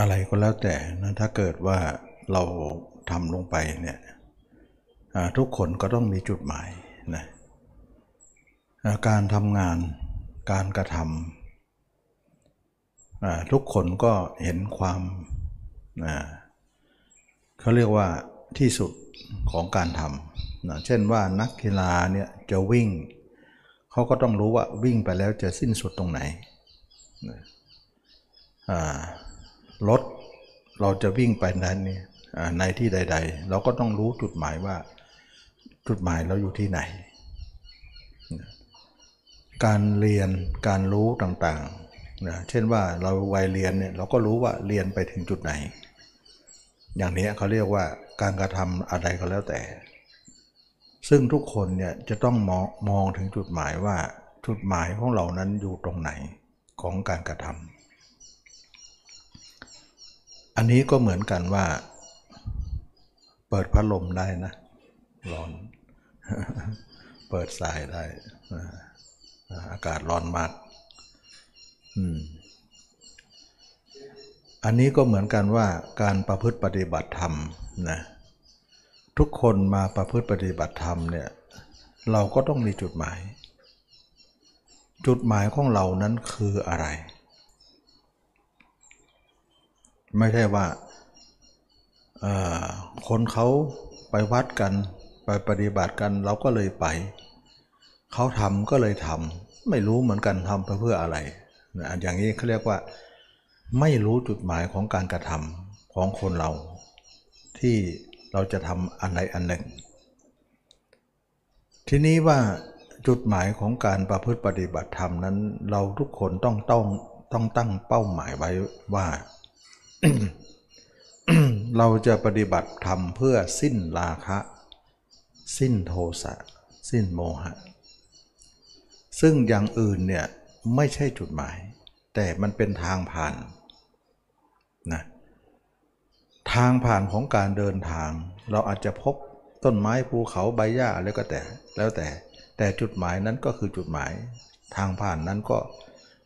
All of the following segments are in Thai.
อะไรก็แล้วแต่นะถ้าเกิดว่าเราทำลงไปเนี่ยทุกคนก็ต้องมีจุดหมายนะการทำงานการกระทำทุกคนก็เห็นความเขาเรียกว่าที่สุดของการทำนะเช่นว่านักกีฬาเนี่ยจะวิ่ง เขาก็ต้องรู้ว่าวิ่งไปแล้วจะสิ้นสุดตรงไหน รถเราจะวิ่งไปนั้นนี่ในที่ใด ๆ เราก็ต้องรู้จุดหมายว่าจุดหมายเราอยู่ที่ไหน การเรียนการรู้ต่างๆนะเช่นว่าเราวัยเรียนเนี่ยเราก็รู้ว่าเรียนไปถึงจุดไหน อย่างนี้เขาเรียกว่าการกระทำอะไรก็แล้วแต่ ซึ่งทุกคนเนี่ยจะต้องมองมองถึงจุดหมายว่าจุดหมายของเรานั้นอยู่ตรงไหนของการกระทำ อันนี้ก็เหมือนกันว่า เปิดพัดลมได้นะ ร้อน เปิดสายได้อากาศร้อนมากอันนี้ก็เหมือนกันว่าการประพฤติปฏิบัติธรรมนะทุกคนมาประพฤติปฏิบัติธรรมเนี่ยเราก็ต้องมีจุดหมาย จุดหมายของเรานั้นคืออะไร ไม่ใช่ว่าคนเขาไปวัดกันไปปฏิบัติกันเราก็เลยไป เขาทำก็เลยทำไม่รู้เหมือนกันทำไปเพื่ออะไรอย่างนี้เขาเรียกว่า ไม่รู้จุดหมายของการกระทำของคนเรา ที่เราจะทำอันใดอันหนึ่ง ทีนี้ว่าจุดหมายของการประพฤติปฏิบัติธรรมนั้น เราทุกคนต้องต้องต้องตั้งเป้าหมายไว้ว่า เราจะปฏิบัติธรรมเพื่อสิ้นราคะ สิ้นโทสะ สิ้นโมหะ ซึ่งอย่างอื่นเนี่ยไม่ใช่จุดหมาย แต่มันเป็นทางผ่านนะทางผ่านของการเดินทาง เราอาจจะพบต้นไม้ภูเขาใบหญ้าอะไรก็แต่ แล้วแต่แต่จุดหมายนั้นก็คือจุดหมาย ทางผ่านนั้นก็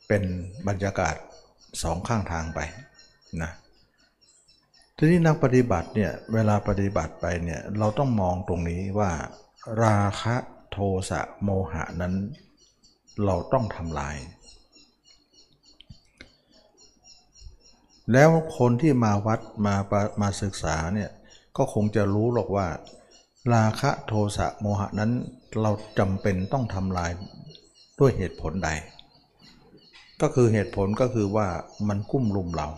เป็นบรรยากาศสองข้างทางไปนะ ทีนี้นักปฏิบัติเนี่ยเวลาปฏิบัติไปเนี่ยเราต้องมองตรงนี้ว่า ราคะโทสะโมหะนั้น เราต้องทำลาย แล้วคนที่มาวัดมามาศึกษาเนี่ยก็คงจะรู้หรอกว่า ราคะโทสะโมหะนั้นเราจำเป็นต้องทำลายด้วยเหตุผลใด ก็คือเหตุผลก็คือว่ามันกุ้มลุมเรา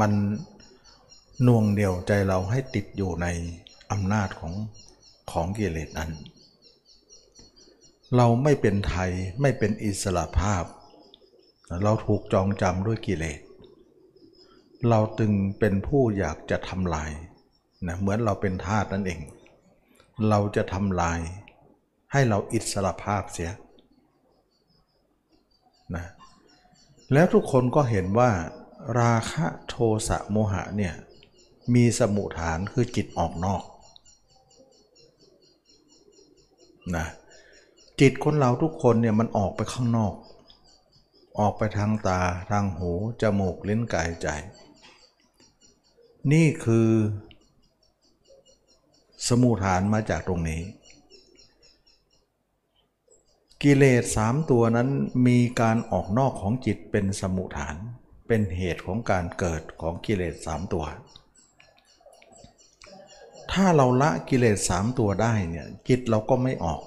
มันน่วงเดียวใจเราให้ติดอยู่ในอำนาจของของกิเลสนั้น เราไม่เป็นไทยไม่เป็นอิสระภาพ เราถูกจองจำด้วยกิเลส เราตึงเป็นผู้อยากจะทำลายนะเหมือนเราเป็นทาสนั่นเอง เราจะทำลายให้เราอิสระภาพเสียนะแล้วทุกคนก็เห็นว่า ราคะโทสะโมหะเนี่ยมีสมุฐานคือจิตออกนอกนะจิตคนเราทุกคนเนี่ยมันออกไปข้างนอก ออกไปทางตาทางหูจมูกลิ้นกายใจ นี่คือสมุฐานมาจากตรงนี้ กิเลสสามตัวนั้นมีการออกนอกของจิตเป็นสมุฐานเเป็นเหตุของการเกิดของกิเลสสามตัว ถ้าเราละกิเลสสามตัวได้เนี่ยจิตเราก็ไม่ออก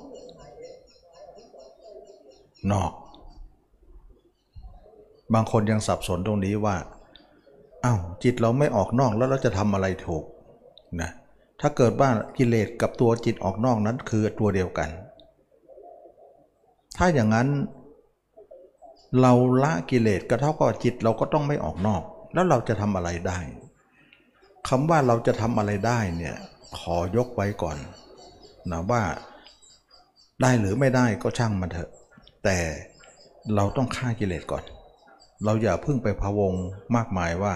นอก บางคนยังสับสนตรงนี้ว่าอา้าวจิตเราไม่ออกนอกแล้วเราจะทำอะไรถูกนะถ้าเกิดว่ากิเลสกับตัวจิตออกนอกนั้นคือตัวเดียวกัน ถ้าอย่างนั้น เราละกิเลสก็เท่ากับจิตเราก็ต้องไม่ออกนอก แล้วเราจะทำอะไรได้คำว่าเราจะทำอะไรได้เนี่ยขอยกไว้ก่อนนะว่าได้หรือไม่ได้ก็ช่างมันเถอะ แต่เราต้องฆ่ากิเลสก่อน เราอย่าพึ่งไปพะวงมากมายว่า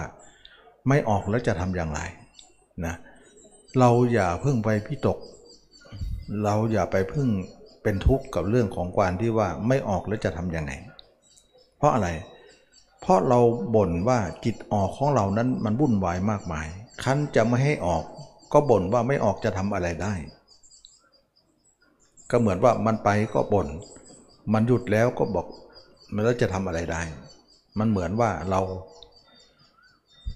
ไม่ออกแล้วจะทำอย่างไรนะเราอย่าพึ่งไปพิตก เราอย่าไปพึ่งเป็นทุกข์กับเรื่องของความที่ว่าไม่ออกแล้วจะทำยังไง เพราะอะไร เพราะเราบ่นว่าจิตออกของเรานั้นมันวุ่นวายมากมาย คันจะไม่ให้ออก ก็บ่นว่าไม่ออกจะทำอะไรได้ ก็เหมือนว่ามันไปก็บ่น มันหยุดแล้วก็บอกมันแล้วจะทำอะไรได้ มันเหมือนว่าเรา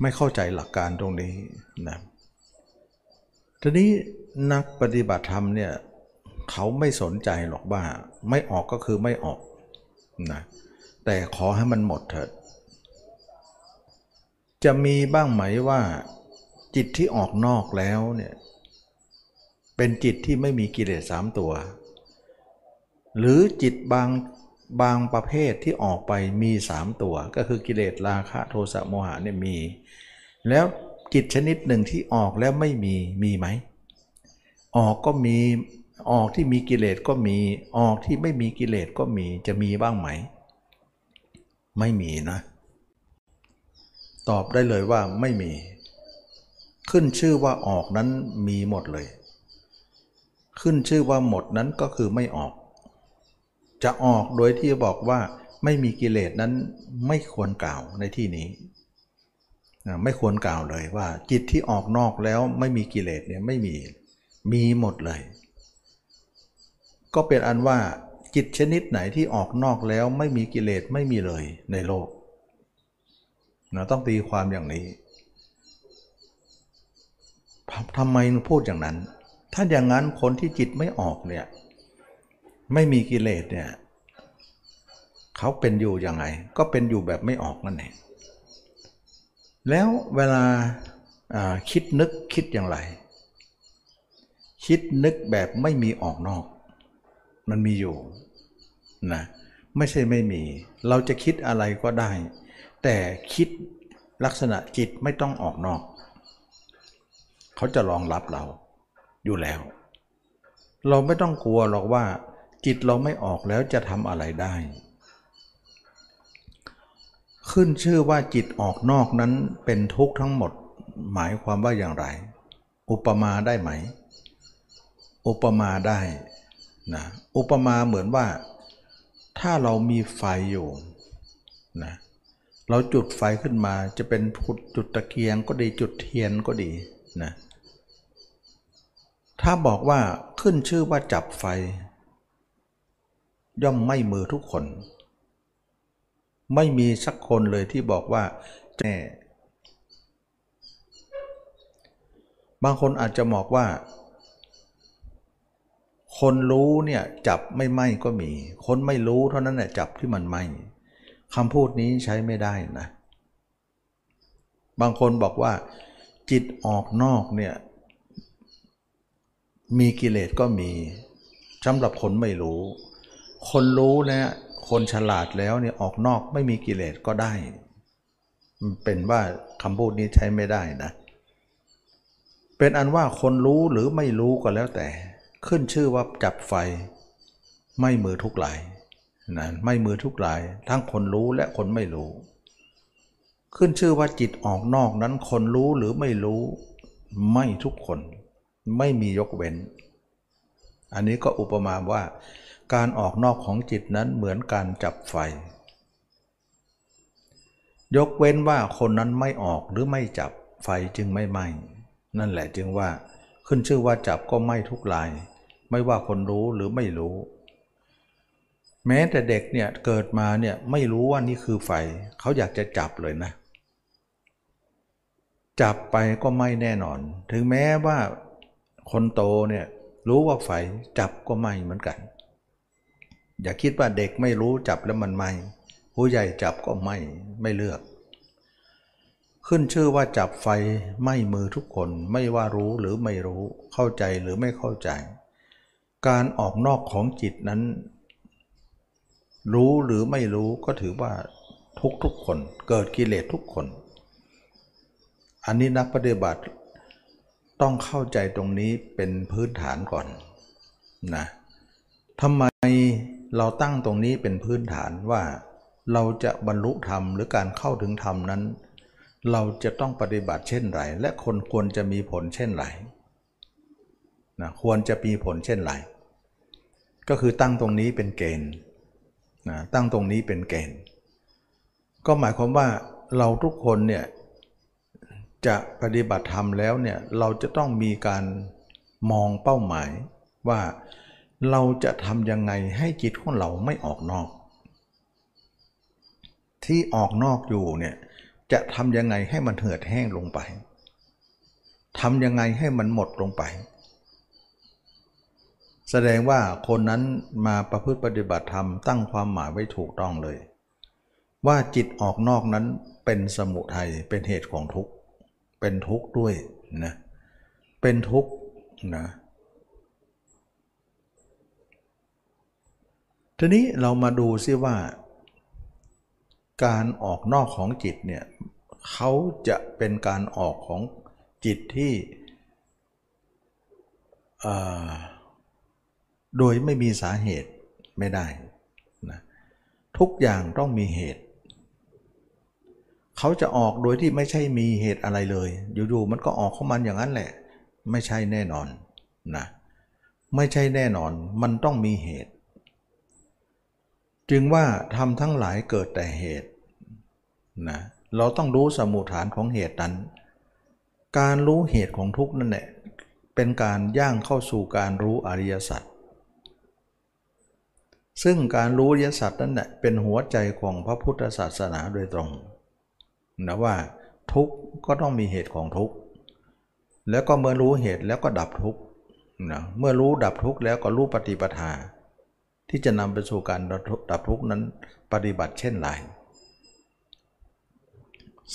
ไม่เข้าใจหลักการตรงนี้นะทีนี้นักปฏิบัติธรรมเนี่ยเขาไม่สนใจหรอกว่าไม่ออกก็คือไม่ออกนะ แต่ขอให้มันหมดเถิด จะมีบ้างไหมว่า จิตที่ออกนอกแล้วเนี่ยเป็นจิตที่ไม่มีกิเลสสามตัว หรือจิตบางบางประเภทที่ออกไปมีสามตัว ก็คือกิเลสราคะโทสะโมหะเนี่ยมี แล้วจิตชนิดหนึ่งที่ออกแล้วไม่มีมีไหม ออกก็มีออกที่มีกิเลสก็มี ออกที่ไม่มีกิเลสก็มีจะมีบ้างไหม ไม่มีนะ ตอบได้เลยว่าไม่มี ขึ้นชื่อว่าออกนั้นมีหมดเลย ขึ้นชื่อว่าหมดนั้นก็คือไม่ออก จะออกโดยที่บอกว่าไม่มีกิเลสนั้นไม่ควรกล่าวในที่นี้ไม่ควรกล่าวเลยว่า จิตที่ออกนอกแล้วไม่มีกิเลสเนี่ยไม่มีมีหมดเลย ก็เป็นอันว่า จิตชนิดไหนที่ออกนอกแล้วไม่มีกิเลสไม่มีเลยในโลกนะต้องตีความอย่างนี้ทำไมพูดอย่างนั้น ถ้าอย่างนั้นคนที่จิตไม่ออกเนี่ยไม่มีกิเลสเนี่ยเขาเป็นอยู่ยังไง ก็เป็นอยู่แบบไม่ออกนั่นเองแล้วเวลาคิดนึกคิดอย่างไร คิดนึกแบบไม่มีออกนอก มันมีอยู่ นะไม่ใช่ไม่มี เราจะคิดอะไรก็ได้ แต่คิดลักษณะจิตไม่ต้องออกนอก เขาจะรองรับเราอยู่แล้ว เราไม่ต้องกลัวหรอกว่า จิตเราไม่ออกแล้วจะทำอะไรได้ ขึ้นชื่อว่าจิตออกนอกนั้นเป็นทุกข์ทั้งหมดหมายความว่าอย่างไร อุปมาได้ไหม อุปมาได้นะอุปมาเหมือนว่า ถ้าเรามีไฟอยู่นะเราจุดไฟขึ้นมาจะเป็นจุดตะเกียงก็ดีจุดเทียนก็ดีนะถ้าบอกว่าขึ้นชื่อว่าจับไฟ ย่อมไม่มือทุกคน ไม่มีสักคนเลยที่บอกว่าแน่บางคนอาจจะบอกว่า คนรู้เนี่ยจับไม่ไหมก็มี คนไม่รู้เท่านั้นแหละจับที่มันไหมคำพูดนี้ใช้ไม่ได้นะ บางคนบอกว่า จิตออกนอกเนี่ยมีกิเลสก็มีสำหรับคนไม่รู้ คนรู้นี่ยคนฉลาดแล้วเนี่ยออกนอกไม่มีกิเลสก็ได้เป็นว่าคำพูดนี้ใช้ไม่ได้นะ เป็นอันว่าคนรู้หรือไม่รู้ก็แล้วแต่ ขึ้นชื่อว่าจับไฟ ไม่มือทุกหลายนะไม่มือทุกหลาย ทั้งคนรู้และคนไม่รู้ ขึ้นชื่อว่าจิตออกนอกนั้นคนรู้หรือไม่รู้ ไม่ทุกคน ไม่มียกเว้น อันนี้ก็อุปมาว่า การออกนอกของจิตนั้นเหมือนการจับไฟ ยกเว้นว่าคนนั้นไม่ออกหรือไม่จับไฟจึงไม่ไหม้นั่นแหละจึงว่าขึ้นชื่อว่าจับก็ไม่ทุกลาย ไม่ว่าคนรู้หรือไม่รู้ แม้แต่เด็กเนี่ยเกิดมาเนี่ยไม่รู้ว่านี่คือไฟ เขาอยากจะจับเลยนะ จับไปก็ไม่แน่นอน ถึงแม้ว่าคนโตเนี่ยรู้ว่าไฟจับก็ไม่เหมือนกัน อย่าคิดว่าเด็กไม่รู้จับแล้วมันไม่ ผู้ใหญ่จับก็ไม่ไม่เลือก ขึ้นชื่อว่าจับไฟไม่มือทุกคนไม่ว่ารู้หรือไม่รู้เข้าใจหรือไม่เข้าใจ การออกนอกของจิตนั้น รู้หรือไม่รู้ก็ถือว่าทุกทุกคนเกิดกิเลสทุกคน อันนี้นักปฏิบัติต้องเข้าใจตรงนี้เป็นพื้นฐานก่อนนะทำไมเราตั้งตรงนี้เป็นพื้นฐานว่า เราจะบรรลุธรรมหรือการเข้าถึงธรรมนั้น เราจะต้องปฏิบัติเช่นไร และคนควรจะมีผลเช่นไรนะควรจะมีผลเช่นไร ก็คือตั้งตรงนี้เป็นเกณฑ์นะตั้งตรงนี้เป็นเกณฑ์ ก็หมายความว่าเราทุกคนเนี่ยจะปฏิบัติธรรมแล้วเนี่ยเราจะต้องมีการมองเป้าหมายว่าเราจะทำยังไงให้จิตของเราไม่ออกนอก ที่ออกนอกอยู่เนี่ยจะทำยังไงให้มันเหือดแห้งลงไปทำยังไงให้มันหมดลงไป แสดงว่าคนนั้นมาประพฤติปฏิบัติธรรมตั้งความหมายไว้ถูกต้องเลย ว่าจิตออกนอกนั้นเป็นสมุทัยเป็นเหตุของทุกข์เป็นทุกข์ด้วยนะเป็นทุกข์นะทีนี้เรามาดูซิว่า การออกนอกของจิตเนี่ยเขาจะเป็นการออกของจิตที่ โดยไม่มีสาเหตุไม่ได้นะทุกอย่างต้องมีเหตุ เขาจะออกโดยที่ไม่ใช่มีเหตุอะไรเลย อยู่ๆมันก็ออกของมันอย่างนั้นแหละ ไม่ใช่แน่นอนนะไม่ใช่แน่นอนมันต้องมีเหตุ จึงว่าทำทั้งหลายเกิดแต่เหตุนะเราต้องรู้สมุฐานของเหตุนั้น การรู้เหตุของทุกนั่นแหละเป็นการย่างเข้าสู่การรู้อริยสัจ ซึ่งการรู้อริยสัจนั่นแหละเป็นหัวใจของพระพุทธศาสนาโดยตรงนะว่าทุกข์ก็ต้องมีเหตุของทุกข์แล้วก็เมื่อรู้เหตุแล้วก็ดับทุกข์นะเมื่อรู้ดับทุกข์แล้วก็รู้ปฏิปทา ที่จะนำไปสู่การดับทุกข์นั้นปฏิบัติเช่นไร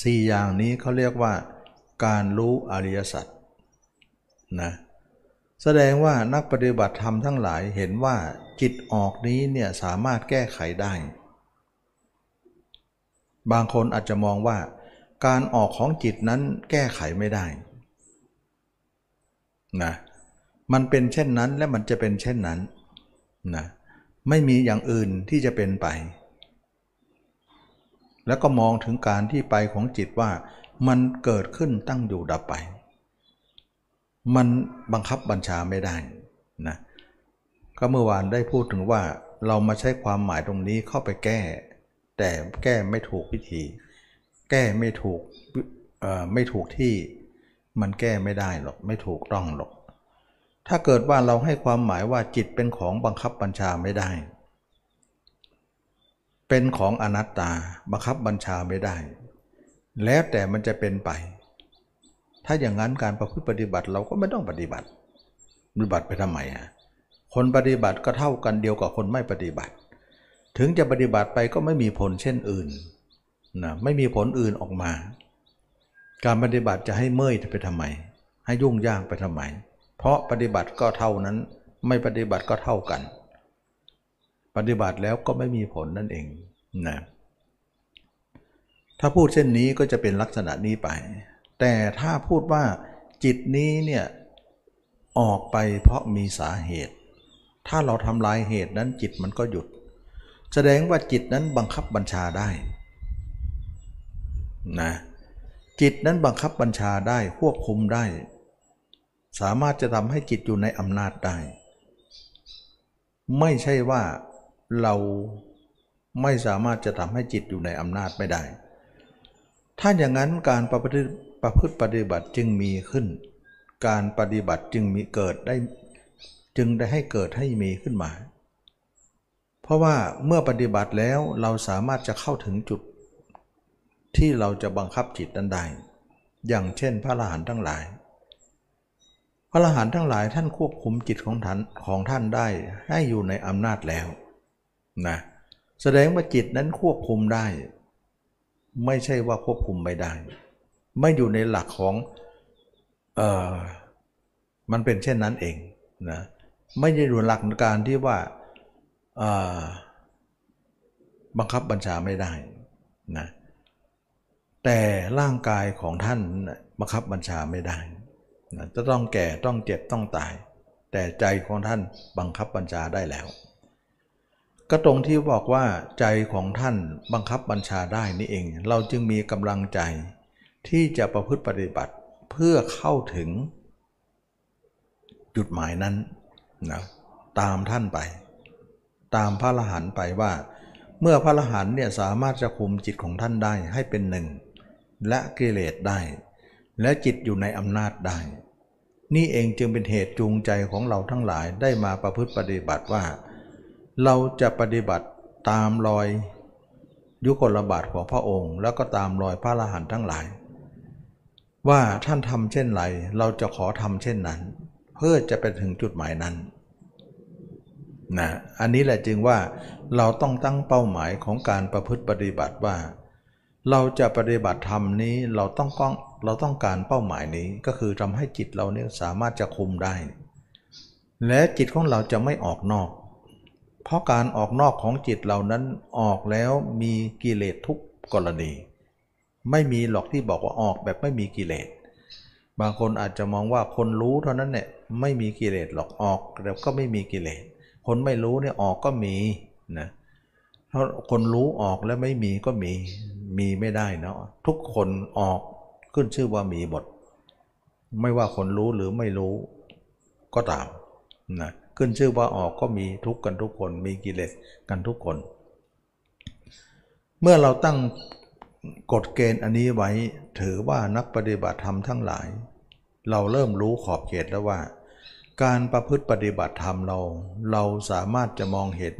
สี่อย่างนี้เขาเรียกว่า การรู้อริยสัจนะแสดงว่านักปฏิบัติธรรมทั้งหลายเห็นว่า จิตออกนี้เนี่ยสามารถแก้ไขได้ บางคนอาจจะมองว่า การออกของจิตนั้นแก้ไขไม่ได้นะมันเป็นเช่นนั้นและมันจะเป็นเช่นนั้นนะไม่มีอย่างอื่นที่จะเป็นไป แล้วก็มองถึงการที่ไปของจิตว่ามันเกิดขึ้นตั้งอยู่ดับไป มันบังคับบัญชาไม่ได้ ก็เมื่อวานได้พูดถึงว่าเรามาใช้ความหมายตรงนี้เข้าไปแก้ แต่แก้ไม่ถูกวิธี แก้ไม่ถูกไม่ถูกที่มันแก้ไม่ได้หรอกไม่ถูกต้องหรอก ถ้าเกิดว่าเราให้ความหมายว่าจิตเป็นของบังคับบัญชาไม่ได้ เป็นของอนัตตาบังคับบัญชาไม่ได้ แล้วแต่มันจะเป็นไป ถ้าอย่างนั้นการประพฤติปฏิบัติเราก็ไม่ต้องปฏิบัติปฏิบัติไปทำไมอะ คนปฏิบัติก็เท่ากันเดียวกับคนไม่ปฏิบัติ ถึงจะปฏิบัติไปก็ไม่มีผลเช่นอื่นนะไม่มีผลอื่นออกมา การปฏิบัติจะให้เมื่อยไปทำไม ให้ยุ่งยากไปทำไม เพราะปฏิบัติก็เท่านั้น ไม่ปฏิบัติก็เท่ากัน ปฏิบัติแล้วก็ไม่มีผลนั่นเองนะถ้าพูดเช่นนี้ก็จะเป็นลักษณะนี้ไป แต่ถ้าพูดว่าจิตนี้เนี่ยออกไปเพราะมีสาเหตุ ถ้าเราทำลายเหตุนั้นจิตมันก็หยุด แสดงว่าจิตนั้นบังคับบัญชาได้นะจิตนั้นบังคับบัญชาได้ควบคุมได้ สามารถจะทำให้จิตอยู่ในอำนาจได้ ไม่ใช่ว่าเราไม่สามารถจะทำให้จิตอยู่ในอำนาจไม่ได้ ถ้าอย่างนั้นการประพฤติประพฤติปฏิบัติจึงมีขึ้น การปฏิบัติจึงมีเกิดได้ จึงได้ให้เกิดให้มีขึ้นมา เพราะว่าเมื่อปฏิบัติแล้วเราสามารถจะเข้าถึงจุดที่เราจะบังคับจิตนั้นได้ อย่างเช่นพระอรหันต์ทั้งหลาย พระอรหันต์ทั้งหลายท่านควบคุมจิตของท่านของท่านได้ให้อยู่ในอำนาจแล้วนะแสดงว่าจิตนั้นควบคุมได้ ไม่ใช่ว่าควบคุมไม่ได้ ไม่อยู่ในหลักของเออมันเป็นเช่นนั้นเองนะ ไม่ได้อยู่หลักการที่ว่าบังคับบัญชาไม่ได้นะแต่ร่างกายของท่านบังคับบัญชาไม่ได้นะจะต้องแก่ต้องเจ็บต้องตาย แต่ใจของท่านบังคับบัญชาได้แล้ว ก็ตรงที่บอกว่าใจของท่านบังคับบัญชาได้นี่เอง เราจึงมีกำลังใจที่จะประพฤติปฏิบัติเพื่อเข้าถึงจุดหมายนั้น นะตามท่านไป ตามพระอรหันต์ไปว่า เมื่อพระอรหันต์เนี่ยสามารถจะคุมจิตของท่านได้ให้เป็นหนึ่ง และกิเลสได้ และจิตอยู่ในอำนาจได้ นี่เองจึงเป็นเหตุจูงใจของเราทั้งหลายได้มาประพฤติปฏิบัติว่า เราจะปฏิบัติตามรอยยุคลบาทของพระองค์ แล้วก็ตามรอยพระอรหันต์ทั้งหลาย ว่าท่านทำเช่นไรเราจะขอทำเช่นนั้น เพื่อจะไปถึงจุดหมายนั้นนะอันนี้แหละจึงว่าเราต้องตั้งเป้าหมายของการประพฤติปฏิบัติว่า เราจะปฏิบัติธรรมนี้เราต้องก้องเราต้องการเป้าหมายนี้ก็คือทำให้จิตเราเนี่ยสามารถจะคุมได้ และจิตของเราจะไม่ออกนอก เพราะการออกนอกของจิตเรานั้นออกแล้วมีกิเลสทุกกรณี ไม่มีหรอกที่บอกว่าออกแบบไม่มีกิเลส บางคนอาจจะมองว่าคนรู้เท่านั้นเนี่ยไม่มีกิเลสหรอกออกแล้วก็ไม่มีกิเลส คนไม่รู้เนี่ยออกก็มีนะเพราะคนรู้ออกแล้วไม่มีก็มีมีไม่ได้เนาะทุกคนออกขึ้นชื่อว่ามีหมดไม่ว่าคนรู้หรือไม่รู้ก็ตามนะขึ้นชื่อว่าออกก็มีทุกกันทุกคน มีกิเลสกันทุกคน เมื่อเราตั้ง กฎเกณฑ์อันนี้ไว้ถือว่านักปฏิบัติธรรมทั้งหลาย เราเริ่มรู้ขอบเขตแล้วว่า การประพฤติปฏิบัติธรรมเรา เราสามารถจะมองเห็น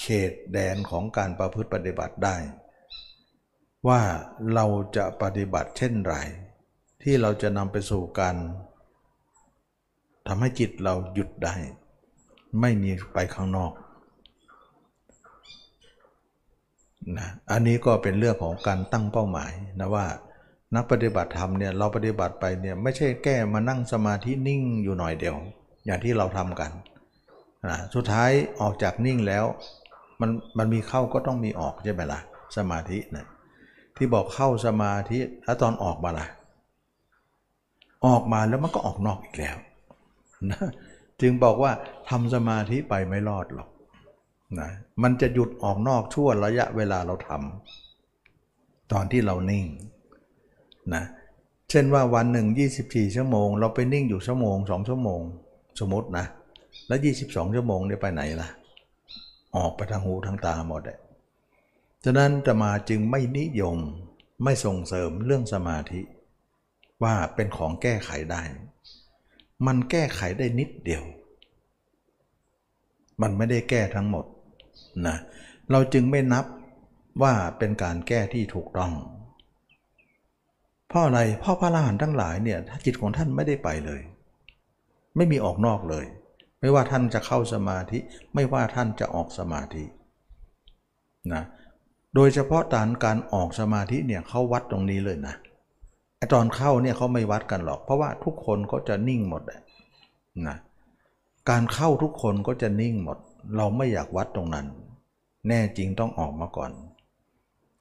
เขตแดนของการประพฤติปฏิบัติได้ ว่าเราจะปฏิบัติเช่นไร ที่เราจะนำไปสู่การทำให้จิตเราหยุดได้ ไม่มีไปข้างนอก นะอันนี้ก็เป็นเรื่องของการตั้งเป้าหมายนะว่านักปฏิบัติธรรมเนี่ยเราปฏิบัติไปเนี่ยไม่ใช่แก้มานั่งสมาธินิ่งอยู่หน่อยเดียว อย่างที่เราทำกันนะสุดท้ายออกจากนิ่งแล้วมันมันมีเข้าก็ต้องมีออกใช่ไหมล่ะสมาธินะที่บอกเข้าสมาธิแล้วตอนออกมาล่ะออกมาแล้วมันก็ออกนอกอีกแล้วนะจึงบอกว่าทำสมาธิไปไม่รอดหรอก นะมันจะหยุดออกนอกชั่วระยะเวลาเราทำตอนที่เรานิ่งนะเช่นว่าวันหนึ่ง 24 ชั่วโมง เราไปนิ่งอยู่ชั่วโมงสองชั่วโมง สมมตินะ แล้ว 22 ชั่วโมงเนี่ยไปไหนล่ะ ออกไปทางหูทางตาหมดเลยฉะนั้นตมาจึงไม่นิยมไม่ส่งเสริมเรื่องสมาธิ ว่าเป็นของแก้ไขได้ มันแก้ไขได้นิดเดียว มันไม่ได้แก้ทั้งหมด นะเราจึงไม่นับว่าเป็นการแก้ที่ถูกต้อง เพราะอะไรเพราะพระอรหันต์ทั้งหลายเนี่ยถ้าจิตของท่านไม่ได้ไปเลย ไม่มีออกนอกเลย ไม่ว่าท่านจะเข้าสมาธิ ไม่ว่าท่านจะออกสมาธินะโดยเฉพาะตานการออกสมาธิเนี่ยเขาวัดตรงนี้เลยนะไอตอนเข้าเนี่ยเขาไม่วัดกันหรอก เพราะว่าทุกคนก็จะนิ่งหมดนะการเข้าทุกคนก็จะนิ่งหมด เราไม่อยากวัดตรงนั้น แน่จริงต้องออกมาก่อน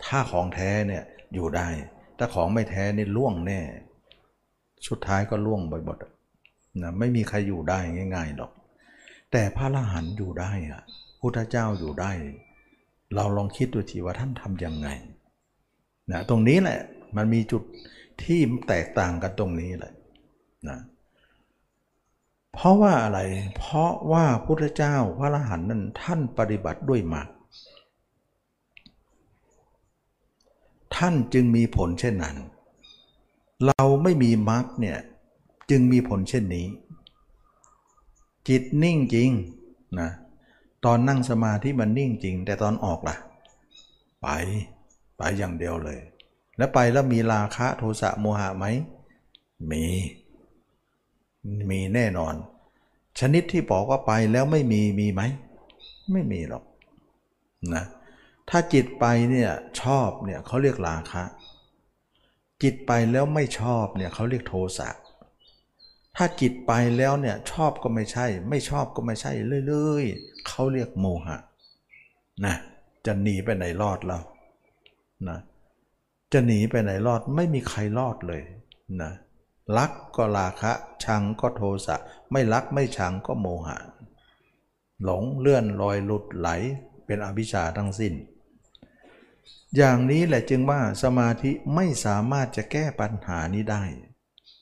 ถ้าของแท้เนี่ยอยู่ได้ ถ้าของไม่แท้นี่ล่วงแน่ สุดท้ายก็ล่วงไปหมดนะไม่มีใครอยู่ได้ง่ายๆหรอก แต่พระอรหันต์อยู่ได้อะพุทธเจ้าอยู่ได้ เราลองคิดดูทีว่าท่านทำยังไงนะตรงนี้แหละมันมีจุดที่แตกต่างกันตรงนี้แหละนะเพราะว่าอะไร เพราะว่าพุทธเจ้าพระอรหันต์นั้นท่านปฏิบัติด้วยมรรค ท่านจึงมีผลเช่นนั้น เราไม่มีมรรคเนี่ยจึงมีผลเช่นนี้ จิตนิ่งจริงนะตอนนั่งสมาธิมันนิ่งจริง แต่ตอนออกล่ะ ไปไปอย่างเดียวเลย แล้วไปแล้วมีราคะโทสะโมหะไหมมี มีแน่นอน ชนิดที่บอกว่าไปแล้วไม่มีมีไหม ไม่มีหรอกนะ ถ้าจิตไปเนี่ยชอบเนี่ยเขาเรียกราคะ จิตไปแล้วไม่ชอบเนี่ยเขาเรียกโทสะถ้าจิตไปแล้วเนี่ยชอบก็ไม่ใช่ ไม่ชอบก็ไม่ใช่เรื่อยๆเขาเรียกโมหะนะจะหนีไปไหนรอดแล้วนะจะหนีไปไหนรอดไม่มีใครรอดเลยนะรักก็ราคะ ชังก็โทสะ ไม่รักไม่ชังก็โมหะ หลงเลื่อนลอยหลุดไหลเป็นอวิชชาทั้งสิ้น อย่างนี้แหละจึงว่าสมาธิไม่สามารถจะแก้ปัญหานี้ได้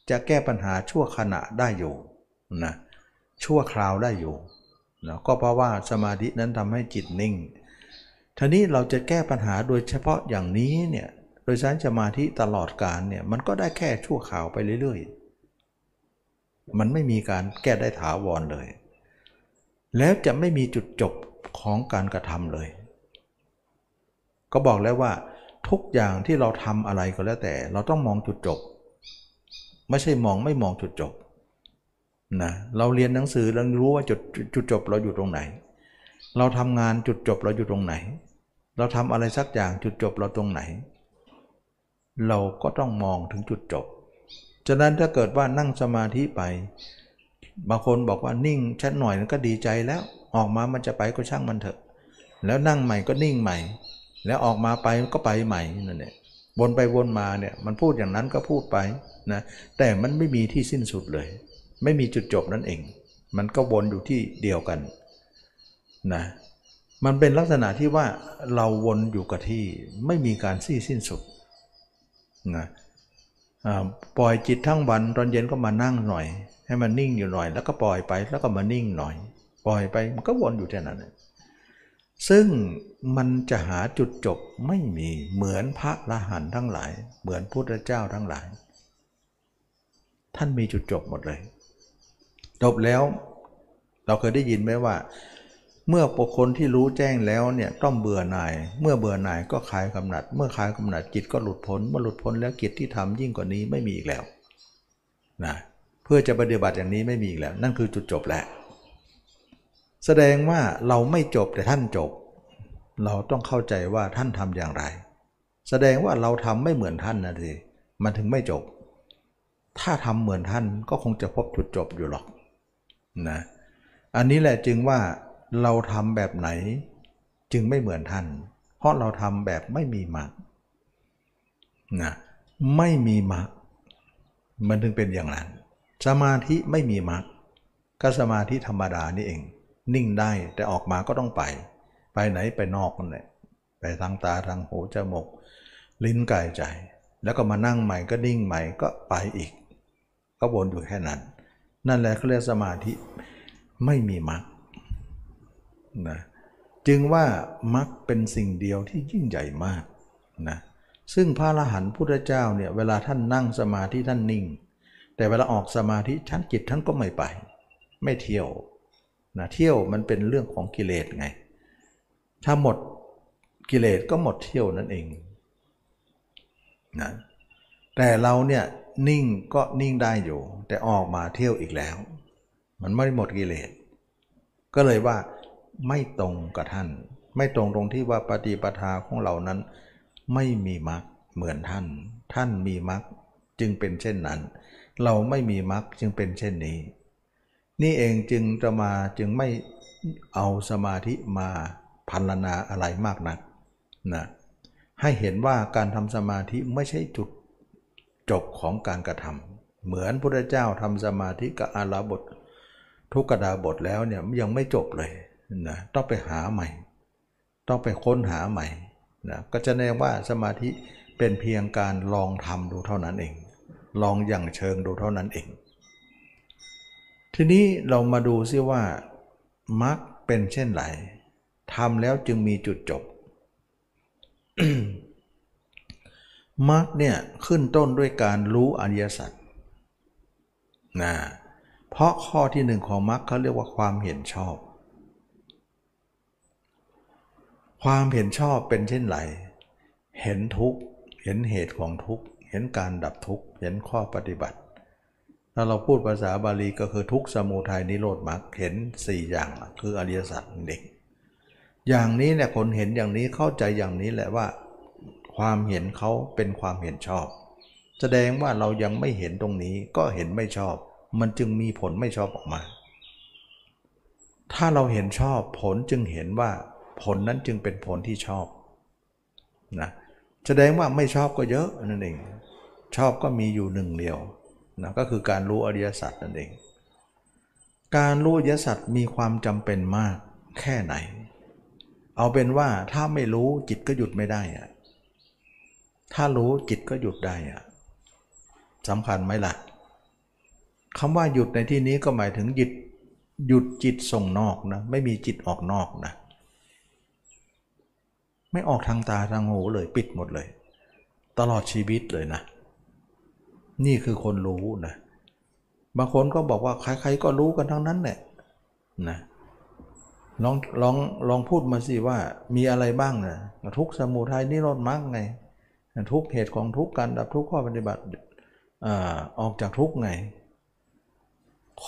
จะแก้ปัญหาชั่วขณะได้อยู่นะชั่วคราวได้อยู่นะก็เพราะว่าสมาธินั้นทำให้จิตนิ่งทีนี้เราจะแก้ปัญหาโดยเฉพาะอย่างนี้เนี่ยโดยใช้สมาธิตลอดการเนี่ยมันก็ได้แค่ชั่วข่าวไปเรื่อยๆ มันไม่มีการแก้ได้ถาวรเลย แล้วจะไม่มีจุดจบของการกระทำเลย ก็บอกแล้วว่า ทุกอย่างที่เราทำอะไรก็แล้วแต่ เราต้องมองจุดจบ ไม่ใช่มองไม่มองจุดจบนะเราเรียนหนังสือเรารู้ว่าจุดจุดจบเราอยู่ตรงไหน เราทำงานจุดจบเราอยู่ตรงไหน เราทำอะไรสักอย่างจุดจบเราตรงไหน เราก็ต้องมองถึงจุดจบฉะนั้นถ้าเกิดว่านั่งสมาธิไป บางคนบอกว่านิ่งชัดหน่อยก็ดีใจแล้วออกมามันจะไปก็ช่างมันเถอะ แล้วนั่งใหม่ก็นิ่งใหม่ แล้วออกมาไปก็ไปใหม่นั่นแหละวนไปวนมาเนี่ยมันพูดอย่างนั้นก็พูดไปนะแต่มันไม่มีที่สิ้นสุดเลย ไม่มีจุดจบนั่นเอง มันก็วนอยู่ที่เดียวกันนะมันเป็นลักษณะที่ว่าเราวนอยู่กับที่ไม่มีการสิ้นสิ้นสุดนะปล่อยจิตทั้งวันตอนเย็นก็มานั่งหน่อย ให้มันนิ่งอยู่หน่อย แล้วก็ปล่อยไปแล้วก็มานิ่งหน่อย ปล่อยไปมันก็วนอยู่แค่นั้น ซึ่งมันจะหาจุดจบไม่มีเหมือนพระละหันทั้งหลาย เหมือนพุทธเจ้าทั้งหลาย ท่านมีจุดจบหมดเลย จบแล้วเราเคยได้ยินไหมว่า เมื่อบุคคลที่รู้แจ้งแล้วเนี่ยต้องเบื่อหน่าย เมื่อเบื่อหน่ายก็คลายกำหนัด เมื่อคลายกำหนัดจิตก็หลุดพ้นเมื่อหลุดพ้นแล้วกิจที่ทำยิ่งกว่านี้ไม่มีอีกแล้วนะเพื่อจะปฏิบัติอย่างนี้ไม่มีอีกแล้ว นั่นคือจุดจบแหละ แสดงว่าเราไม่จบแต่ท่านจบ เราต้องเข้าใจว่าท่านทำอย่างไร แสดงว่าเราทำไม่เหมือนท่านนะทีมันถึงไม่จบ ถ้าทำเหมือนท่านก็คงจะพบจุดจบอยู่หรอกนะอันนี้แหละจึงว่าเราทำแบบไหนจึงไม่เหมือนท่าน เพราะเราทำแบบไม่มีมรรคนะไม่มีมรรคมันถึงเป็นอย่างนั้น สมาธิไม่มีมรรคก็สมาธิธรรมดานี่เอง นิ่งได้แต่ออกมาก็ต้องไป ไปไหนไปนอกนั่นแหละไปทางตาทางหูจมูกลิ้นกายใจ แล้วก็มานั่งใหม่ก็นิ่งใหม่ก็ไปอีก ก็วนอยู่แค่นั้น นั่นแหละเขาเรียกสมาธิไม่มีมรรคนะจึงว่ามรรคเป็นสิ่งเดียวที่ยิ่งใหญ่มากนะซึ่งพระอรหันต์พุทธเจ้าเนี่ยเวลาท่านนั่งสมาธิท่านนิ่ง แต่เวลาออกสมาธิชั้นจิตท่านก็ไม่ไป ไม่เที่ยว นะเที่ยวมันเป็นเรื่องของกิเลสไง ถ้าหมดกิเลสก็หมดเที่ยวนั่นเองนะแต่เราเนี่ยนิ่งก็นิ่งได้อยู่ แต่ออกมาเที่ยวอีกแล้ว มันไม่หมดกิเลสก็เลยว่าไม่ตรงกับท่าน ไม่ตรงตรงที่ว่าปฏิปทาของเรานั้น ไม่มีมรรคเหมือนท่าน ท่านมีมรรคจึงเป็นเช่นนั้น เราไม่มีมรรคจึงเป็นเช่นนี้ นี่เองจึงจะมาจึงไม่เอาสมาธิมาพันนาอะไรมากนักนะให้เห็นว่าการทำสมาธิไม่ใช่จุดจบของการกระทำเหมือนพระเจ้าทำสมาธิกับอาราบท ทุกกดาบทแล้วเนี่ยยังไม่จบเลยนะต้องไปหาใหม่ ต้องไปค้นหาใหม่นะก็จะแน่ว่าสมาธิเป็นเพียงการลองทำดูเท่านั้นเอง ลองอย่างเชิงดูเท่านั้นเอง ทีนี้เรามาดูซิว่ามรรคเป็นเช่นไรทำแล้วจึงมีจุดจบมรรคเนี่ยขึ้นต้นด้วยการรู้อริยสัจนะเพราะข้อที่หนึ่งของมรรคเขาเรียกว่าความเห็นชอบ ความเห็นชอบเป็นเช่นไร เห็นทุกข์ เห็นเหตุของทุกข์ เห็นการดับทุกข์ เห็นข้อปฏิบัติ ถ้าเราพูดภาษาบาลีก็คือทุกสมุทัยนิโรธมรรคเห็นสี่อย่างคืออริยสัจเด็ก อย่างนี้เนี่ยคนเห็นอย่างนี้เข้าใจอย่างนี้แหละว่า ความเห็นเขาเป็นความเห็นชอบ แสดงว่าเรายังไม่เห็นตรงนี้ก็เห็นไม่ชอบ มันจึงมีผลไม่ชอบออกมา ถ้าเราเห็นชอบผลจึงเห็นว่าผลนั้นจึงเป็นผลที่ชอบนะแสดงว่าไม่ชอบก็เยอะนั่นเองชอบก็มีอยู่หนึ่งเดียว นะก็คือการรู้อริยสัจนั่นเอง การรู้อริยสัจมีความจำเป็นมากแค่ไหน เอาเป็นว่าถ้าไม่รู้จิตก็หยุดไม่ได้อะถ้ารู้จิตก็หยุดได้อะสำคัญไหมล่ะคำว่าหยุดในที่นี้ก็หมายถึงหยุดหยุดจิตส่งนอกนะไม่มีจิตออกนอกนะไม่ออกทางตาทางหูเลยปิดหมดเลย ตลอดชีวิตเลยนะ นี่คือคนรู้นะบางคนก็บอกว่าใครๆก็รู้กันทั้งนั้นแหละนะลองลองลองพูดมาสิว่ามีอะไรบ้างนะทุกสมุทัยนิโรธมรรคไง ทุกเหตุของทุกการดับทุกข้อปฏิบัติอออกจากทุกไง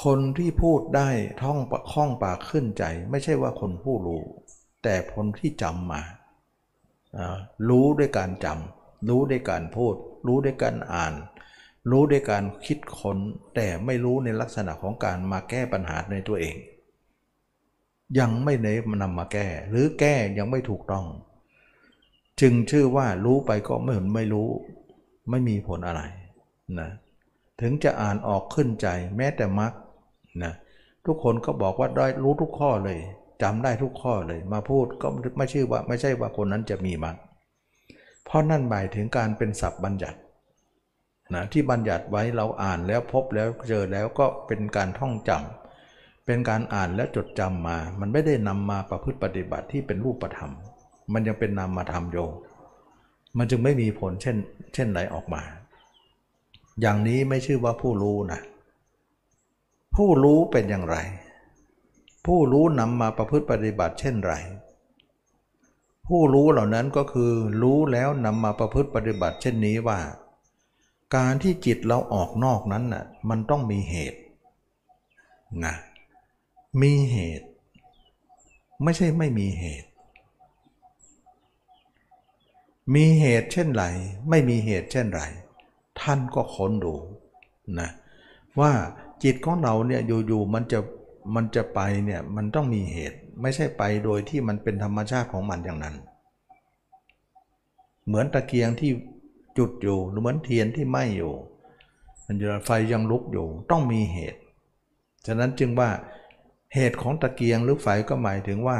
คนที่พูดได้ท่องคล่องปากขึ้นใจ ไม่ใช่ว่าคนผู้รู้ แต่คนที่จำมารู้ด้วยการจำรู้ด้วยการพูด รู้ด้วยการอ่าน รู้ด้วยการคิดคน้นแต่ไม่รู้ในลักษณะของการมาแก้ปัญหาในตัวเอง ยังไม่เนนำมาแก้ หรือแก้ยังไม่ถูกต้อง จึงชื่อว่ารู้ไปก็ไม่เห็นไม่รู้ ไม่มีผลอะไรนะถึงจะอ่านออกขึ้นใจแม้แต่มรรคนะทุกคนก็บอกว่าได้รู้ทุกข้อเลยจำได้ทุกข้อเลยมาพูดก็ไม่ชื่อว่าไม่ใช่ว่าคนนั้นจะมีมรรคเพราะนั่นหมายถึงการเป็นศัพท์บัญญัติ นะที่บัญญัติไว้เราอ่านแล้วพบแล้วเจอแล้วก็เป็นการท่องจำเป็นการอ่านและจดจำมา มันไม่ได้นำมาประพฤติปฏิบัติที่เป็นรูปธรรม มันยังเป็นนามธรรมโยมันจึงไม่มีผลเช่น เช่นไหนออกมา อย่างนี้ไม่ชื่อว่าผู้รู้นะผู้รู้เป็นอย่างไร ผู้รู้นำมาประพฤติปฏิบัติเช่นไร ผู้รู้เหล่านั้นก็คือรู้แล้วนำมาประพฤติปฏิบัติเช่นนี้ว่า การที่จิตเราออกนอกนั้นน่ะมันต้องมีเหตุนะมีเหตุ ไม่ใช่ไม่มีเหตุ มีเหตุเช่นไร ไม่มีเหตุเช่นไร ท่านก็ค้นดูนะว่าจิตของเราเนี่ยอยู่ๆมันจะมันจะไปเนี่ยมันต้องมีเหตุ ไม่ใช่ไปโดยที่มันเป็นธรรมชาติของมันอย่างนั้น เหมือนตะเกียงที่ จุดอยู่เหมือนเทียนที่ไหม้อยู่ มันจะไฟยังลุกอยู่ต้องมีเหตุ ฉะนั้นจึงว่าเหตุของตะเกียงหรือไฟก็หมายถึงว่า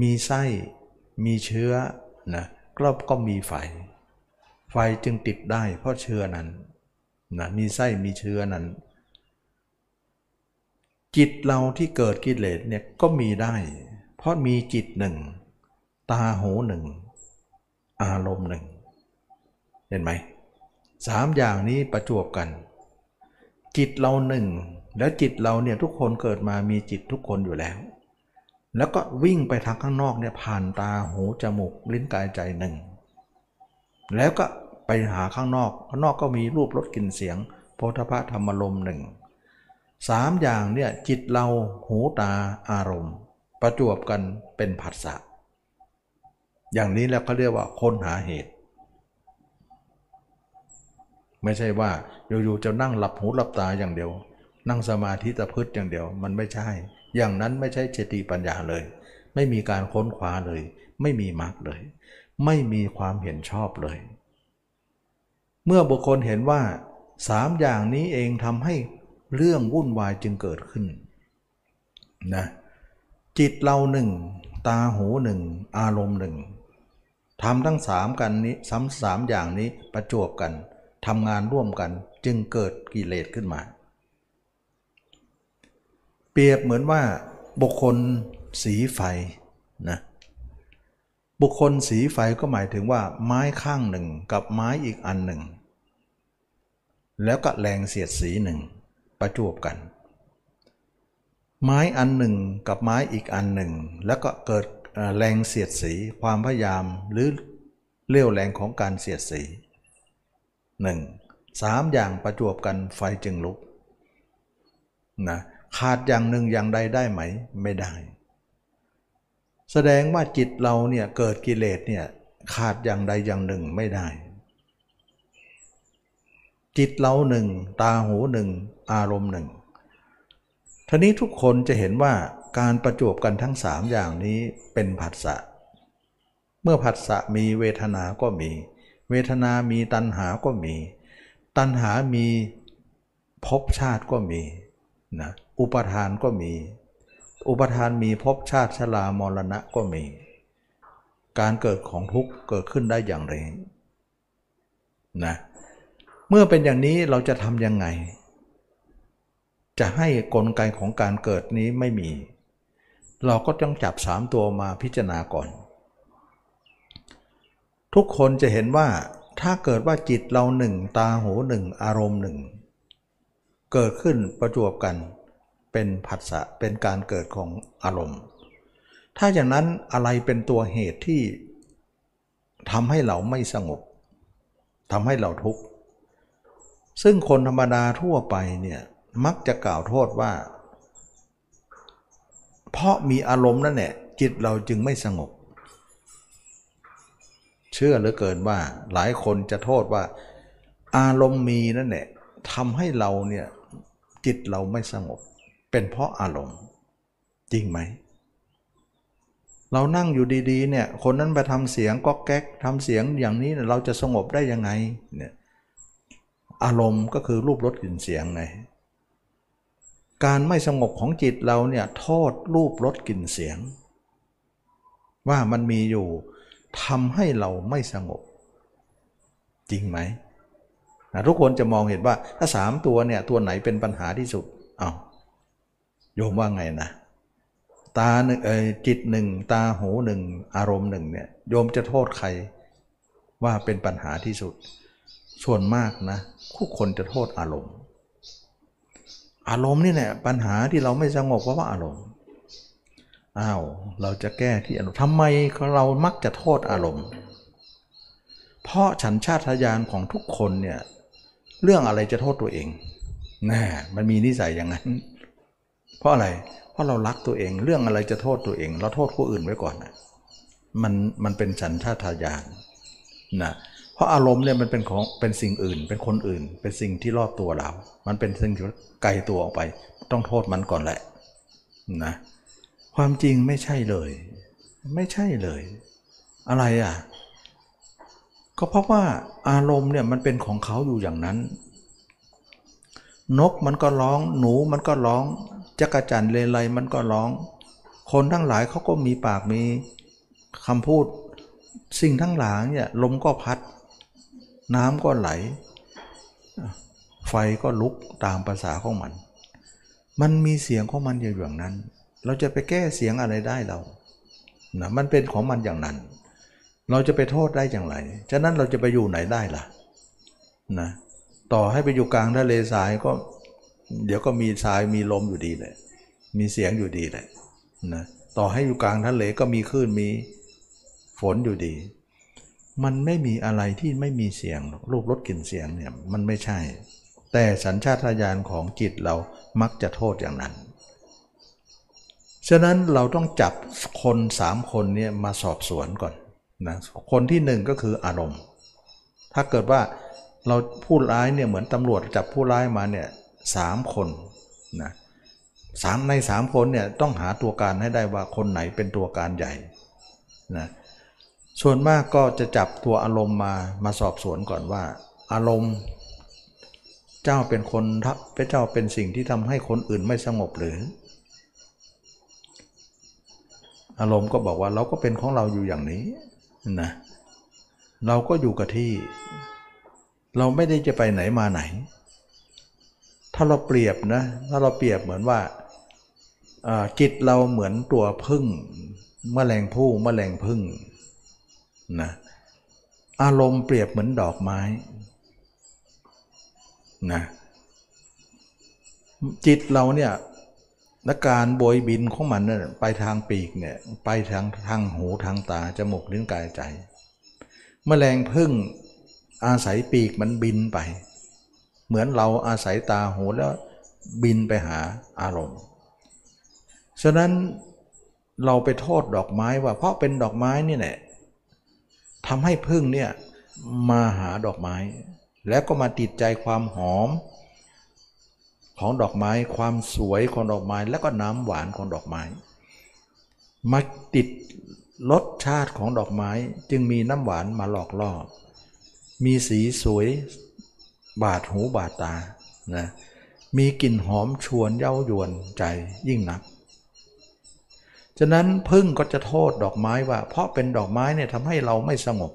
มีไส้มีเชื้อนะก็ก็มีไฟ ไฟจึงติดได้เพราะเชื้อนั้นนะมีไส้มีเชื้อนั้น จิตเราที่เกิดกิเลสเนี่ยก็มีได้ เพราะมีจิตหนึ่ง ตาหูหนึ่ง อารมณ์หนึ่ง ห็นไหมสามอย่างนี้ประจวบกัน จิตเราหนึ่ง แล้วจิตเราเนี่ยทุกคนเกิดมามีจิตทุกคนอยู่แล้ว แล้วก็วิ่งไปทางข้างนอกเนี่ยผ่านตาหูจมูกลิ้นกายใจหนึ่ง แล้วก็ไปหาข้างนอก ข้างนอกก็มีรูปรสกลิ่นเสียงโพธพะธรรมลมหนึ่งสามอย่างเนี่ยจิตเราหูตาอารมณ์ ประจวบกันเป็นผัสสะอย่างนี้แล้วเขาเรียกว่าค้นหาเหตุ ไม่ใช่ว่าอยู่ๆจะนั่งหลับหูหลับตาอย่างเดียว นั่งสมาธิตะพืชอย่างเดียว มันไม่ใช่ อย่างนั้นไม่ใช่เจติปัญญาเลย ไม่มีการค้นคว้าเลย ไม่มีมรรคเลย ไม่มีความเห็นชอบเลย เมื่อบุคคลเห็นว่าสามอย่างนี้เองทำให้เรื่องวุ่นวายจึงเกิดขึ้นนะจิตเราหนึ่ง ตาหูหนึ่ง อารมณ์หนึ่งทำทั้งสามกันนี้ซ้ำสามอย่างนี้ประจวบกัน ทำงานร่วมกันจึงเกิดกิเลสขึ้นมา เปรียบเหมือนว่าบุคคลสีไฟนะบุคคลสีไฟก็หมายถึงว่าไม้ข้างหนึ่งกับไม้อีกอันหนึ่ง แล้วก็แรงเสียดสีหนึ่งประจวบกัน ไม้อันหนึ่งกับไม้อีกอันหนึ่ง แล้วก็เกิดแรงเสียดสีความพยายามหรือเรี่ยวแรงของการเสียดสี หนึ่งสามอย่างประจวบกันไฟจึงลุกนะขาดอย่างหนึ่งอย่างใดได้ไหม ไม่ได้ แสดงว่าจิตเราเนี่ยเกิดกิเลสเนี่ยขาดอย่างใดอย่างหนึ่งไม่ได้ จิตเราหนึ่งตาหูหนึ่งอารมณ์หนึ่งทีนี้ทุกคนจะเห็นว่าการประจวบกันทั้งสามอย่างนี้เป็นผัสสะ เมื่อผัสสะมีเวทนาก็มี วทนามีตัณหาก็มี ตัณหามีภพชาติก็มีนะอุปทานก็มี อุปทานมีภพชาติชรามรณะก็มี การเกิดของทุกข์เกิดขึ้นได้อย่างไรนะเมื่อเป็นอย่างนี้เราจะทำยังไง จะให้กลไกของการเกิดนี้ไม่มี เราก็ต้องจับสามตัวมาพิจารณาก่อน ทุกคนจะเห็นว่าถ้าเกิดว่าจิตเราหนึ่งตาหูหนึ่งอารมณ์หนึ่งเกิดขึ้นประจวบกันเป็นผัสสะเป็นการเกิดของอารมณ์ ถ้าอย่างนั้นอะไรเป็นตัวเหตุที่ทำให้เราไม่สงบทำให้เราทุกข์ซึ่งคนธรรมดาทั่วไปเนี่ยมักจะกล่าวโทษว่า เพราะมีอารมณ์นั่นแหละจิตเราจึงไม่สงบ เชื่อเหลือเกินว่าหลายคนจะโทษว่า อารมณ์มีนั่นแหละทำให้เราเนี่ยจิตเราไม่สงบ เป็นเพราะอารมณ์จริงไหม เรานั่งอยู่ดีๆเนี่ยคนนั้นไปทำเสียงก็แก๊กทำเสียงอย่างนี้เราจะสงบได้ยังไงเนี่ยอารมณ์ก็คือรูปรสกลิ่นเสียงไงการไม่สงบของจิตเราเนี่ยโทษรูปรสกลิ่นเสียง ว่ามันมีอยู่ ทำให้เราไม่สงบ จริงไหมนะทุกคนจะมองเห็นว่าถ้าสามตัวเนี่ยตัวไหนเป็นปัญหาที่สุดเอาโยมว่าไงนะ ตาหนึ่งเออจิตหนึ่งตาหูหนึ่งอารมณ์หนึ่งเนี่ยโยมจะโทษใครว่าเป็นปัญหาที่สุด ส่วนมากนะคู่คนจะโทษอารมณ์ อารมณ์นี่แหละปัญหาที่เราไม่สงบเพราะว่าอารมณ์ อ้าวเราจะแก้ที่อารมณ์ทำไมเรามักจะโทษอารมณ์ เพราะฉันชาติญาณของทุกคนเนี่ยเรื่องอะไรจะโทษตัวเองแน่มันมีนิสัยอย่างนั้น เพราะอะไร เพราะเรารักตัวเอง เรื่องอะไรจะโทษตัวเอง เราโทษผู้อื่นไว้ก่อนนะมันมันเป็นสัญชาตญาณนะเพราะอารมณ์เนี่ยมันเป็นของเป็นสิ่งอื่น เป็นคนอื่น เป็นสิ่งที่รอบตัวเรา มันเป็นสิ่งที่ไกลตัวออกไป ต้องโทษมันก่อนแหละนะ ความจริงไม่ใช่เลย ไม่ใช่เลย อะไรอะ ก็เพราะว่าอารมณ์เนี่ยมันเป็นของเขาอยู่อย่างนั้น นกมันก็ร้อง หนูมันก็ร้องจักรจันเลไลมันก็ร้อง คนทั้งหลายเขาก็มีปากมีคำพูด สิ่งทั้งหลายเนี่ยลมก็พัด น้ำก็ไหล ไฟก็ลุกตามภาษาของมัน มันมีเสียงของมันอยู่อย่างนั้น เราจะไปแก้เสียงอะไรได้เรานะมันเป็นของมันอย่างนั้น เราจะไปโทษได้อย่างไร ฉะนั้นเราจะไปอยู่ไหนได้ล่ะนะต่อให้ไปอยู่กลางทะเลทรายก็ เดี๋ยวก็มีทรายมีลมอยู่ดีเลยมีเสียงอยู่ดีเลยนะต่อให้อยู่กลางทะเลก็มีคลื่นมีฝนอยู่ดี มันไม่มีอะไรที่ไม่มีเสียงรูปรสกลิ่นเสียงเนี่ยมันไม่ใช่ แต่สัญชาตญาณของจิตเรามักจะโทษอย่างนั้น ฉะนั้นเราต้องจับคนสามคนเนี่ยมาสอบสวนก่อนนะคนที่หนึ่งก็คืออารมณ์ ถ้าเกิดว่าเราผู้ร้ายเนี่ยเหมือนตำรวจจับผู้ร้ายมาเนี่ยสามคนนะสามในสามคนเนี่ยต้องหาตัวการให้ได้ว่าคนไหนเป็นตัวการใหญ่นะส่วนมากก็จะจับตัวอารมณ์มามาสอบสวนก่อนว่า อารมณ์ เจ้าเป็นคนทับพระเจ้าเป็นสิ่งที่ทำให้คนอื่นไม่สงบหรือ อารมณ์ก็บอกว่าเราก็เป็นของเราอยู่อย่างนี้นะเราก็อยู่กับที่ เราไม่ได้จะไปไหนมาไหน ถ้าเราเปรียบนะถ้าเราเปรียบเหมือนว่าจิตเราเหมือนตัวพึ่งมแมลงผู้มแมลงพึ่งนะอารมณ์เปรียบเหมือนดอกไม้นะจิตเราเนี่ย และการโบยบินของมันเนี่ยไปทางปีกเนี่ยไปทางทางหูทางตาจมูกลิ้นกายใจมแมลงพึ่งอาศัยปีกมันบินไป เหมือนเราอาศัยตาหูแล้วบินไปหาอารมณ์ ฉะนั้นเราไปโทษดอกไม้ว่าเพราะเป็นดอกไม้นี่แหละทำให้พึ่งเนี่ยมาหาดอกไม้ แล้วก็มาติดใจความหอม ของดอกไม้ ความสวยของดอกไม้ แล้วก็น้ำหวานของดอกไม้ มาติดรสชาติของดอกไม้จึงมีน้ำหวานมาหลอกล่อ มีสีสวยบาดหูบาดตานะมีกลิ่นหอมชวนเย้ายวนใจยิ่งนัก ฉะนั้นพึ่งก็จะโทษดอกไม้ว่า เพราะเป็นดอกไม้เนี่ยทำให้เราไม่สงบ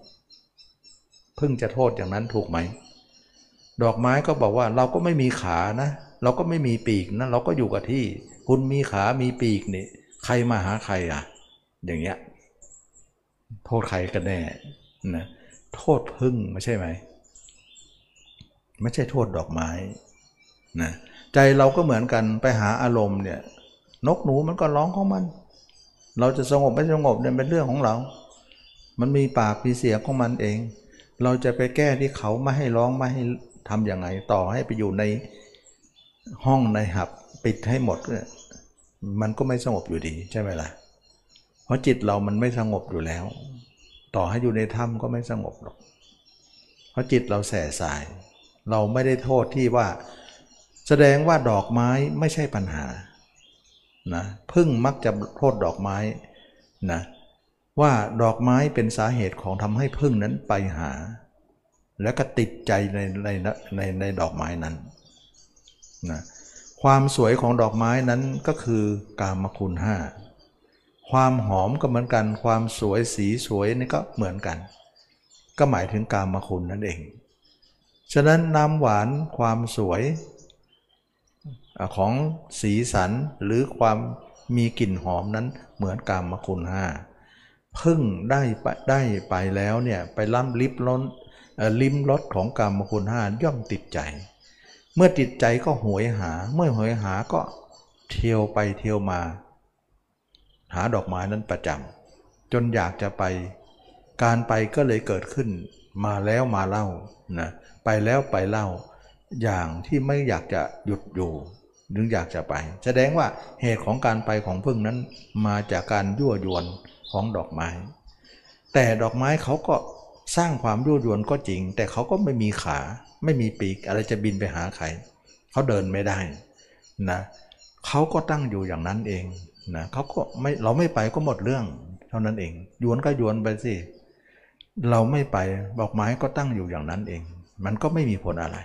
พึ่งจะโทษอย่างนั้นถูกไหม ดอกไม้ก็บอกว่าเราก็ไม่มีขานะ เราก็ไม่มีปีกนะเราก็อยู่กับที่ คุณมีขา มีปีกนี่ใครมาหาใครอะ อย่างเงี้ยโทษใครกันแน่นะโทษพึ่งไม่ใช่ไหมไม่ใช่โทษดอกไม้นะใจเราก็เหมือนกันไปหาอารมณ์เนี่ย นกหนูมันก็ร้องของมัน เราจะสงบไม่สงบเนี่ยเป็นเรื่องของเรา มันมีปากมีเสียงของมันเอง เราจะไปแก้ที่เขาไม่ให้ร้องไม่ให้ทำอยังไง ต่อให้ไปอยู่ใน ห้องในหับปิดให้หมด มันก็ไม่สงบอยู่ดีใช่ไหมล่ะ เพราะจิตเรามันไม่สงบอยู่แล้ว ต่อให้อยู่ในถ้ำก็ไม่สงบหรอก เพราะจิตเราแส่สาย เราไม่ได้โทษที่ว่า แสดงว่าดอกไม้ไม่ใช่ปัญหานะพึ่งมักจะโทษดอกไม้นะว่าดอกไม้เป็นสาเหตุของทำให้พึ่งนั้นไปหา แล้วก็ติดใจในในในในดอกไม้นั้น นะความสวยของดอกไม้นั้นก็คือกามคุณห้าความหอมก็เหมือนกัน ความสวยสีสวยนี่ก็เหมือนกัน ก็หมายถึงกามคุณนั่นเอง ฉะนั้นน้ำหวานความสวยของสีสันหรือความมีกลิ่นหอมนั้นเหมือนกามคุณห้าพึ่งได้ไปได้ไปแล้วเนี่ยไปล้ำลิบล้นลิ้มรสของกามคุณห้าย่อมติดใจ เมื่อติดใจก็หวยหา เมื่อหวยหาก็เที่ยวไปเที่ยวมา หาดอกไม้นั้นประจำจนอยากจะไป การไปก็เลยเกิดขึ้น มาแล้วมาเล่านะไปแล้วไปเล่า อย่างที่ไม่อยากจะหยุดอยู่ถึงอยากจะไป แสดงว่าเหตุของการไปของพึ่งนั้นมาจากการยั่วยวนของดอกไม้ แต่ดอกไม้เขาก็สร้างความยั่วยวนก็จริง แต่เขาก็ไม่มีขา ไม่มีปีกอะไรจะบินไปหาใครเขาเดินไม่ได้นะเขาก็ตั้งอยู่อย่างนั้นเองนะเขาก็ไม่เราไม่ไปก็หมดเรื่อง เท่านั้นเองยวนก็ยวนไปสิเราไม่ไปดอกไม้ก็ตั้งอยู่อย่างนั้นเอง มันก็ไม่มีผลอะไร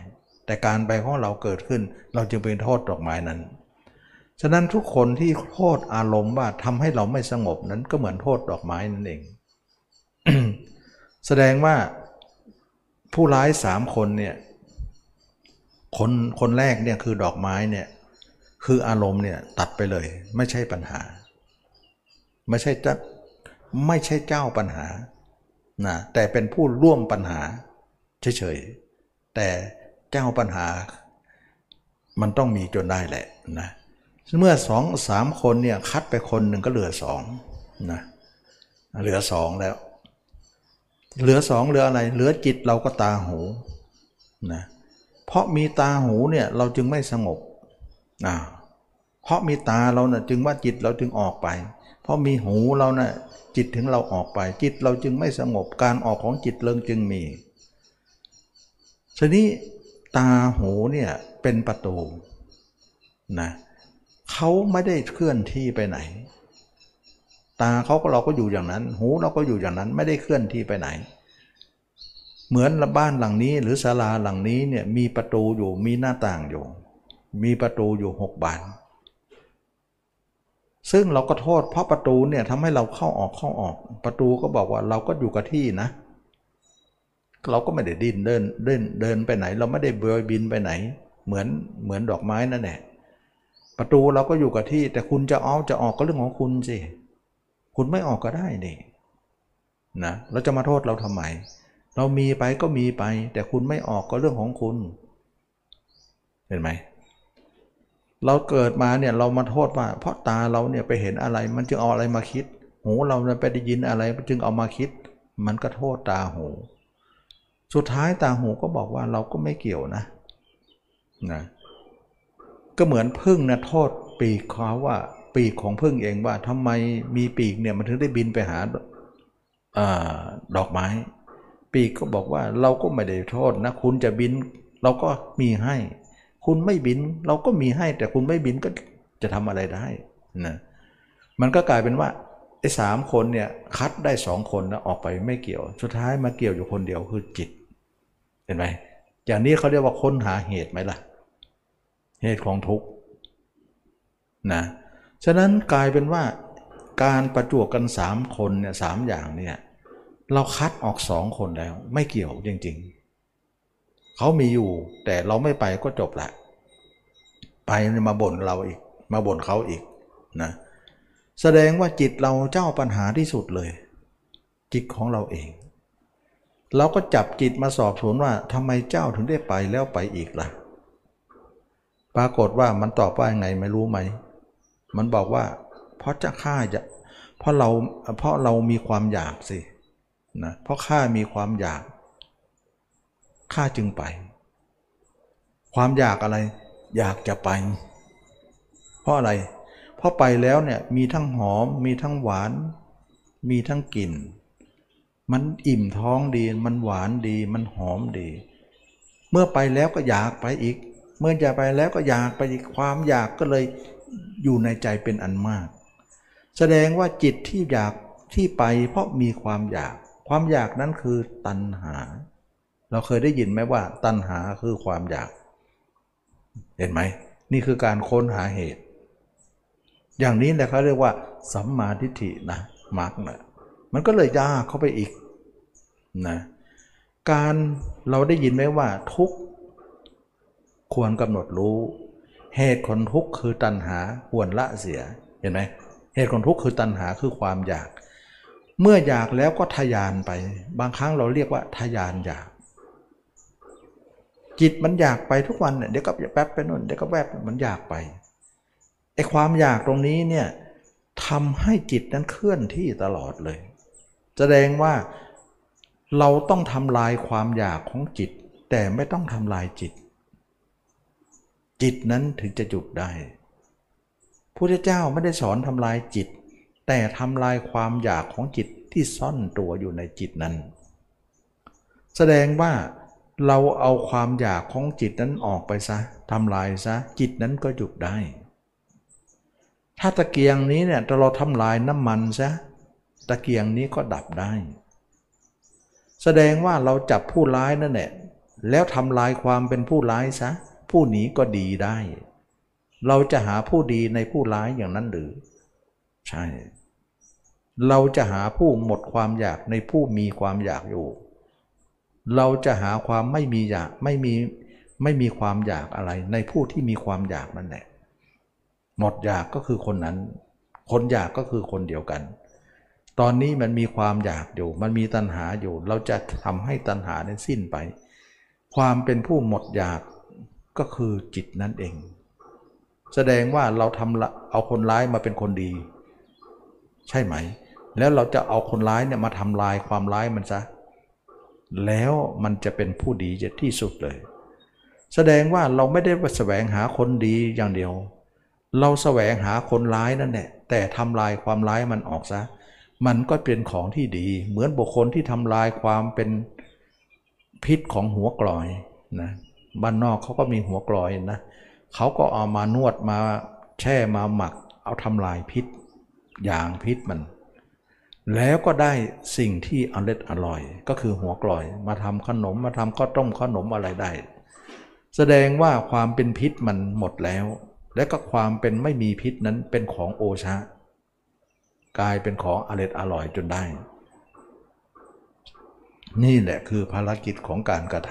แต่การไปของเราเกิดขึ้น เราจึงเป็นโทษดอกไม้นั้น ฉะนั้นทุกคนที่โทษอารมณ์ว่าทำให้เราไม่สงบนั้นก็เหมือนโทษดอกไม้นั่นเอง แสดงว่าผู้ร้ายสามคนเนี่ย คนคนแรกเนี่ยคือดอกไม้เนี่ยคืออารมณ์เนี่ยตัดไปเลย ไม่ใช่ปัญหา ไม่ใช่จะไม่ใช่เจ้าปัญหานะแต่เป็นผู้ร่วมปัญหาเฉยๆแต่เจ้าปัญหา มันต้องมีจนได้แหละนะเมื่อสองสามคนเนี่ยคัดไปคนหนึ่งก็เหลือสองนะเหลือสองแล้ว เหลือสองเหลืออะไร เหลือจิตเราก็ตาหูนะเเพราะมีตาหูเนี่ยเราจึงไม่สงบนะเพราะมีตาเรานะ่ะจึงว่าจิตเราจึงออกไป เพราะมีหูเรานะ่ะจิตถึงเราออกไป จิตเราจึงไม่สงบการออกของจิตเริงจึงมีทีนี้ตาหูเนี่ยเป็นประตูนะเขาไม่ได้เคลื่อนที่ไปไหน ตาเขาก็เราก็อยู่อย่างนั้น หูเราก็อยู่อย่างนั้นไม่ได้เคลื่อนที่ไปไหน เหมือนบ้านหลังนี้หรือศาลาหลังนี้เนี่ยมีประตูอยู่มีหน้าต่างอยู่ มีประตูอยู่หกบาน ซึ่งเราก็โทษเพราะประตูเนี่ยทำให้เราเข้าออกเข้าออก ประตูก็บอกว่าเราก็อยู่กับที่นะ เราก็ไม่ได้ดินเดินเดินเดินไปไหน เราไม่ได้เบยบินไปไหน เหมือนเหมือนดอกไม้นั่นแหละประตูเราก็อยู่กับที่ แต่คุณจะออกจะออกก็เรื่องของคุณสิคุณไม่ออกก็ได้นี่นะเราจะมาโทษเราทำไม เรามีไปก็มีไป แต่คุณไม่ออกก็เรื่องของคุณ เห็นไหมเราเกิดมาเนี่ยเรามาโทษว่า เพราะตาเราเนี่ยไปเห็นอะไร มันจึงเอาอะไรมาคิด หูเราไปได้ยินอะไรจึงเอามาคิด มันก็โทษตาหู สุดท้ายตาหูก็บอกว่าเราก็ไม่เกี่ยวนะนะก็เหมือนพึ่งนะโทษปีกเขาว่า ปีกของพึ่งเองว่าทำไมมีปีกเนี่ยมันถึงได้บินไปหาอดอกไม้ ปีกก็บอกว่าเราก็ไม่ได้โทษนะ คุณจะบินเราก็มีให้ คุณไม่บินเราก็มีให้ แต่คุณไม่บินก็จะทำอะไรได้นะมันก็กลายเป็นว่าไอ้สามคนเนี่ยคัดได้สองคนแล้วออกไปไม่เกี่ยว สุดท้ายมาเกี่ยวอยู่คนเดียวคือจิต เห็นไหมอย่างนี้เขาเรียกว่าค้นหาเหตุไหมล่ะ เหตุของทุกข์นะฉะนั้นกลายเป็นว่าการประจวบกันสามคนเนี่ยสามอย่างเนี่ย เราคัดออกสองคนแล้ว ไม่เกี่ยวจริง ๆ เขามีอยู่ แต่เราไม่ไปก็จบละไปมาบ่นเราอีก มาบ่นเขาอีกนะแสดงว่าจิตเราเจ้าปัญหาที่สุดเลย จิตของเราเอง เราก็จับจิตมาสอบสวนว่าทำไมเจ้าถึงได้ไปแล้วไปอีกล่ะ ปรากฏว่ามันตอบว่ายังไงไม่รู้ไหม มันบอกว่า เพราะจะฆ่าจะเพราะเราเพราะเรามีความอยากสิ นะเพราะข้ามีความอยากข้าจึงไป ความอยากอะไร อยากจะไป เพราะอะไร เพราะไปแล้วเนี่ยมีทั้งหอม มีทั้งหวาน มีทั้งกลิ่น มันอิ่มท้องดี มันหวานดี มันหอมดี เมื่อไปแล้วก็อยากไปอีก เมื่อจะไปแล้วก็อยากไปอีก ความอยากก็เลยอยู่ในใจเป็นอันมาก แสดงว่าจิตที่อยากที่ไปเพราะมีความอยาก ความอยากนั้นคือตัณหา เราเคยได้ยินไหมว่า ตัณหาคือความอยาก เห็นไหม นี่คือการค้นหาเหตุ อย่างนี้แหละเขาเรียกว่า สัมมาทิฏฐินะมรรคนะมันก็เลยยากเข้าไปอีกนะการเราได้ยินไหมว่าทุกควรกำหนดรู้ เหตุของทุกคือตัณหาควรละเสียเห็นไหมเหตุของทุกคือตัณหาคือความอยาก เมื่ออยากแล้วก็ทยานไป บางครั้งเราเรียกว่าทยานอยาก จิตมันอยากไปทุกวันเนี่ยเดี๋ยวก็แป๊บไปนู่นเดี๋ยวก็แวบมันอยากไปไอ้ความอยากตรงนี้เนี่ยทำให้จิตนั้นเคลื่อนที่ตลอดเลย แสดงว่าเราต้องทำลายความอยากของจิต แต่ไม่ต้องทำลายจิต จิตนั้นถึงจะหยุดได้พระเจ้าไม่ได้สอนทำลายจิต แต่ทำลายความอยากของจิตที่ซ่อนตัวอยู่ในจิตนั้น แสดงว่าเราเอาความอยากของจิตนั้นออกไปซะทำลายซะจิตนั้นก็หยุดได้ ถ้าตะเกียงนี้เนี่ยเราทำลายน้ำมันซะตะเกียงนี้ก็ดับได้ แสดงว่าเราจับผู้ร้ายนั่นแหละแล้วทำลายความเป็นผู้ร้ายซะผู้หนีก็ดีได้ เราจะหาผู้ดีในผู้ร้ายอย่างนั้นหรือ ใช่ เราจะหาผู้หมดความอยากในผู้มีความอยากอยู่ เราจะหาความไม่มีอยากไม่มีไม่มีความอยากอะไร ในผู้ที่มีความอยากนั่นแหละหมดอยากก็คือคนนั้น คนอยากก็คือคนเดียวกัน ตอนนี้มันมีความอยากอยู่ มันมีตัณหาอยู่ เราจะทำให้ตัณหานั้นสิ้นไป ความเป็นผู้หมดอยากก็คือจิตนั่นเอง แสดงว่าเราทำเอาคนร้ายมาเป็นคนดี ใช่ไหม แล้วเราจะเอาคนร้ายเนี่ยมาทำลายความร้ายมันซะ แล้วมันจะเป็นผู้ดีที่สุดเลย แสดงว่าเราไม่ได้แสวงหาคนดีอย่างเดียว เราแสวงหาคนร้ายนั่นแหละแต่ทำลายความร้ายมันออกซะ มันก็เป็นของที่ดี เหมือนบุคคลที่ทำลายความเป็นพิษของหัวกลอยนะบ้านนอกเขาก็มีหัวกลอยนะเขาก็เอามานวดมาแช่มาหมัก เอาทำลายพิษ ย่างพิษมัน แล้วก็ได้สิ่งที่อร่อยอร่อย ก็คือหัวกลอยมาทำขนมมาทำข้าวต้มขนมอะไรได้ แสดงว่าความเป็นพิษมันหมดแล้ว และก็ความเป็นไม่มีพิษนั้นเป็นของโอชะ กลายเป็นของอร่อยอร่อยจนได้ นี่แหละคือภารกิจของการกระท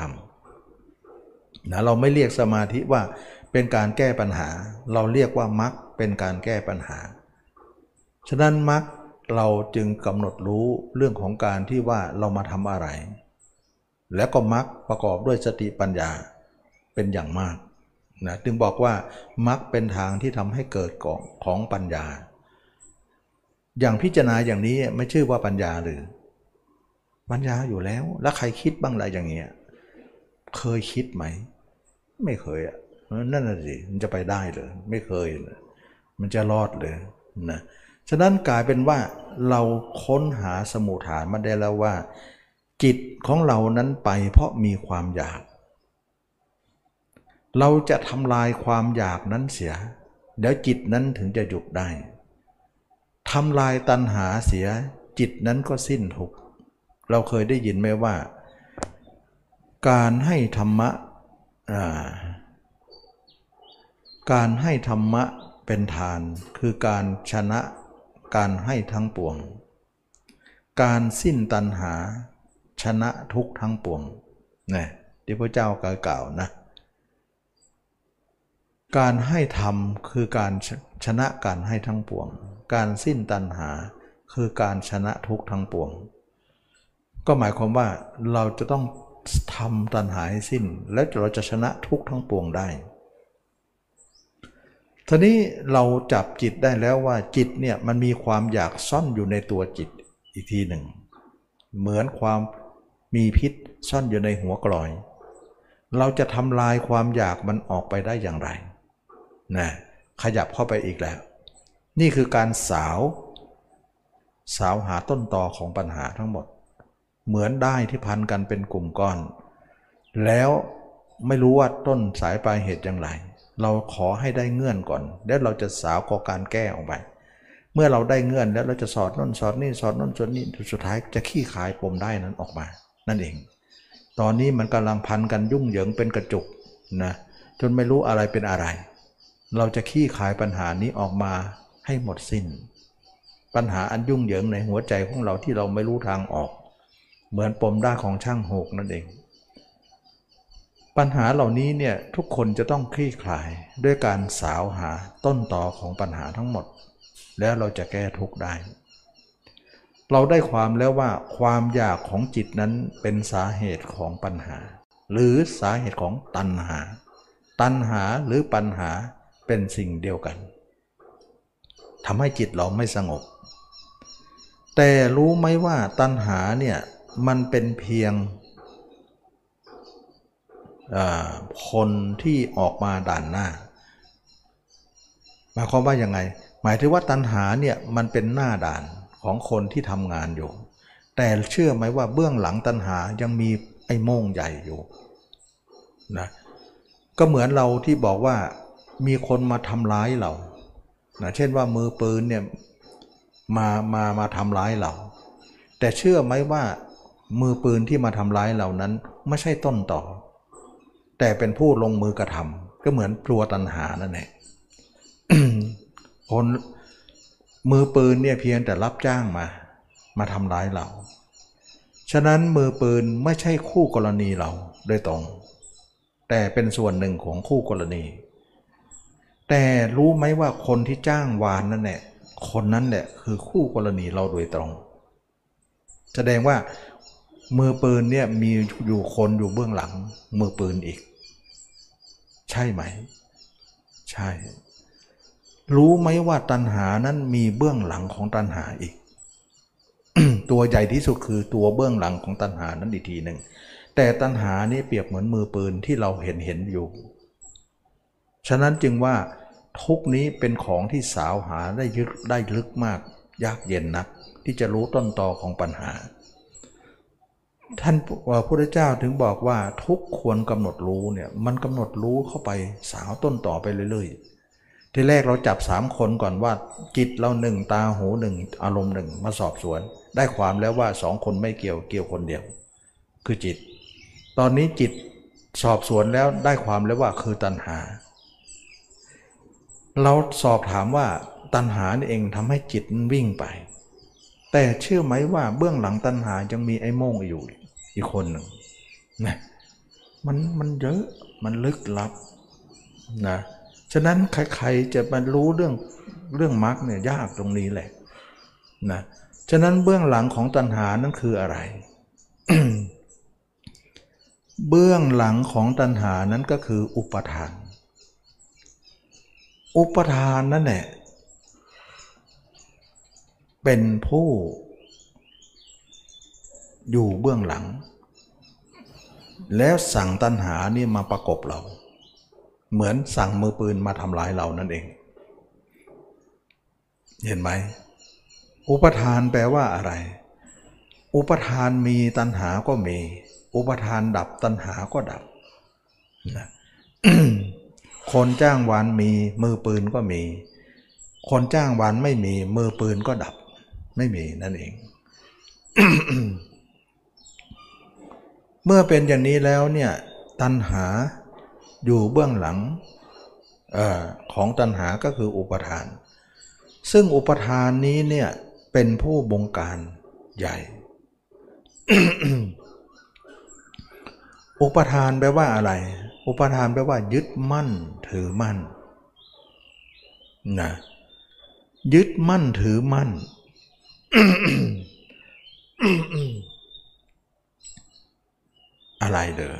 ำนะเราไม่เรียกสมาธิว่าเป็นการแก้ปัญหา เราเรียกว่ามรรคเป็นการแก้ปัญหา ฉะนั้นมรรคเราจึงกำหนดรู้เรื่องของการที่ว่าเรามาทำอะไร แล้วก็มรรคประกอบด้วยสติปัญญาเป็นอย่างมากนะจึงบอกว่ามักเป็นทางที่ทำให้เกิดของของปัญญา อย่างพิจารณาอย่างนี้ไม่ชื่อว่าปัญญาหรือ ปัญญาอยู่แล้ว แล้วใครคิดบ้างอะไรอย่างเงี้ยเคยคิดไหม ไม่เคยอะนั่นน่ะสิมันจะไปได้เลยไม่เคยเลยมันจะรอดเลยนะ ฉะนั้นกลายเป็นว่าเราค้นหาสมุทฐานมาได้แล้วว่า จิตของเรานั้นไปเพราะมีความอยาก เราจะทำลายความอยากนั้นเสีย เดี๋ยวจิตนั้นถึงจะหยุดได้ทำลายตัณหาเสีย จิตนั้นก็สิ้นทุกเราเคยได้ยินไหมว่า การให้ธรรมะการให้ธรรมะเป็นทานคือการชนะ การให้ทั้งปวง การสิ้นตัณหาชนะทุกทั้งปวงนี่ที่พระเจ้ากล่าวนะ การให้ธรรมคือการชนะการให้ทั้งปวง การสิ้นตัณหาคือการชนะทุกทั้งปวง ก็หมายความว่าเราจะต้องทำตัณหาให้สิ้น แล้วเราจะชนะทุกทั้งปวงได้ ทีนี้เราจับจิตได้แล้วว่าจิตเนี่ยมันมีความอยากซ่อนอยู่ในตัวจิตอีกทีหนึ่ง เหมือนความมีพิษซ่อนอยู่ในหัวกลอย เราจะทำลายความอยากมันออกไปได้อย่างไรนะขยับเข้าไปอีกแล้ว นี่คือการสาว สาวหาต้นตอของปัญหาทั้งหมด เหมือนได้ที่พันกันเป็นกลุ่มก้อน แล้วไม่รู้ว่าต้นสายปลายเหตุอย่างไร เราขอให้ได้เงื่อนก่อน แล้วเราจะสาวกอการแก้ออกไป เมื่อเราได้เงื่อนแล้วเราจะสอดน้นสอดนี่สอดน้นสอดนี่สุดท้ายจะขี้ขายปมได้นั้นออกมา นั่นเอง ตอนนี้มันกำลังพันกันยุ่งเหยิงเป็นกระจุกนะจนไม่รู้อะไรเป็นอะไร เราจะขี้ขายปัญหานี้ออกมาให้หมดสิน้น ปัญหาอันยุ่งเหยิงในหัวใจของเราที่เราไม่รู้ทางออก เหมือนปมด้าของช่างโหกนั่นเอง ปัญหาเหล่านี้เนี่ยทุกคนจะต้องคลี่คลายด้วยการสาวหาต้นต่อของปัญหาทั้งหมด แล้วเราจะแก้ทุกได้ เราได้ความแล้วว่าความอยากของจิตนั้นเป็นสาเหตุของปัญหา หรือสาเหตุของตัณหา ตัณหาหรือปัญหาเป็นสิ่งเดียวกันทำให้จิตเราไม่สงบ แต่รู้ไหมว่าตัณหาเนี่ยมันเป็นเพียง คนที่ออกมาด่านหน้าหมายความว่ายังไง หมายถึงว่าตัณหาเนี่ยมันเป็นหน้าด่านของคนที่ทำงานอยู่ แต่เชื่อไหมว่าเบื้องหลังตัณหายังมีไอ้โม่งใหญ่อยู่นะก็เหมือนเราที่บอกว่ามีคนมาทำร้ายเรานะเช่นว่ามือปืนเนี่ยมามามาทำร้ายเรา แต่เชื่อไหมว่ามือปืนที่มาทำร้ายเรานั้นไม่ใช่ต้นต่อ แต่เป็นผู้ลงมือกระทำก็เหมือนปลัวตันหานั่นแหละคนมือปืนเนี่ยเพียงแต่รับจ้างมา มาทำร้ายเรา ฉะนั้นมือปืนไม่ใช่คู่กรณีเราโดยตรง แต่เป็นส่วนหนึ่งของคู่กรณี แต่รู้ไหมว่าคนที่จ้างวานนั่นแหละคนนั้นแหละคือคู่กรณีเราโดยตรง แสดงว่ามือปืนเนี่ยมีอยู่คนอยู่เบื้องหลังมือปืนอีก ใช่ไหม ใช่ รู้ไหมว่าตัณหานั้นมีเบื้องหลังของตัณหาอีก ตัวใหญ่ที่สุดคือตัวเบื้องหลังของตัณหานั้นอีกทีหนึ่ง แต่ตัณหานี้เปรียบเหมือนมือปืนที่เราเห็นเห็นอยู่ ฉะนั้นจึงว่าทุกนี้เป็นของที่สาวหาได้ยึดได้ลึกมาก ยากเย็นนัก ที่จะรู้ต้นตอของปัญหา ท่านพระพุทธเจ้าถึงบอกว่าทุกควรกำหนดรู้เนี่ยมันกำหนดรู้เข้าไปสาวต้นต่อไปเรื่อยๆ ที่แรกเราจับสามคนก่อนว่าจิตเราหนึ่งตาหูหนึ่งอารมณ์หนึ่งมาสอบสวน ได้ความแล้วว่าสองคนไม่เกี่ยวเกี่ยวคนเดียว คือจิต ตอนนี้จิตสอบสวนแล้วได้ความแล้วว่าคือตัณหา เราสอบถามว่าตัณหานี่เองทำให้จิตวิ่งไป แต่เชื่อไหมว่าเบื้องหลังตัณหายังมีไอ้โมงอยู่ อีกคนหนึ่งนะมันมันเยอะมันลึกลับนะฉะนั้นใครๆจะมารู้เรื่องเรื่องมรรคเนี่ยยากตรงนี้แหละนะฉะนั้นเบื้องหลังของตัณหานั้นคืออะไร เบื้องหลังของตัณหานั้นก็คืออุปทาน อุปทานนั่นแหละเป็นผู้ อยู่เบื้องหลัง แล้วสั่งตัณหานี่มาประกบเรา เหมือนสั่งมือปืนมาทำลายเรานั่นเอง เห็นไหม อุปทานแปลว่าอะไร อุปทานมีตัณหาก็มี อุปทานดับตัณหาก็ดับนะคนจ้างวานมีมือปืนก็มี คนจ้างวานไม่มีมือปืนก็ดับ ไม่มีนั่นเอง เมื่อเป็นอย่างนี้แล้วเนี่ยตัณหาอยู่เบื้องหลังอของตัณหาก็คืออุปทาน ซึ่งอุปทานนี้เนี่ยเป็นผู้บงการใหญ่ อุปทานแปลว่าอะไร อุปทานแปลว่า ยึดมั่นถือมั่นนะยึดมั่นถือมั่น อะไรเด้อ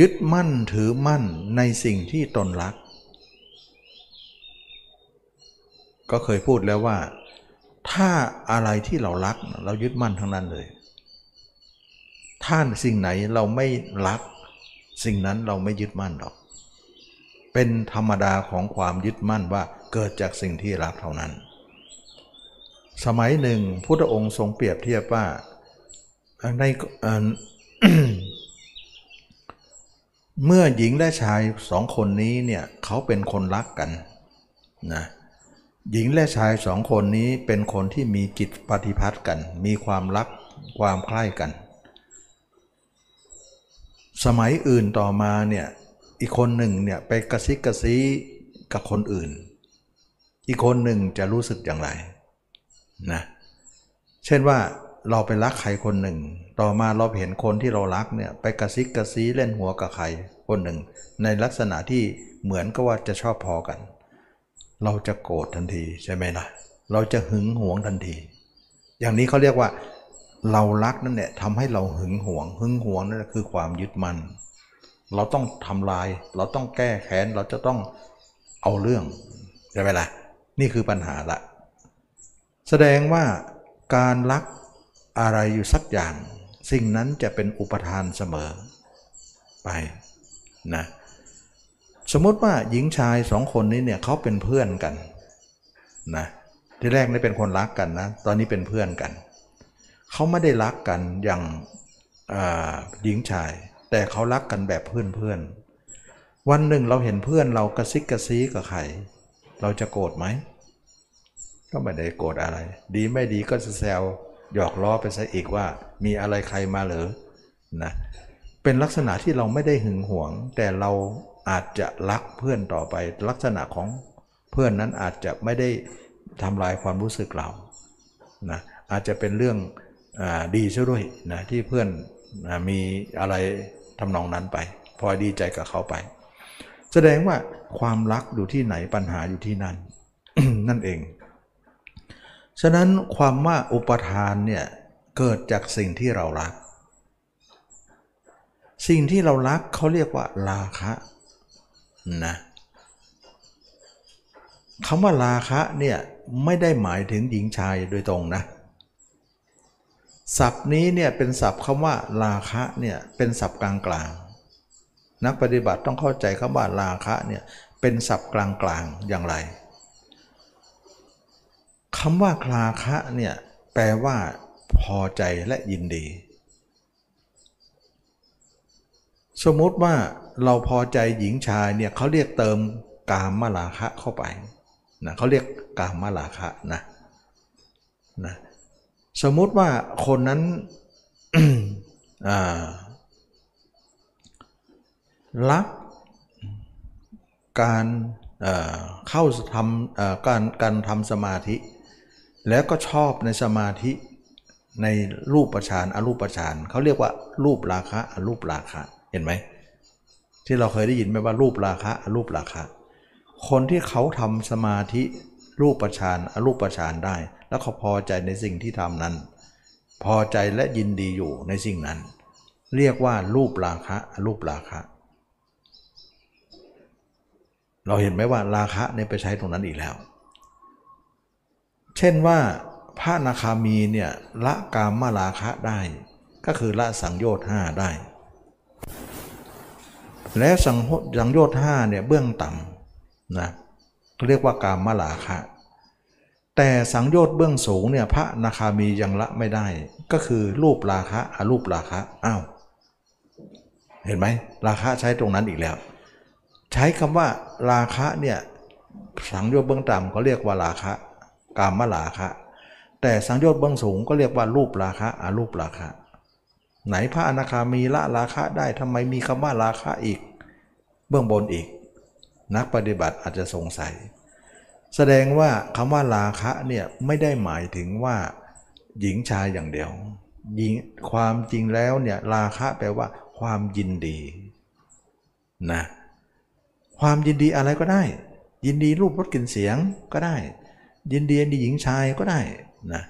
ยึดมั่นถือมั่นในสิ่งที่ตนรัก ก็เคยพูดแล้วว่า ถ้าอะไรที่เรารัก เรายึดมั่นทั้งนั้นเลย ถ้าสิ่งไหนเราไม่รัก สิ่งนั้นเราไม่ยึดมั่นหรอก เป็นธรรมดาของความยึดมั่นว่าเกิดจากสิ่งที่รักเท่านั้น สมัยหนึ่งพุทธองค์ทรงเปรียบเทียบว่า ในเมื่อหญิงและชายสองคนนี้เนี่ยเขาเป็นคนรักกันนะหญิงและชายสองคนนี้เป็นคนที่มีจิตปฏิพัติกัน มีความรักความใคร่กัน สมัยอื่นต่อมาเนี่ยอีกคนหนึ่งเนี่ยไปกระซิกกระซีกับคนอื่น อีกคนหนึ่งจะรู้สึกอย่างไรนะเช่นว่า เราไปรักใครคนหนึ่ง ต่อมาเราเห็นคนที่เรารักเนี่ยไปกระซิกกระซีเล่นหัวกับใครคนหนึ่ง ในลักษณะที่เหมือนกับว่าจะชอบพอกัน เราจะโกรธทันทีใช่ไหมล่ะ เราจะหึงหวงทันที อย่างนี้เขาเรียกว่า เรารักนั่นแหละทำให้เราหึงหวง หึงหวงนั่นคือความยึดมัน่นเราต้องทำลาย เราต้องแก้แค้น เราจะต้องเอาเรื่องใช่ไหมล่ะ นี่คือปัญหาละ แสดงว่าการรัก อะไรอยู่สักอย่าง สิ่งนั้นจะเป็นอุปทานเสมอไปนะสมมติว่าหญิงชายสองคนนี้เนี่ยเขาเป็นเพื่อนกันนะที่แรกนี่เป็นคนรักกันนะตอนนี้เป็นเพื่อนกันเขาไม่ได้รักกันอย่างหญิงชาย แต่เขารักกันแบบเพื่อนเพื่อนวันหนึ่งเราเห็นเพื่อนเรากระซิกกระซีกับใครเราจะโกรธไหมก็ไม่ได้โกรธอะไร ดีไม่ดีก็จะแซว หยอกล้อไปซะอีกว่า มีอะไรใครมาเหรอนะเป็นลักษณะที่เราไม่ได้หึงหวง แต่เราอาจจะรักเพื่อนต่อไป ลักษณะของเพื่อนนั้นอาจจะไม่ได้ทำลายความรู้สึกเรานะอาจจะเป็นเรื่องอดีซะด้วยนะที่เพื่อนมีอะไรทำนองนั้นไป พอดีใจกับเขาไป แสดงว่าความรักอยู่ที่ไหนปัญหาอยู่ที่นั่นนั่นเอง ฉะนั้นความว่าอุปทานเนี่ยเกิดจากสิ่งที่เรารัก สิ่งที่เรารักเขาเรียกว่าราคะนะคำว่าราคะเนี่ยไม่ได้หมายถึงหญิงชายโดยตรงนะศัพท์นี้เนี่ยเป็นศัพท์คำว่าราคะเนี่ยเป็นศัพท์กลางๆ นักปฏิบัติต้องเข้าใจคำว่าราคะเนี่ยเป็นศัพท์กลางๆอย่างไร คำว่าคลาคะเนี่ยแปลว่า พอใจและยินดี สมมติว่าเราพอใจหญิงชายเนี่ยเขาเรียกเติมกามมาลาคะเข้าไปนะเขาเรียกกามมาลาคะนะนะสมมติว่าคนนั้นรักการเข้าทำการการทำสมาธิ แล้วก็ชอบในสมาธิในรูปประชานอรูปประชานเขาเรียกว่ารูปราคะอรูปราคะเห็นไหมที่เราเคยได้ยินไหมว่ารูปราคะอรูปราคะ คนที่เขาทำสมาธิรูปประชานอรูปประชานได้ แล้วเขาพอใจในสิ่งที่ทำนั้น พอใจและยินดีอยู่ในสิ่งนั้น เรียกว่ารูปราคะอรูปราคะ เราเห็นไหมว่าราคะเนี่ยไปใช้ตรงนั้นอีกแล้ว เช่นว่าพระนาคามีเนี่ยละกามมาราคะได้ ก็คือละสังโยชน์ห้าได้ และสังสังโยชน์ห้าเนี่ยเบื้องต่ำนะเรียกว่ากามมาราคะ แต่สังโยชน์เบื้องสูงเนี่ยพระนาคามียังละไม่ได้ ก็คือรูปราคะอรูปราคะอ้าวเห็นไหมราคะใช้ตรงนั้นอีกแล้ว ใช้คำว่าราคะเนี่ยสังโยชน์เบื้องต่ำเขาเรียกว่าราคะ กามลาคะ แต่สังโยชน์เบื้องสูงก็เรียกว่ารูปราคะอารูปราคะ ไหนพระอนาคามีละราคะได้ทำไมมีคำว่าราคะอีก เบื้องบนอีก นักปฏิบัติอาจจะสงสัย แสดงว่าคำว่าราคะเนี่ยไม่ได้หมายถึงว่า หญิงชายอย่างเดียวหญิงความจริงแล้วเนี่ยราคะแปลว่า ความยินดีนะความยินดีอะไรก็ได้ ยินดีรูปรสกลิ่นเสียงก็ได้ ยินดีในหญิงชายก็ได้นะ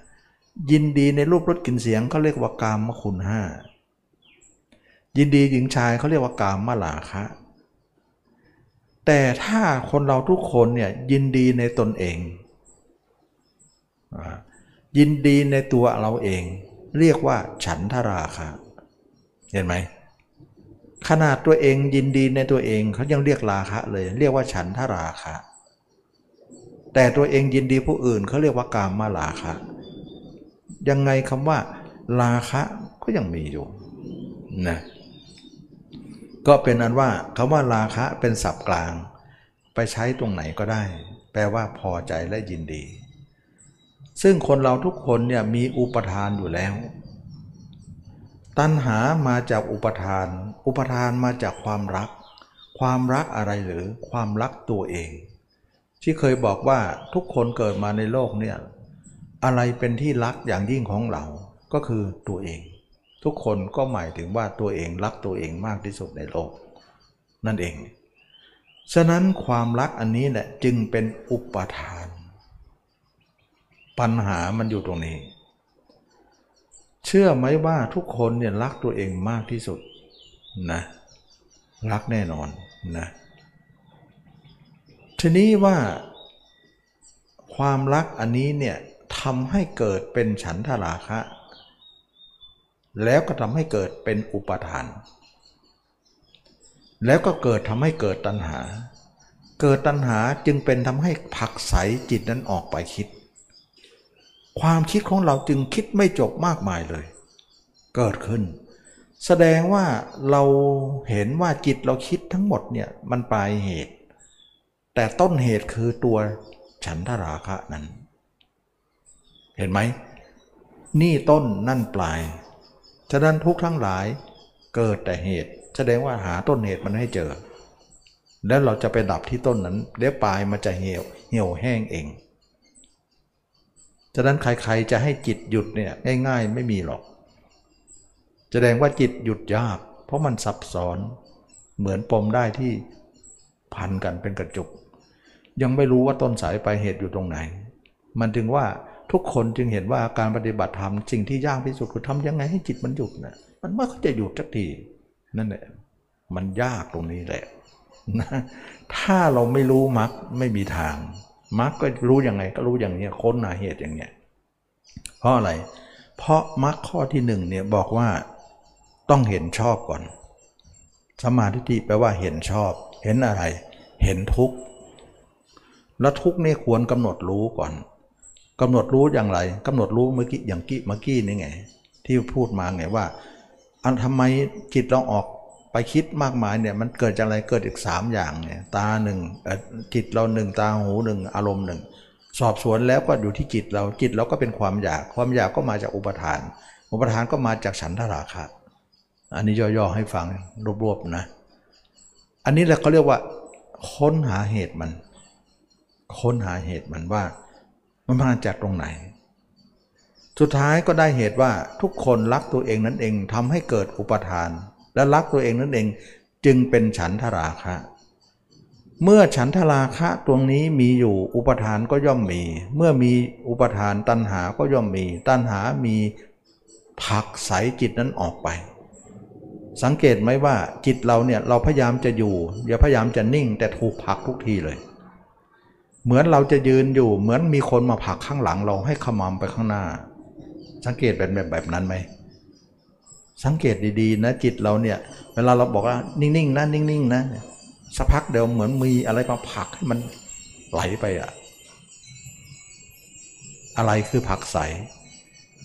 ยินดีในรูปรสกลิ่นเสียงเขาเรียกว่ากามคุณห้ายินดีหญิงชายเขาเรียกว่ากามมาลาคะ แต่ถ้าคนเราทุกคนเนี่ยยินดีในตนเอง ยินดีในตัวเราเอง เรียกว่าฉันทราคะ เห็นไหมขนาดตัวเองยินดีในตัวเองเขายังเรียกราคะเลย เรียกว่าฉันทราคะ แต่ตัวเองยินดีผู้อื่นเขาเรียกว่ากามมาลาคะ ยังไงคำว่าราคะก็ยังมีอยู่นะก็เป็นอันว่าคำว่าราคะเป็นศัพท์กลาง ไปใช้ตรงไหนก็ได้ แปลว่าพอใจและยินดี ซึ่งคนเราทุกคนเนี่ยมีอุปทานอยู่แล้ว ตัณหามาจากอุปทาน อุปทานมาจากความรัก ความรักอะไรหรือความรักตัวเอง ที่เคยบอกว่าทุกคนเกิดมาในโลกเนี่ยอะไรเป็นที่รักอย่างยิ่งของเราก็คือตัวเอง ทุกคนก็หมายถึงว่าตัวเองรักตัวเองมากที่สุดในโลก นั่นเอง ฉะนั้นความรักอันนี้แหละจึงเป็นอุปทาน ปัญหามันอยู่ตรงนี้ เชื่อไหมว่าทุกคนเนี่ยรักตัวเองมากที่สุดนะรักแน่นอนนะ ทีนี้ว่าความรักอันนี้เนี่ยทำให้เกิดเป็นฉันทราคะ แล้วก็ทำให้เกิดเป็นอุปทาน แล้วก็เกิดทำให้เกิดตัณหา เกิดตัณหาจึงเป็นทำให้ผักใสจิตนั้นออกไปคิด ความคิดของเราจึงคิดไม่จบมากมายเลย เกิดขึ้น แสดงว่าเราเห็นว่าจิตเราคิดทั้งหมดเนี่ยมันปลายเหตุ แต่ต้นเหตุคือตัวฉันทราคะนั้น เห็นไหม นี่ต้นนั่นปลาย ฉะนั้นทุกทั้งหลายเกิดแต่เหตุ แสดงว่าหาต้นเหตุมันให้เจอ แล้วเราจะไปดับที่ต้นนั้นเดี๋ยวปลายมันจะเหี่ยวเหี่ยวแห้งเอง ฉะนั้นใครๆจะให้จิตหยุดเนี่ยง่ายๆไม่มีหรอก แสดงว่าจิตหยุดยาก เพราะมันซับซ้อนเหมือนปมได้ที่พันกันเป็นกระจุก ยังไม่รู้ว่าต้นสายปลายเหตุอยู่ตรงไหน มันจึงว่าทุกคนจึงเห็นว่าการปฏิบัติธรรมสิ่งที่ยากที่สุดคือทำยังไงให้จิตมันหยุดนะมันไม่เขาจะหยุดสักทีนั่นแหละมันยากตรงนี้แหละนะถ้าเราไม่รู้มรรคไม่มีทางมรรคก็รู้ยังไงก็รู้อย่างนี้ค้นหาเหตุอย่างเนี้ยเพราะอะไร เพราะมรรคข้อที่หนึ่งเนี่ยบอกว่าต้องเห็นชอบก่อน สมาธิแปลว่าเห็นชอบ เห็นอะไร เห็นทุกข์ แล้วทุกนี่ควรกำหนดรู้ก่อนกำหนดรู้อย่างไรกำหนดรู้เมื่อกี้อย่างกี้เมื่อกี้นี่ไง ที่พูดมาไงว่า อันทำไมจิตเราออกไปคิดมากมายเนี่ยมันเกิดจากอะไรเกิดอีกสามอย่างเนี่ยตาหนึ่งจิตเราหนึ่งตาหูหนึ่งอารมณ์หนึ่งสอบสวนแล้วก็อยู่ที่จิตเราจิตเราก็เป็นความอยาก ความอยากก็มาจากอุปทาน อุปทานก็มาจากฉันทราคะ อันนี้ย่อๆให้ฟังรวบๆนะ อันนี้แหละเขาเรียกว่า ค้นหาเหตุมัน ค้นหาเหตุมันว่า มันมาจากตรงไหน สุดท้ายก็ได้เหตุว่าทุกคนรักตัวเองนั่นเองทำให้เกิดอุปทาน และรักตัวเองนั่นเองจึงเป็นฉันทราคะ เมื่อฉันทราคะตรงนี้มีอยู่อุปทานก็ย่อมมี เมื่อมีอุปทานตัณหาก็ย่อมมี ตัณหามีผักใสจิตนั้นออกไป สังเกตไหมว่าจิตเราเนี่ยเราพยายามจะอยู่อย่าพยายามจะนิ่งแต่ถูกผักทุกทีเลย เหมือนเราจะยืนอยู่ เหมือนมีคนมาผลักข้างหลังเราให้ขมำไปข้างหน้า สังเกตเป็นแบบแบบนั้นไหมสังเกตดีๆ นะจิตเราเนี่ย เวลาเราบอกว่านิ่งๆนะนิ่งๆนะสักพักเดียวเหมือนมีอะไรมาผลักให้มันไหลไปอะอะไรคือผักใส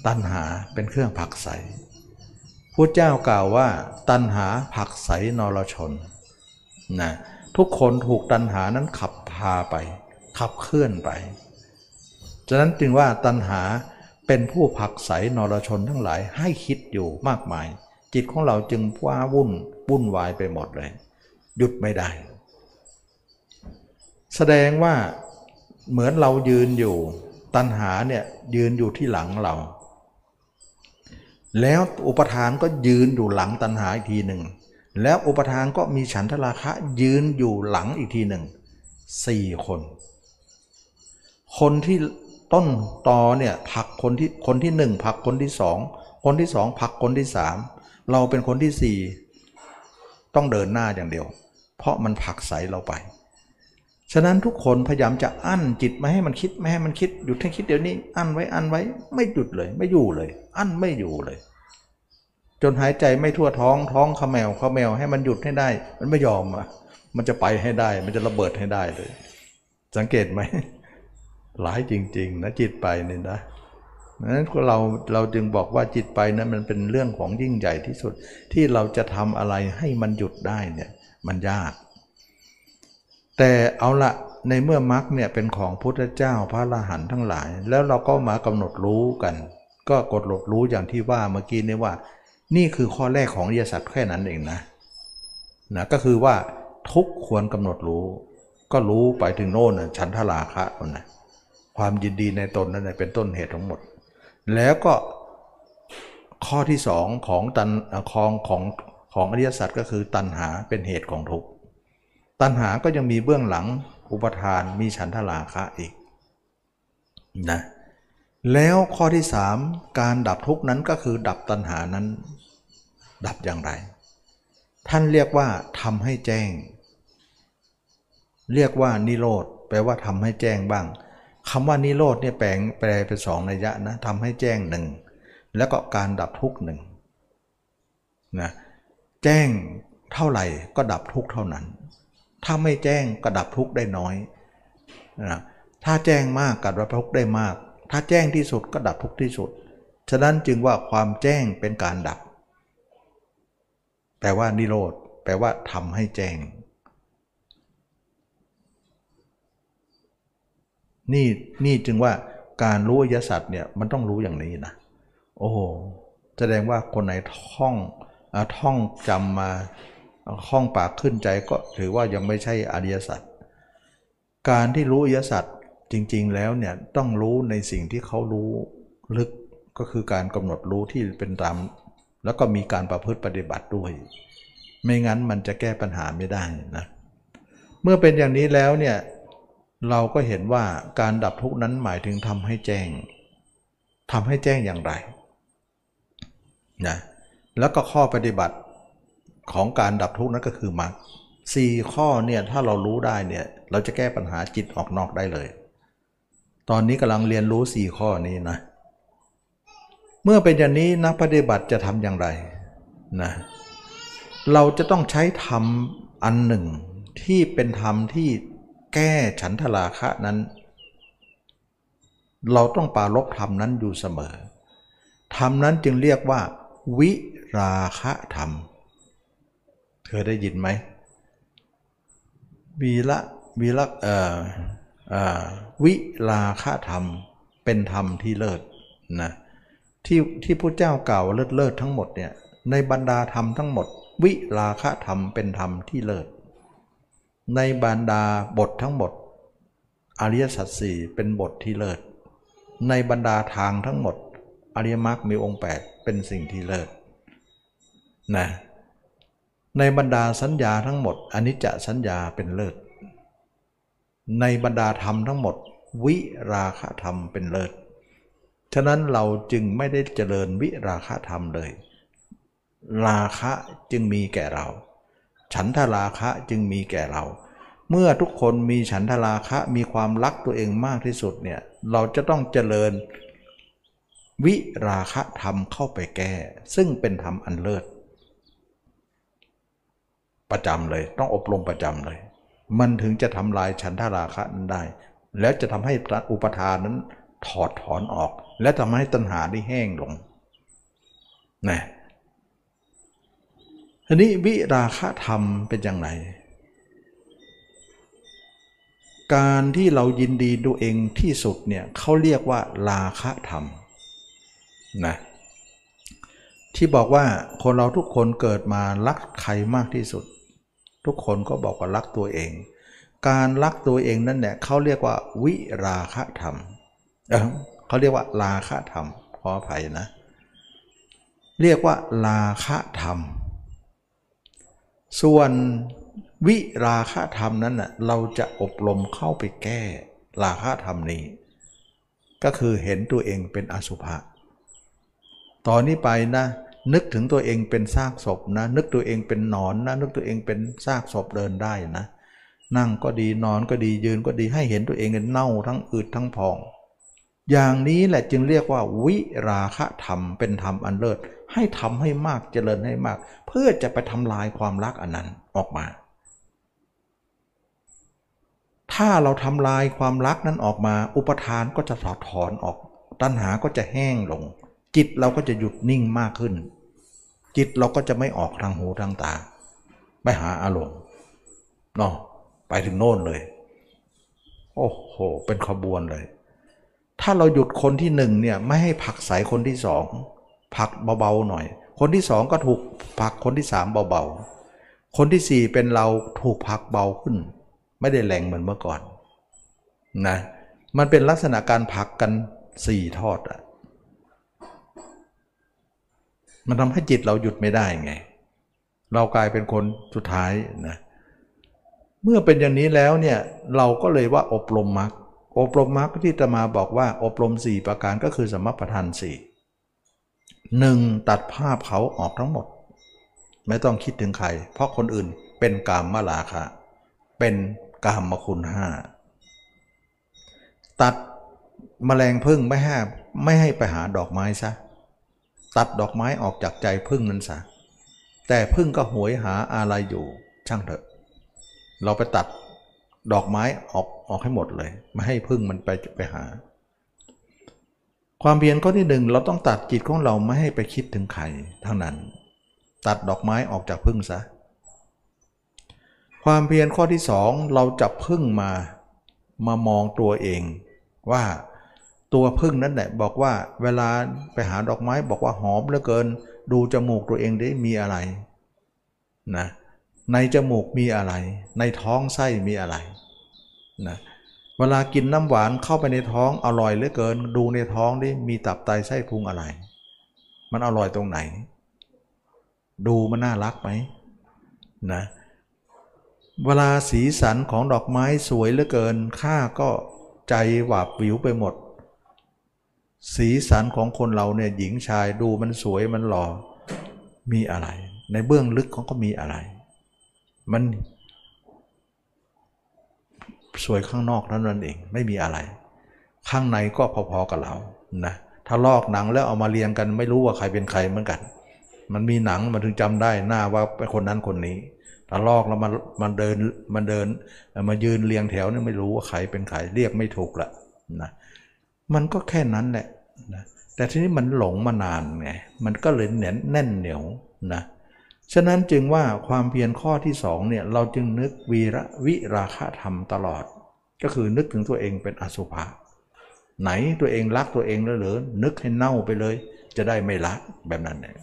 ตัณหาเป็นเครื่องผักใสพระเจ้ากล่าวว่าตัณหาผักใสนรชนนะทุกคนถูกตัณหานั้นขับพาไป ขับเคลื่อนไป ฉะนั้นจึงว่าตัณหาเป็นผู้ผักใสนรชนทั้งหลายให้คิดอยู่มากมาย จิตของเราจึงว้าวุ่นวุ่นวายไปหมดเลย หยุดไม่ได้ แสดงว่าเหมือนเรายืนอยู่ ตัณหาเนี่ยยืนอยู่ที่หลังเรา แล้วอุปทานก็ยืนอยู่หลังตัณหาอีกทีหนึ่งแล้วอุปทานก็มีฉันทราคะยืนอยู่หลังอีกทีหนึ่งสี่คน คนที่ต้นตอเนี่ยผักคนที่คนที่หนึ่งผักคนที่สองคนที่สองผักคนที่สามเราเป็นคนที่สี่ต้องเดินหน้าอย่างเดียว เพราะมันผลักไสเราไป ฉะนั้นทุกคนพยายามจะอั้นจิตไม่ให้มันคิดไม่ให้มันคิดหยุดให้คิดเดี๋ยวนี้ อั้นไว้อั้นไว้ ไม่หยุดเลย ไม่อยู่เลย อั้นไม่อยู่เลย จนหายใจไม่ทั่วท้องท้องขมแมวขมแมวให้มันหยุดให้ได้ มันไม่ยอมอะมันจะไปให้ได้ มันจะระเบิดให้ได้เลย สังเกตไหม หลายจริง ๆ นะจิตไปเนี่ยนะนั้นเราเราจึงบอกว่าจิตไปนั้นมันเป็นเรื่องของยิ่งใหญ่ที่สุด ที่เราจะทำอะไรให้มันหยุดได้เนี่ยมันยาก แต่เอาละในเมื่อมรรคเนี่ยเป็นของพุทธเจ้าพระอรหันต์ทั้งหลาย แล้วเราก็มากำหนดรู้กัน ก็กดหลดรู้อย่างที่ว่าเมื่อกี้นี้ว่า นี่คือข้อแรกของอริยสัจแค่นั้นเองนะนะก็คือว่าทุกควรกำหนดรู้ ก็รู้ไปถึงโน่นฉันทราคะนั่นนะ ความยินดีในตนนั่นเป็นต้นเหตุทั้งหมด แล้วก็ข้อที่สองของตันของของของอริยสัจก็คือตัณหาเป็นเหตุของทุกข์ตัณหาก็ยังมีเบื้องหลังอุปทานมีฉันทราคะอีกนะแล้วข้อที่สามการดับทุกข์นั้นก็คือดับตัณหานั้น ดับอย่างไร ท่านเรียกว่าทำให้แจ้ง เรียกว่านิโรธแปลว่าทำให้แจ้งบ้าง คำว่านิโรธเนี่ยแปลงแปลเป็นสองนัยยะนะทำให้แจ้งหนึ่งแล้วก็การดับทุกข์หนึ่งนะแจ้งเท่าไหร่ก็ดับทุกข์เท่านั้น ถ้าไม่แจ้งก็ดับทุกข์ได้น้อยนะถ้าแจ้งมากก็ดับทุกข์ได้มาก ถ้าแจ้งที่สุดก็ดับทุกข์ที่สุด ฉะนั้นจึงว่าความแจ้งเป็นการดับ แปลว่านิโรธแปลว่าทำให้แจ้ง นี่นี่จึงว่าการรู้อริยสัจเนี่ยมันต้องรู้อย่างนี้นะโอ้แสดงว่าคนไหนท่องท่องจำมาท่องปากขึ้นใจก็ถือว่ายังไม่ใช่อริยสัจการที่รู้อริยสัจจริง ๆ แล้วเนี่ยต้องรู้ในสิ่งที่เขารู้ลึกก็คือการกำหนดรู้ที่เป็นตามแล้วก็มีการประพฤติปฏิบัติด้วย ไม่งั้นมันจะแก้ปัญหาไม่ได้นะเมื่อเป็นอย่างนี้แล้วเนี่ย เราก็เห็นว่าการดับทุกนั้นหมายถึงทำให้แจ้งทำให้แจ้งอย่างไรนะแล้วก็ข้อปฏิบัติของการดับทุกนั้นก็คือมรรคสี่ข้อเนี่ยถ้าเรารู้ได้เนี่ยเราจะแก้ปัญหาจิตออกนอกได้เลย ตอนนี้กำลังเรียนรู้สี่ข้อนี้นะ เมื่อเป็นอย่างนี้นักปฏิบัติจะทำอย่างไรนะเราจะต้องใช้ธรรมอันหนึ่งที่เป็นธรรมที่ แก้ฉันทราคะนั้น เราต้องปารบธรรมนั้นอยู่เสมอ ธรรมนั้นจึงเรียกว่า วิราคะธรรม เธอได้ยินไหมวีละวีละเอ่อเอ่อวิราคะธรรมเป็นธรรมที่เลิศนะที่ที่พระเจ้ากล่าวเลิศเลิศทั้งหมดเนี่ยในบรรดาธรรมทั้งหมด วิราคะธรรมเป็นธรรมที่เลิศ ในบรรดาบททั้งหมด อริยสัจสี่เป็นบทที่เลิศ ในบรรดาทางทั้งหมด อริยมรรคมีองค์ 8 เป็นสิ่งที่เลิศนะในบรรดาสัญญาทั้งหมดอนิจจสัญญาเป็นเลิศ ในบรรดาธรรมทั้งหมด วิราคะธรรมเป็นเลิศ ฉะนั้นเราจึงไม่ได้เจริญวิราคะธรรมเลย ราคะจึงมีแก่เรา ฉันทราคะจึงมีแก่เรา เมื่อทุกคนมีฉันทราคะมีความรักตัวเองมากที่สุดเนี่ยเราจะต้องเจริญวิราคะธรรมเข้าไปแก้ ซึ่งเป็นธรรมอันเลิศประจำเลยต้องอบรมประจำเลย มันถึงจะทำลายฉันทราคะนั้นได้ แล้วจะทำให้อุปทานนั้นถอดถอนออก และทำให้ตัณหาได้แห้งลงนะ ทีนี้วิราคะธรรมเป็นอย่างไร การที่เรายินดีดูเองที่สุดเนี่ยเขาเรียกว่าราคะธรรมนะที่บอกว่าคนเราทุกคนเกิดมารักใครมากที่สุด ทุกคนก็บอกว่ารักตัวเอง การรักตัวเองนั่นเนี่ยเขาเรียกว่าวิราคะธรรมเเขาเรียกว่าราคะธรรมขออภัยนะ เรียกว่าราคะธรรม ส่วนวิราคะธรรมนั้นน่ะเราจะอบรมเข้าไปแก้ราคะธรรมนี้ ก็คือเห็นตัวเองเป็นอสุภะตอนนี้ไปนะนึกถึงตัวเองเป็นซากศพนะ นึกตัวเองเป็นหนอนนะ นึกตัวเองเป็นซากศพเดินได้นะ นั่งก็ดีนอนก็ดียืนก็ดีให้เห็นตัวเองเน่าทั้งอืดทั้งพอง อย่างนี้แหละจึงเรียกว่าวิราคะธรรมเป็นธรรมอันเลิศ ให้ทำให้มากเจริญให้มาก เพื่อจะไปทำลายความรักอันนั้นออกมา ถ้าเราทำลายความรักนั้นออกมา อุปทานก็จะถอดถอนออก ตัณหาก็จะแห้งลง จิตเราก็จะหยุดนิ่งมากขึ้น จิตเราก็จะไม่ออกทางหูทางตาไปหาอารมณ์เนาะไปถึงโน่นเลย โอ้โห เป็นขบวนเลย ถ้าเราหยุดคนที่หนึ่งเนี่ยไม่ให้ผลักใส่คนที่สอง ผักเบาๆหน่อย คนที่สองก็ถูกผักคนที่สามเบาๆ คนที่สี่เป็นเราถูกผักเบาขึ้น ไม่ได้แรงเหมือนเมื่อก่อนนะมันเป็นลักษณะการผักกันสี่ทอดอะมันทำให้จิตเราหยุดไม่ได้ไง เรากลายเป็นคนสุดท้ายนะเมื่อเป็นอย่างนี้แล้วเนี่ยเราก็เลยว่าอบรมมรรคอบรมมรรคที่จะมาบอกว่าอบรม 4 ประการก็คือสมปทานสี่ หนึ่งตัดภาพเขาออกทั้งหมด ไม่ต้องคิดถึงใคร เพราะคนอื่นเป็นกามมาลาคะเป็นกามมคุณห้าตัดมแมลงพึ่งไม่ให้ไม่ให้ไปหาดอกไม้ซะตัดดอกไม้ออกจากใจพึ่งนั้นซะแต่พึ่งก็หวยหาอะไรอยู่ช่างเถอะ เราไปตัดดอกไม้ออกออกให้หมดเลย ไม่ให้พึ่งมันไปไปหา ความเพียรข้อที่หนึ่งเราต้องตัดจิตของเราไม่ให้ไปคิดถึงใครเท่านั้น ตัดดอกไม้ออกจากพึ่งซะ ความเพียรข้อที่สองเราจับพึ่งมามามองตัวเองว่าตัวพึ่งนั่นแหละบอกว่าเวลาไปหาดอกไม้บอกว่าหอมเหลือเกิน ดูจมูกตัวเองได้มีอะไรนะในจมูกมีอะไร ในท้องไส้มีอะไรนะเเวลากินน้ำหวานเข้าไปในท้องอร่อยเหลือเกิน ดูในท้องดิมีตับไตไส้พุงอะไร มันอร่อยตรงไหน ดูมันน่ารักไหมนะเวลาสีสันของดอกไม้สวยเหลือเกินข้าก็ใจหวาบวิวไปหมด สีสันของคนเราเนี่ยหญิงชายดูมันสวยมันหล่อมีอะไร ในเบื้องลึกของก็มีอะไร มัน สวยข้างนอกนั้นนั่นเองไม่มีอะไร ข้างในก็พอๆกับเรานะถ้าลอกหนังแล้วเอามาเรียงกัน ไม่รู้ว่าใครเป็นใครเหมือนกัน มันมีหนังมันถึงจำได้หน้าว่าเป็นคนนั้นคนนี้ถ้าลอกแล้วมันมันเดินมันเดินมายืนเรียงแถวนี่ไม่รู้ว่าใครเป็นใครเรียกไม่ถูกละนะมันก็แค่นั้นแหละนะแต่ทีนี้มันหลงมานานไงมันก็เลยเหนียนแน่นเหนียวนะ ฉะนั้นจึงว่าความเพียรข้อที่สองเนี่ยเราจึงนึกวีระวิราคะธรรมตลอด ก็คือนึกถึงตัวเองเป็นอสุภะไหนตัวเองรักตัวเองแล้วหรือนึกให้เน่าไปเลย จะได้ไม่รักแบบนั้นเนี่ย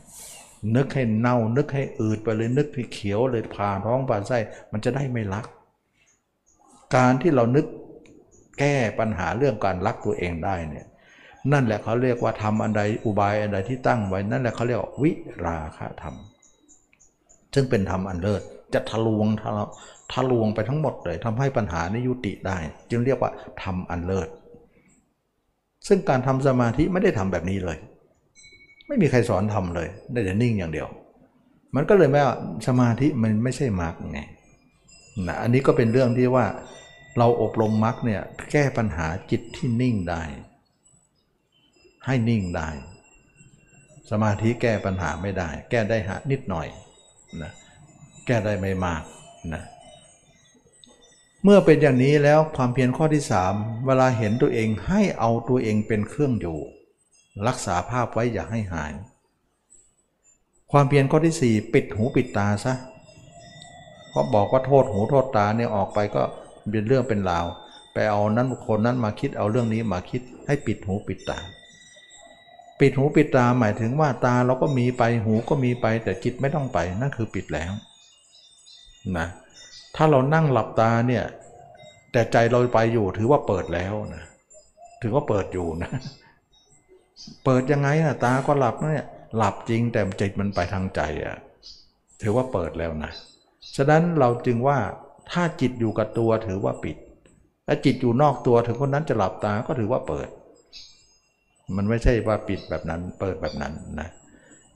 นึกให้เน่า นึกให้อืดไปเลยนึกให้เขียวเลยผ่าท้องผ่าไส้มันจะได้ไม่รัก การที่เรานึกแก้ปัญหาเรื่องการรักตัวเองได้เนี่ยนั่นแหละเขาเรียกว่าทำอันใดอุบายอันใดที่ตั้งไว้นั่นแหละเขาเรียกว่าวิราคะธรรม ซึ่งเป็นธรรมอันเลิศจะทะลวงทะทะลวงไปทั้งหมดเลยทำให้ปัญหานี้ยุติได้ จึงเรียกว่าธรรมอันเลิศซึ่งการทำสมาธิไม่ได้ทำแบบนี้เลย ไม่มีใครสอนทำเลยได้แต่นิ่งอย่างเดียว มันก็เลยไม่ว่าสมาธิมันไม่ใช่มรรคไงนะอันนี้ก็เป็นเรื่องที่ว่าเราอบรมมรรคเนี่ยแก้ปัญหาจิตที่นิ่งได้ ให้นิ่งได้ สมาธิแก้ปัญหาไม่ได้ แก้ได้หานิดหน่อย นะแก้ได้ไม่มากนะเมื่อเป็นอย่างนี้แล้วความเพียรข้อที่สามเวลาเห็นตัวเองให้เอาตัวเองเป็นเครื่องอยู่ รักษาภาพไว้อย่าให้หาย ความเพียรข้อที่สี่ปิดหูปิดตาซะเพราะบอกว่าโทษหูโทษตาเนี่ยออกไปก็เป็นเรื่องเป็นราว ไปเอานั้นคนนั้นมาคิดเอาเรื่องนี้มาคิดให้ปิดหูปิดตา ปิดหูปิดตาหมายถึงว่าตาเราก็มีไปหูก็มีไป แต่จิตไม่ต้องไปนั่นคือปิดแล้วนะถ้าเรานั่งหลับตาเนี่ยแต่ใจเราไปอยู่ถือว่าเปิดแล้วนะถือว่าเปิดอยู่นะ เปิดยังไงนะตาก็หลับเนี่ยหลับจริงแต่จิตมันไปทางใจอะถือว่าเปิดแล้วนะฉะนั้นเราจึงว่าถ้าจิตอยู่กับตัวถือว่าปิดถ้าจิตอยู่นอกตัวถึงคนนั้นจะหลับตาก็ถือว่าเปิด มันไม่ใช่ว่าปิดแบบนั้นเปิดแบบนั้นนะ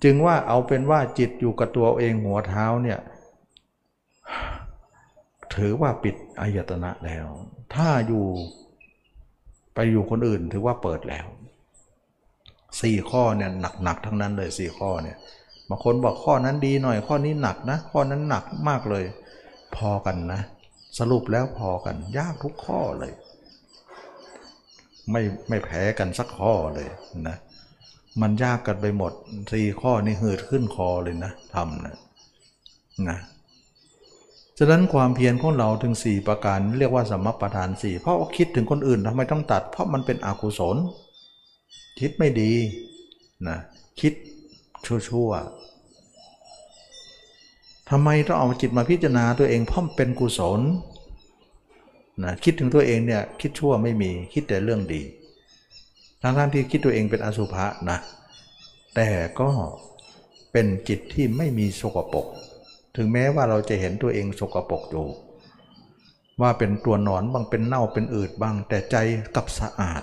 จึงว่าเอาเป็นว่าจิตอยู่กับตัวเองหัวเท้าเนี่ยถือว่าปิดอายตนะแล้ว ถ้าอยู่ไปอยู่คนอื่นถือว่าเปิดแล้วสี่ข้อเนี่ยหนักๆทั้งนั้นเลยสี่ข้อเนี่ยบางคนบอกข้อนั้นดีหน่อย ข้อนี้หนักนะ ข้อนั้นหนักมากเลย พอกันนะ สรุปแล้วพอกัน ยากทุกข้อเลย ไม่ไม่แพ้กันสักข้อเลยนะมันยากกันไปหมดสี่ข้อนี่หืดขึ้นคอเลยนะทำนะนะฉะนั้นความเพียรของเราถึง 4 ประการเรียกว่าสมประทานสี่เพราะาคิดถึงคนอื่นทำไมต้องตัด เพราะมันเป็นอกุศล คิดไม่ดีนะคิดชั่วๆทำไมต้องเอาจิตมาพิจารณาตัวเองเพราะมันเป็นกุศล นะคิดถึงตัวเองเนี่ยคิดชั่วไม่มีคิดแต่เรื่องดี ทั้งๆที่คิดตัวเองเป็นอสุภะนะแต่ก็เป็นจิตที่ไม่มีสกปรกถึงแม้ว่าเราจะเห็นตัวเองสกปรกอยู่ว่าเป็นตัวหนอนบางเป็นเน่าเป็นอืดบางแต่ใจกับสะอาด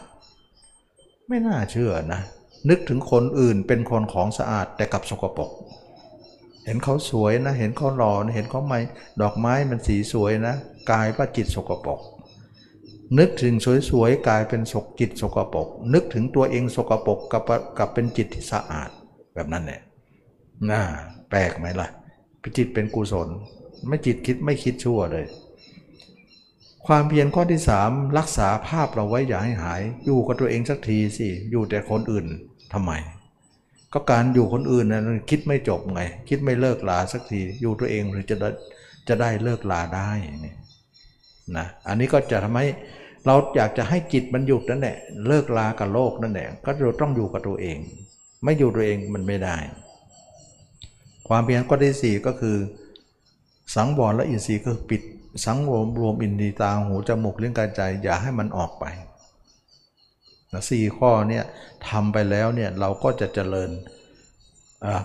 ไม่น่าเชื่อนะ นึกถึงคนอื่นเป็นคนของสะอาดแต่กับสกปรก เห็นเขาสวยนะ เห็นเขาหล่อนะเห็นเขาไม้ดอกไม้มันสีสวยนะกายว่าจิตสกปรกนึกถึงสวยๆกลายเป็นสกจิตสกปรกนึกถึงตัวเองสกปรกกับกับเป็นจิตที่สะอาดแบบนั้นเนี่ยน่าแปลกไหมล่ะจิตเป็นกุศล ไม่จิตคิดไม่คิดชั่วเลย ความเพียรข้อที่สามรักษาภาพเราไว้อย่าให้หาย อยู่กับตัวเองสักทีสิอยู่แต่คนอื่นทำไม ก็การอยู่คนอื่นนะคิดไม่จบไง คิดไม่เลิกลาสักทีอยู่ตัวเองหรือจะได้จะได้เลิกลาได้นี่นะอันนี้ก็จะทำให้เราอยากจะให้จิตมันหยุดนั่นแหละเลิกลากับโลกนั่นแหละก็เราต้องอยู่กับตัวเอง ไม่อยู่ตัวเองมันไม่ได้ ความเพียรข้อที่สี่ก็คือ สังวรและอินทรีย์ก็ปิดสังวรรวมอินทรีย์ตาหูจมูกเลี้ยงกายใจ อย่าให้มันออกไป นะสี่ข้อเนี่ยทำไปแล้วเนี่ยเราก็จะเจริญ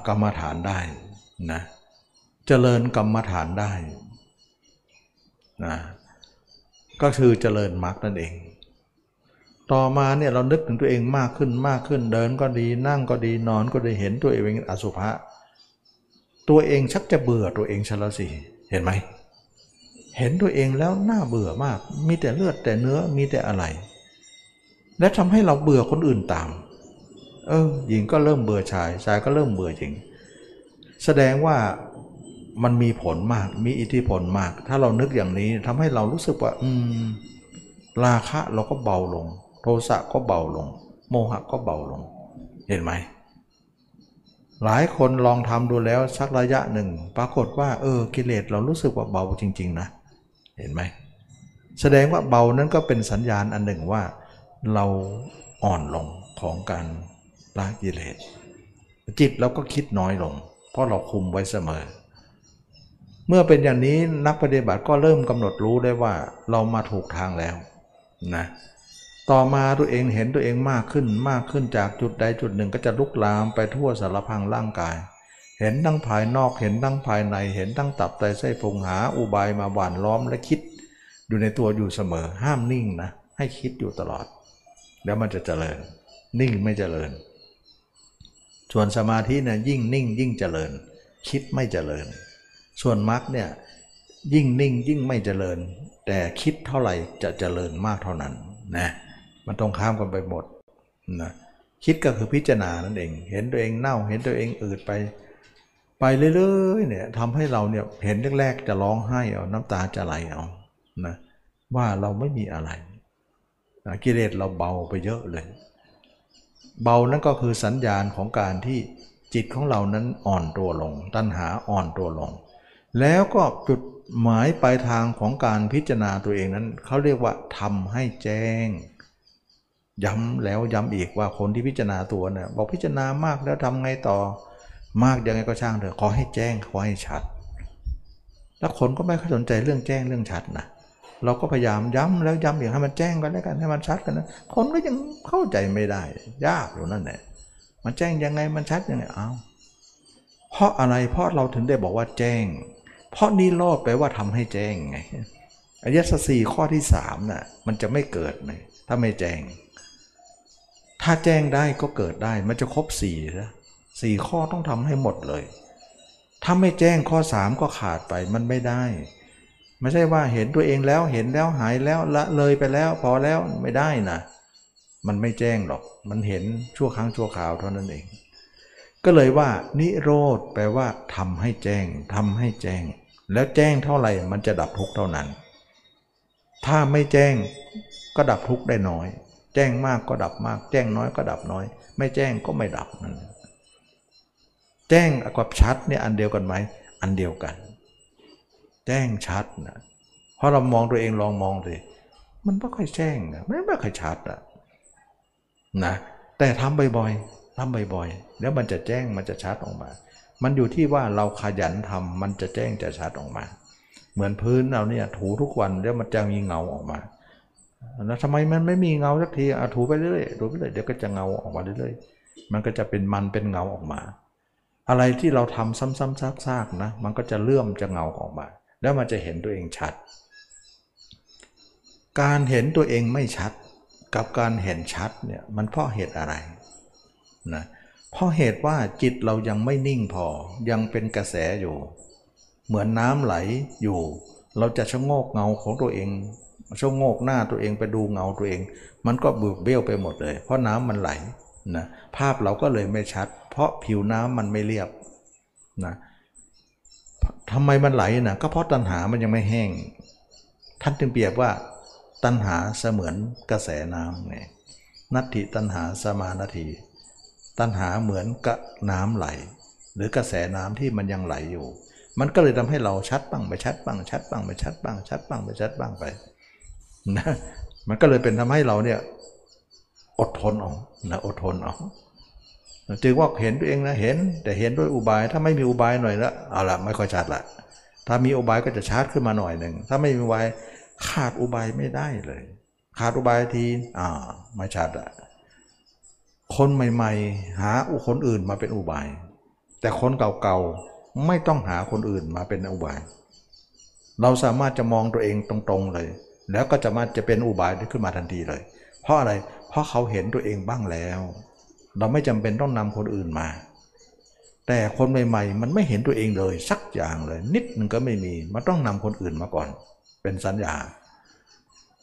กรรมฐานได้นะเจริญกรรมฐานได้นะก็คือเจริญมรรคนั่นเอง ต่อมาเนี่ยเรานึกถึงตัวเองมากขึ้นมากขึ้นเดินก็ดีนั่งก็ดีนอนก็ดีเห็นตัวเองเป็นอสุภะตัวเองชักจะเบื่อตัวเองชละสีเห็นไหมเห็นตัวเองแล้วน่าเบื่อมาก มีแต่เลือดแต่เนื้อมีแต่อะไร และทำให้เราเบื่อคนอื่นตาม เออหญิงก็เริ่มเบื่อชาย ชายก็เริ่มเบื่อหญิง แสดงว่ามันมีผลมาก มีอิทธิพลมาก ถ้าเรานึกอย่างนี้ทำให้เรารู้สึกว่า อืม ราคะเราก็เบาลง โทสะก็เบาลง โมหะก็เบาลง เห็นไหม หลายคนลองทำดูแล้วสักระยะหนึ่ง ปรากฏว่าเออกิเลสเรารู้สึกว่าเบาจริง ๆ นะ เห็นไหม แสดงว่าเบานั้นก็เป็นสัญญาณอันหนึ่งว่า เราอ่อนลงของการละกิเลส จิตเราก็คิดน้อยลง เพราะเราคุมไว้เสมอ เมื่อเป็นอย่างนี้นักปฏิบัติก็เริ่มกำหนดรู้ได้ว่าเรามาถูกทางแล้วนะต่อมาตัวเองเห็นตัวเองมากขึ้นมากขึ้นจากจุดใดจุดหนึ่งก็จะลุกลามไปทั่วสารพังร่างกาย เห็นทั้งภายนอกเห็นทั้งภายในเห็นทั้งตับไตไส้พุงหาอุบายมาหวานล้อมและคิด อยู่ในตัวอยู่เสมอห้ามนิ่งนะให้คิดอยู่ตลอด แล้วมันจะเจริญ นิ่งไม่เจริญ ส่วนสมาธิเนี่ยยิ่งนิ่งยิ่งเจริญ คิดไม่เจริญ ส่วนมรรคเนี่ยยิ่งนิ่งยิ่งไม่เจริญ แต่คิดเท่าไหร่จะเจริญมากเท่านั้นนะมันตรงข้ามกันไปหมดนะคิดก็คือพิจารณานั่นเอง เห็นตัวเองเน่า เห็นตัวเองอืดไป ไปเรื่อยๆเนี่ยทำให้เราเนี่ยเห็นแรกๆจะร้องไห้เอาน้ำตาจะไหลเอานะว่าเราไม่มีอะไร กิเลสเราเบาไปเยอะเลย เบานั่นก็คือสัญญาณของการที่จิตของเรานั้นอ่อนตัวลง ตัณหาอ่อนตัวลง แล้วก็จุดหมายปลายทางของการพิจารณาตัวเองนั้นเขาเรียกว่าทำให้แจ้ง ย้ำแล้วย้ำอีกว่าคนที่พิจารณาตัวเนี่ยบอกพิจารณามากแล้วทำไงต่อ มากยังไงก็ช่างเถอะขอให้แจ้งขอให้ชัด แล้วคนก็ไม่ค่อยสนใจเรื่องแจ้งเรื่องชัดนะเเราก็พยายามย้ำแล้วย้ำอีกให้มันแจ้งกันแล้วกันให้มันชัดกันนะคนก็ยังเข้าใจไม่ได้ ยากอยู่นั่นแหละมันแจ้งยังไงมันชัดยังไงเอาเพราะอะไรเพราะเราถึงได้บอกว่าแจ้ง เพราะนิโรธแปว่าทำให้แจ้งไงอริยสัจสี่ข้อที่สามน่ะมันจะไม่เกิดเลยถ้าไม่แจ้ง ถ้าแจ้งได้ก็เกิดได้มันจะครบสี่นะสี่ข้อต้องทำให้หมดเลย ถ้าไม่แจ้งข้อสามก็ขาดไปมันไม่ได้ ไม่ใช่ว่าเห็นตัวเองแล้วเห็นแล้วหายแล้วละเลยไปแล้ว พอแล้วไม่ได้นะมันไม่แจ้งหรอก มันเห็นชั่วครั้งชั่วคราวเท่านั้นเอง ก็เลยว่า นิโรธแปลว่าทำให้แจ้งทำให้แจ้ง แล้วแจ้งเท่าไหร่มันจะดับทุกเท่านั้น ถ้าไม่แจ้งก็ดับทุกได้น้อย แจ้งมากก็ดับมาก แจ้งน้อยก็ดับน้อย ไม่แจ้งก็ไม่ดับนั่นแจ้งกับชัดเนี่ยอันเดียวกันไหมอันเดียวกัน แจ้งชัดนะเพราะเรามองตัวเองลองมองสิมันไม่ค่อยแจ้งนะไม่ไม่ค่อยชัดอะนะแต่ทำบ่อยๆทำบ่อยๆแล้วมันจะแจ้งมันจะชัดออกมา มันอยู่ที่ว่าเราขยันทำมันจะแจ้งจะชัดออกมา เหมือนพื้นเราเนี่ยถูทุกวันแล้วมันจะมีเงาออกมาแล้วทำไมมันไม่มีเงาสักทีอะถูไปเรื่อยๆถูไปเรื่อยเดี๋ยวก็จะเงาออกมาเรื่อยๆมันก็จะเป็นมันเป็นเงาออกมา อะไรที่เราทำซ้ำๆซากๆนะ มันก็จะเลื่อมจะเงาออกมา แล้วมันจะเห็นตัวเองชัด การเห็นตัวเองไม่ชัด กับการเห็นชัดเนี่ยมันเพราะเหตุอะไรนะเพราะเหตุว่าจิตเรายังไม่นิ่งพอยังเป็นกระแสอยู่ เหมือนน้ำไหลอยู่ เราจะชะโงกเงาของตัวเองชะโงกหน้าตัวเองไปดูเงาตัวเอง มันก็บืบเบี้ยวไปหมดเลย เพราะน้ำมันไหลนะภาพเราก็เลยไม่ชัด เพราะผิวน้ำมันไม่เรียบนะ ทำไมมันไหลนะก็เพราะตัณหามันยังไม่แห้ง ท่านจึงเปรียบว่าตัณหาเสมือนกระแสน้ำไงนัตถิตัณหาสมานาที ตัณหาเหมือนกับน้ำไหล หรือกระแสน้ำที่มันยังไหลอยู่ มันก็เลยทำให้เราชัดบ้างไปชัดบ้างชัดบ้างไปชัดบ้างชัดบ้างไปชัดบ้างไปนะมันก็เลยเป็นทำให้เราเนี่ยอดทนเอานะอดทนเอา จึงว่าเห็นตัวเองนะเห็น แต่เห็นด้วยอุบายถ้าไม่มีอุบายหน่อยละเอาละไม่ค่อยชัดละถ้ามีอุบายก็จะชัดขึ้นมาหน่อยหนึ่งถ้าไม่มีอุบายขาดอุบายไม่ได้เลย ขาดอุบายทีอ่าไม่ชัดอะคนใหม่ ๆ หาอุคนอื่นมาเป็นอุบาย แต่คนเก่าๆไม่ต้องหาคนอื่นมาเป็นอุบาย เราสามารถจะมองตัวเองตรงๆเลย แล้วก็จะมาจะเป็นอุบายขึ้นมาทันทีเลย เพราะอะไรเพราะเขาเห็นตัวเองบ้างแล้ว เราไม่จำเป็นต้องนำคนอื่นมา แต่คนใหม่ๆ มันไม่เห็นตัวเองเลย สักอย่างเลย นิดนึงก็ไม่มี มันต้องนำคนอื่นมาก่อน เป็นสัญญา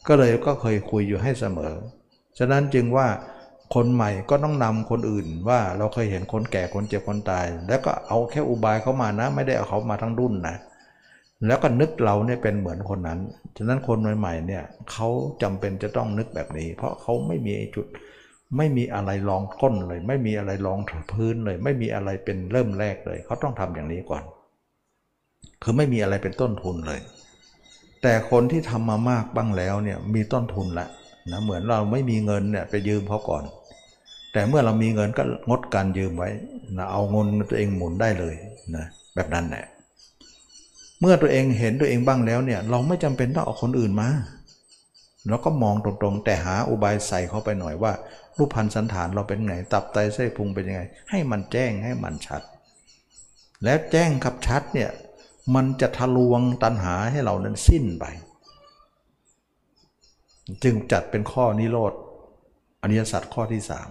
ก็เลยก็เคยคุยอยู่ให้เสมอ ฉะนั้นจึงว่าคนใหม่ก็ต้องนำคนอื่นว่าเราเคยเห็นคนแก่คนเจ็บคนตาย แล้วก็เอาแค่อุบายเขามานะ ไม่ได้เอาเขามาทั้งรุ่นนะแล้วก็นึกเราเนี่ยเป็นเหมือนคนนั้น ฉะนั้นคนใหม่ๆเนี่ยเขาจำเป็นจะต้องนึกแบบนี้ เพราะเขาไม่มีจุด ไม่มีอะไรรองก้นเลย ไม่มีอะไรรองพื้นเลย ไม่มีอะไรเป็นเริ่มแรกเลย เขาต้องทำอย่างนี้ก่อน คือไม่มีอะไรเป็นต้นทุนเลย แต่คนที่ทำมามากบ้างแล้วเนี่ยมีต้นทุนละนะเหมือนเราไม่มีเงินเนี่ยไปยืมเขาก่อน แต่เมื่อเรามีเงินก็งดการยืมไว้นะเอาเงินตัวเองหมุนได้เลยนะแบบนั้นแหละเมื่อตัวเองเห็นตัวเองบ้างแล้วเนี่ยเราไม่จำเป็นต้องเอาคนอื่นมาเราก็มองตรงๆ แต่หาอุบายใส่เข้าไปหน่อยว่า รูปพันธ์สันฐานเราเป็นไง ตับไตไส้นพุงเป็นยังไง ให้มันแจ้งให้มันชัด แล้วแจ้งกับชัดเนี่ยมันจะทะลวงตัณหาให้เรานั้นสิ้นไป จึงจัดเป็นข้อนิโรธอริยสัจข้อที่สาม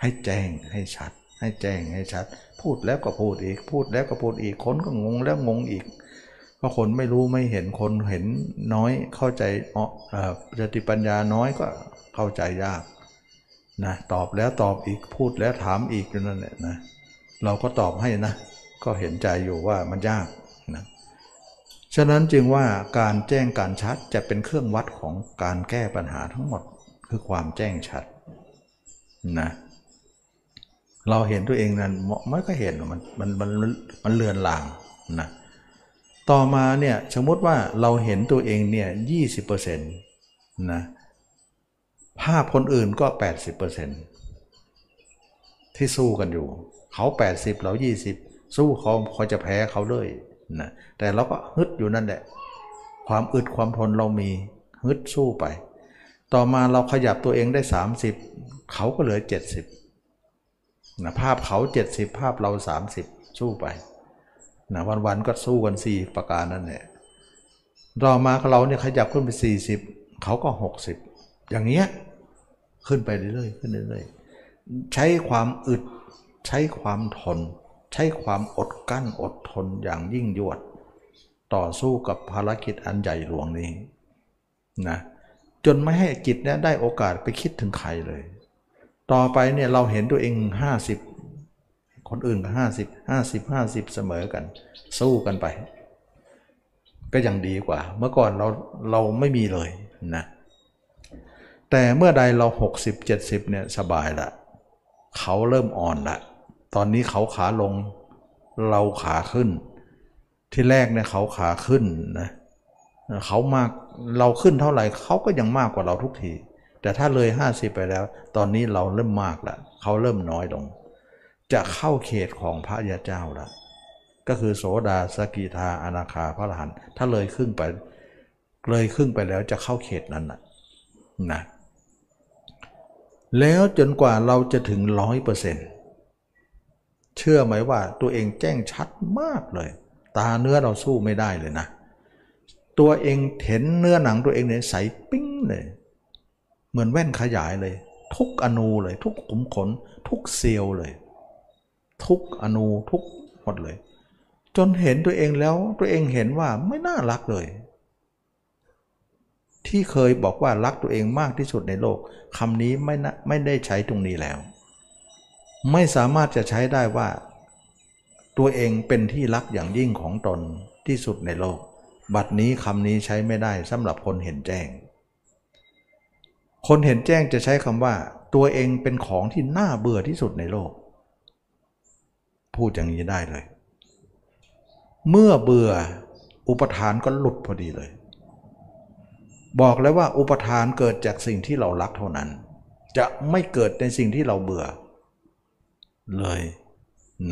ให้แจ้งให้ชัด ให้แจ้งให้ชัด พูดแล้วก็พูดอีก พูดแล้วก็พูดอีกคนก็งงแล้วงงอีกเพราะคนไม่รู้ไม่เห็นคนเห็นน้อยเข้าใจเออสติปัญญาน้อยก็เข้าใจยาก นะตอบแล้วตอบอีกพูดแล้วถามอีกนั่นแหละนะเราก็ตอบให้นะ ก็เห็นใจอยู่ว่ามันยากนะฉะนั้นจึงว่าการแจ้งการชัดจะเป็นเครื่องวัดของการแก้ปัญหาทั้งหมดคือความแจ้งชัดนะเราเห็นตัวเองนั้นไม่ก็เห็นมันมันมันมันเลือนลางนะต่อมาเนี่ยสมมติว่าเราเห็นตัวเองเนี่ยยี่สิบเปอร์เซ็นต์นะ ภาพคนอื่นก็แปดสิบเปอร์เซ็นต์ที่สู้กันอยู่ เขาแปดสิบเรายี่สิบสู้เขาเขาจะแพ้เขาเลยนะแต่เราก็ฮึดอยู่นั่นแหละ ความอึดความทนเรามีฮึดสู้ไป ต่อมาเราขยับตัวเองได้ 30 เขาก็เหลือ 70นะภาพเขา 70 ภาพเรา 30 สู้ไปนะวันๆก็สู้กัน 4 ประการนั่นแหละต่อมาเราเนี่ยขยับขึ้นไป 40 เขาก็ 60 อย่างเงี้ยขึ้นไปเรื่อยๆขึ้นเรื่อยๆใช้ความอึด ใช้ความทน ใช้ความอดกั้นอดทนอย่างยิ่งยวด ต่อสู้กับภารกิจอันใหญ่หลวงนี้นะจนไม่ให้จิตเนี่ยได้โอกาสไปคิดถึงใครเลย ต่อไปเนี่ยเราเห็นตัวเอง 50 คนอื่นก็50 50 50 เสมอกัน สู้กันไป ก็ยังดีกว่า เมื่อก่อนเราเราไม่มีเลยนะ แต่เมื่อใดเรา60 70เนี่ยสบายละเขาเริ่มอ่อนละตอนนี้เขาขาลงเราขาขึ้น ที่แรกเนี่ยเขาขาขึ้นนะเขามากเราขึ้นเท่าไหร่เขาก็ยังมากกว่าเราทุกที แต่ถ้าเลย 50 ไปแล้ว ตอนนี้เราเริ่มมากล้วเขาเริ่มน้อยลง จะเข้าเขตของพระยาเจ้าล้วก็คือโสดาสกิทาอนาคาพระอรหันต์ถ้าเลยครึ่งไปเลยครึ่งไปแล้วจะเข้าเขตนั้นนะนะ แล้วจนกว่าเราจะถึงร้อยเปอร์เซ็นต์เชื่อไหมว่าตัวเองแจ้งชัดมากเลย ตาเนื้อเราสู้ไม่ได้เลยนะ ตัวเองเห็นเนื้อหนังตัวเองเนี่ยใสปิ้งเลย เหมือนแว่นขยายเลย ทุกอนูเลย ทุกขุมขน ทุกเซลล์เลย ทุกอนูทุกหมดเลย จนเห็นตัวเองแล้วตัวเองเห็นว่าไม่น่ารักเลย ที่เคยบอกว่ารักตัวเองมากที่สุดในโลกคำนี้ไม่นะไม่ได้ใช้ตรงนี้แล้ว ไม่สามารถจะใช้ได้ว่า ตัวเองเป็นที่รักอย่างยิ่งของตนที่สุดในโลก บัดนี้คำนี้ใช้ไม่ได้สำหรับคนเห็นแจ้ง คนเห็นแจ้งจะใช้คำว่า ตัวเองเป็นของที่น่าเบื่อที่สุดในโลก พูดอย่างนี้ได้เลย เมื่อเบื่ออุปทานก็หลุดพอดีเลย บอกแล้วว่าอุปทานเกิดจากสิ่งที่เรารักเท่านั้น จะไม่เกิดในสิ่งที่เราเบื่อ เลย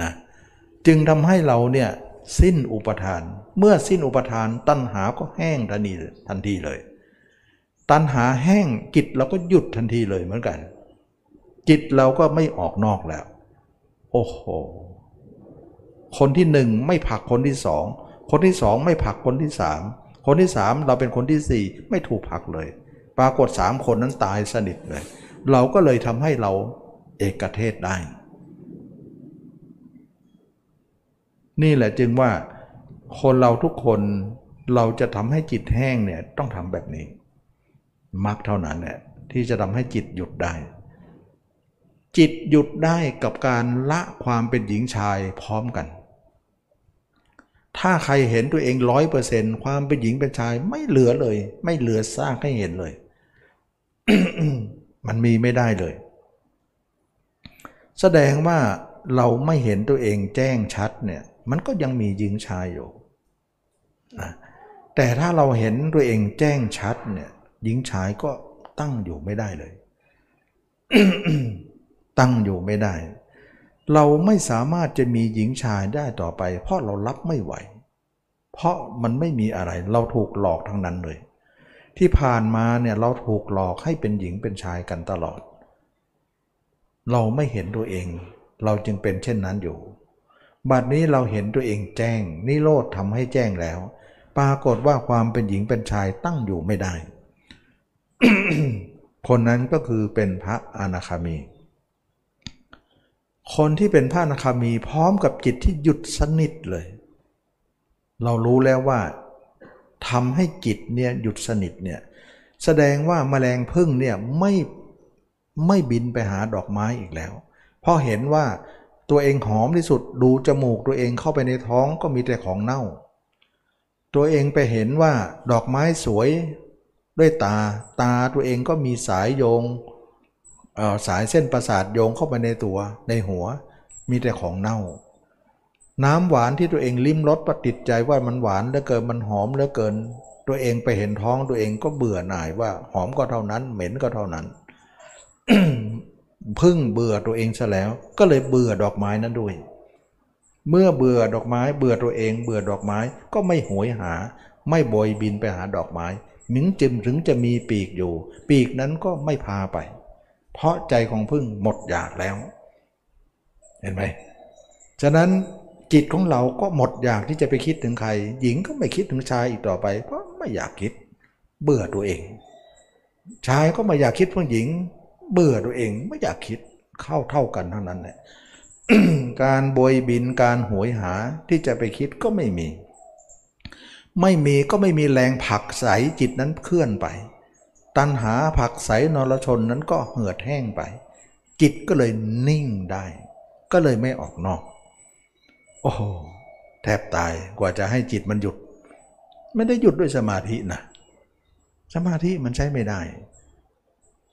นะจึงทำให้เราเนี่ยสิ้นอุปทาน เมื่อสิ้นอุปทานตัณหาก็แห้งทันทีทันทีเลย ตัณหาแห้งจิตเราก็หยุดทันทีเลยเหมือนกัน จิตเราก็ไม่ออกนอกแล้ว โอ้โห คนที่หนึ่งไม่ผลักคนที่สอง คนที่สองไม่ผลักคนที่สาม คนที่สามเราเป็นคนที่สี่ไม่ถูกผลักเลย ปรากฏสามคนนั้นตายสนิทเลย เราก็เลยทำให้เราเอกเทศได้ นี่แหละจึงว่าคนเราทุกคนเราจะทำให้จิตแห้งเนี่ยต้องทำแบบนี้มักเท่านั้นแหละที่จะทำให้จิตหยุดได้ จิตหยุดได้กับการละความเป็นหญิงชายพร้อมกัน ถ้าใครเห็นตัวเองร้อยเปอร์เซนต์ความเป็นหญิงเป็นชายไม่เหลือเลย ไม่เหลือสร้างให้เห็นเลย มันมีไม่ได้เลย แสดงว่าเราไม่เห็นตัวเองแจ้งชัดเนี่ย มันก็ยังมีหญิงชายอยู่นะแต่ถ้าเราเห็นตัวเองแจ้งชัดเนี่ย หญิงชายก็ตั้งอยู่ไม่ได้เลย ตั้งอยู่ไม่ได้ เราไม่สามารถจะมีหญิงชายได้ต่อไป เพราะเรารับไม่ไหว เพราะมันไม่มีอะไรเราถูกหลอกทั้งนั้นเลย ที่ผ่านมาเนี่ยเราถูกหลอกให้เป็นหญิงเป็นชายกันตลอด เราไม่เห็นตัวเอง เราจึงเป็นเช่นนั้นอยู่ บัดนี้เราเห็นตัวเองแจ้ง นิโรธทำให้แจ้งแล้ว ปรากฏว่าความเป็นหญิงเป็นชายตั้งอยู่ไม่ได้ คนนั้นก็คือเป็นพระอนาคามี คนที่เป็นพระอนาคามีพร้อมกับจิตที่หยุดสนิทเลย เรารู้แล้วว่าทำให้จิตเนี่ยหยุดสนิทเนี่ยแสดงว่าแมลงพึ่งเนี่ยไม่ไม่บินไปหาดอกไม้อีกแล้ว เพราะเห็นว่าตัวเองหอมที่สุดดูจมูกตัวเองเข้าไปในท้องก็มีแต่ของเน่า ตัวเองไปเห็นว่าดอกไม้สวยด้วยตา ตาตัวเองก็มีสายโยง สายเส้นประสาทโยงเข้าไปในตัวในหัว มีแต่ของเน่า น้ำหวานที่ตัวเองลิ้มรสประติดใจว่ามันหวานเหลือเกินมันหอมเหลือเกิน ตัวเองไปเห็นท้องตัวเองก็เบื่อหน่ายว่าหอมก็เท่านั้น เหม็นก็เท่านั้นพึ่งเบื่อตัวเองซะแล้ว ก็เลยเบื่อดอกไม้นั้นด้วย เมื่อเบื่อดอกไม้ เบื่อตัวเอง เบื่อดอกไม้ก็ไม่หวยหา ไม่โบยบินไปหาดอกไม้ถึงจึมถึงจะมีปีกอยู่ ปีกนั้นก็ไม่พาไป เพราะใจของพึ่งหมดอยากแล้ว เห็นไหมฉะนั้นจิตของเราก็หมดอยากที่จะไปคิดถึงใคร หญิงก็ไม่คิดถึงชายอีกต่อไป เพราะไม่อยากคิด เบื่อตัวเอง ชายก็ไม่อยากคิดผู้หญิง เบื่อตัวเองไม่อยากคิดเข้าเท่ากันทั้งนั้นแหละการบวยบินการหวยหาที่จะไปคิดก็ไม่มี ไม่มีก็ไม่มีแรงผลักใสจิตนั้นเคลื่อนไป ตัณหาผักใสนรชนนั้นก็เหือดแห้งไป จิตก็เลยนิ่งได้ ก็เลยไม่ออกนอก โอ้โหแทบตายกว่าจะให้จิตมันหยุด ไม่ได้หยุดด้วยสมาธินะสมาธิมันใช้ไม่ได้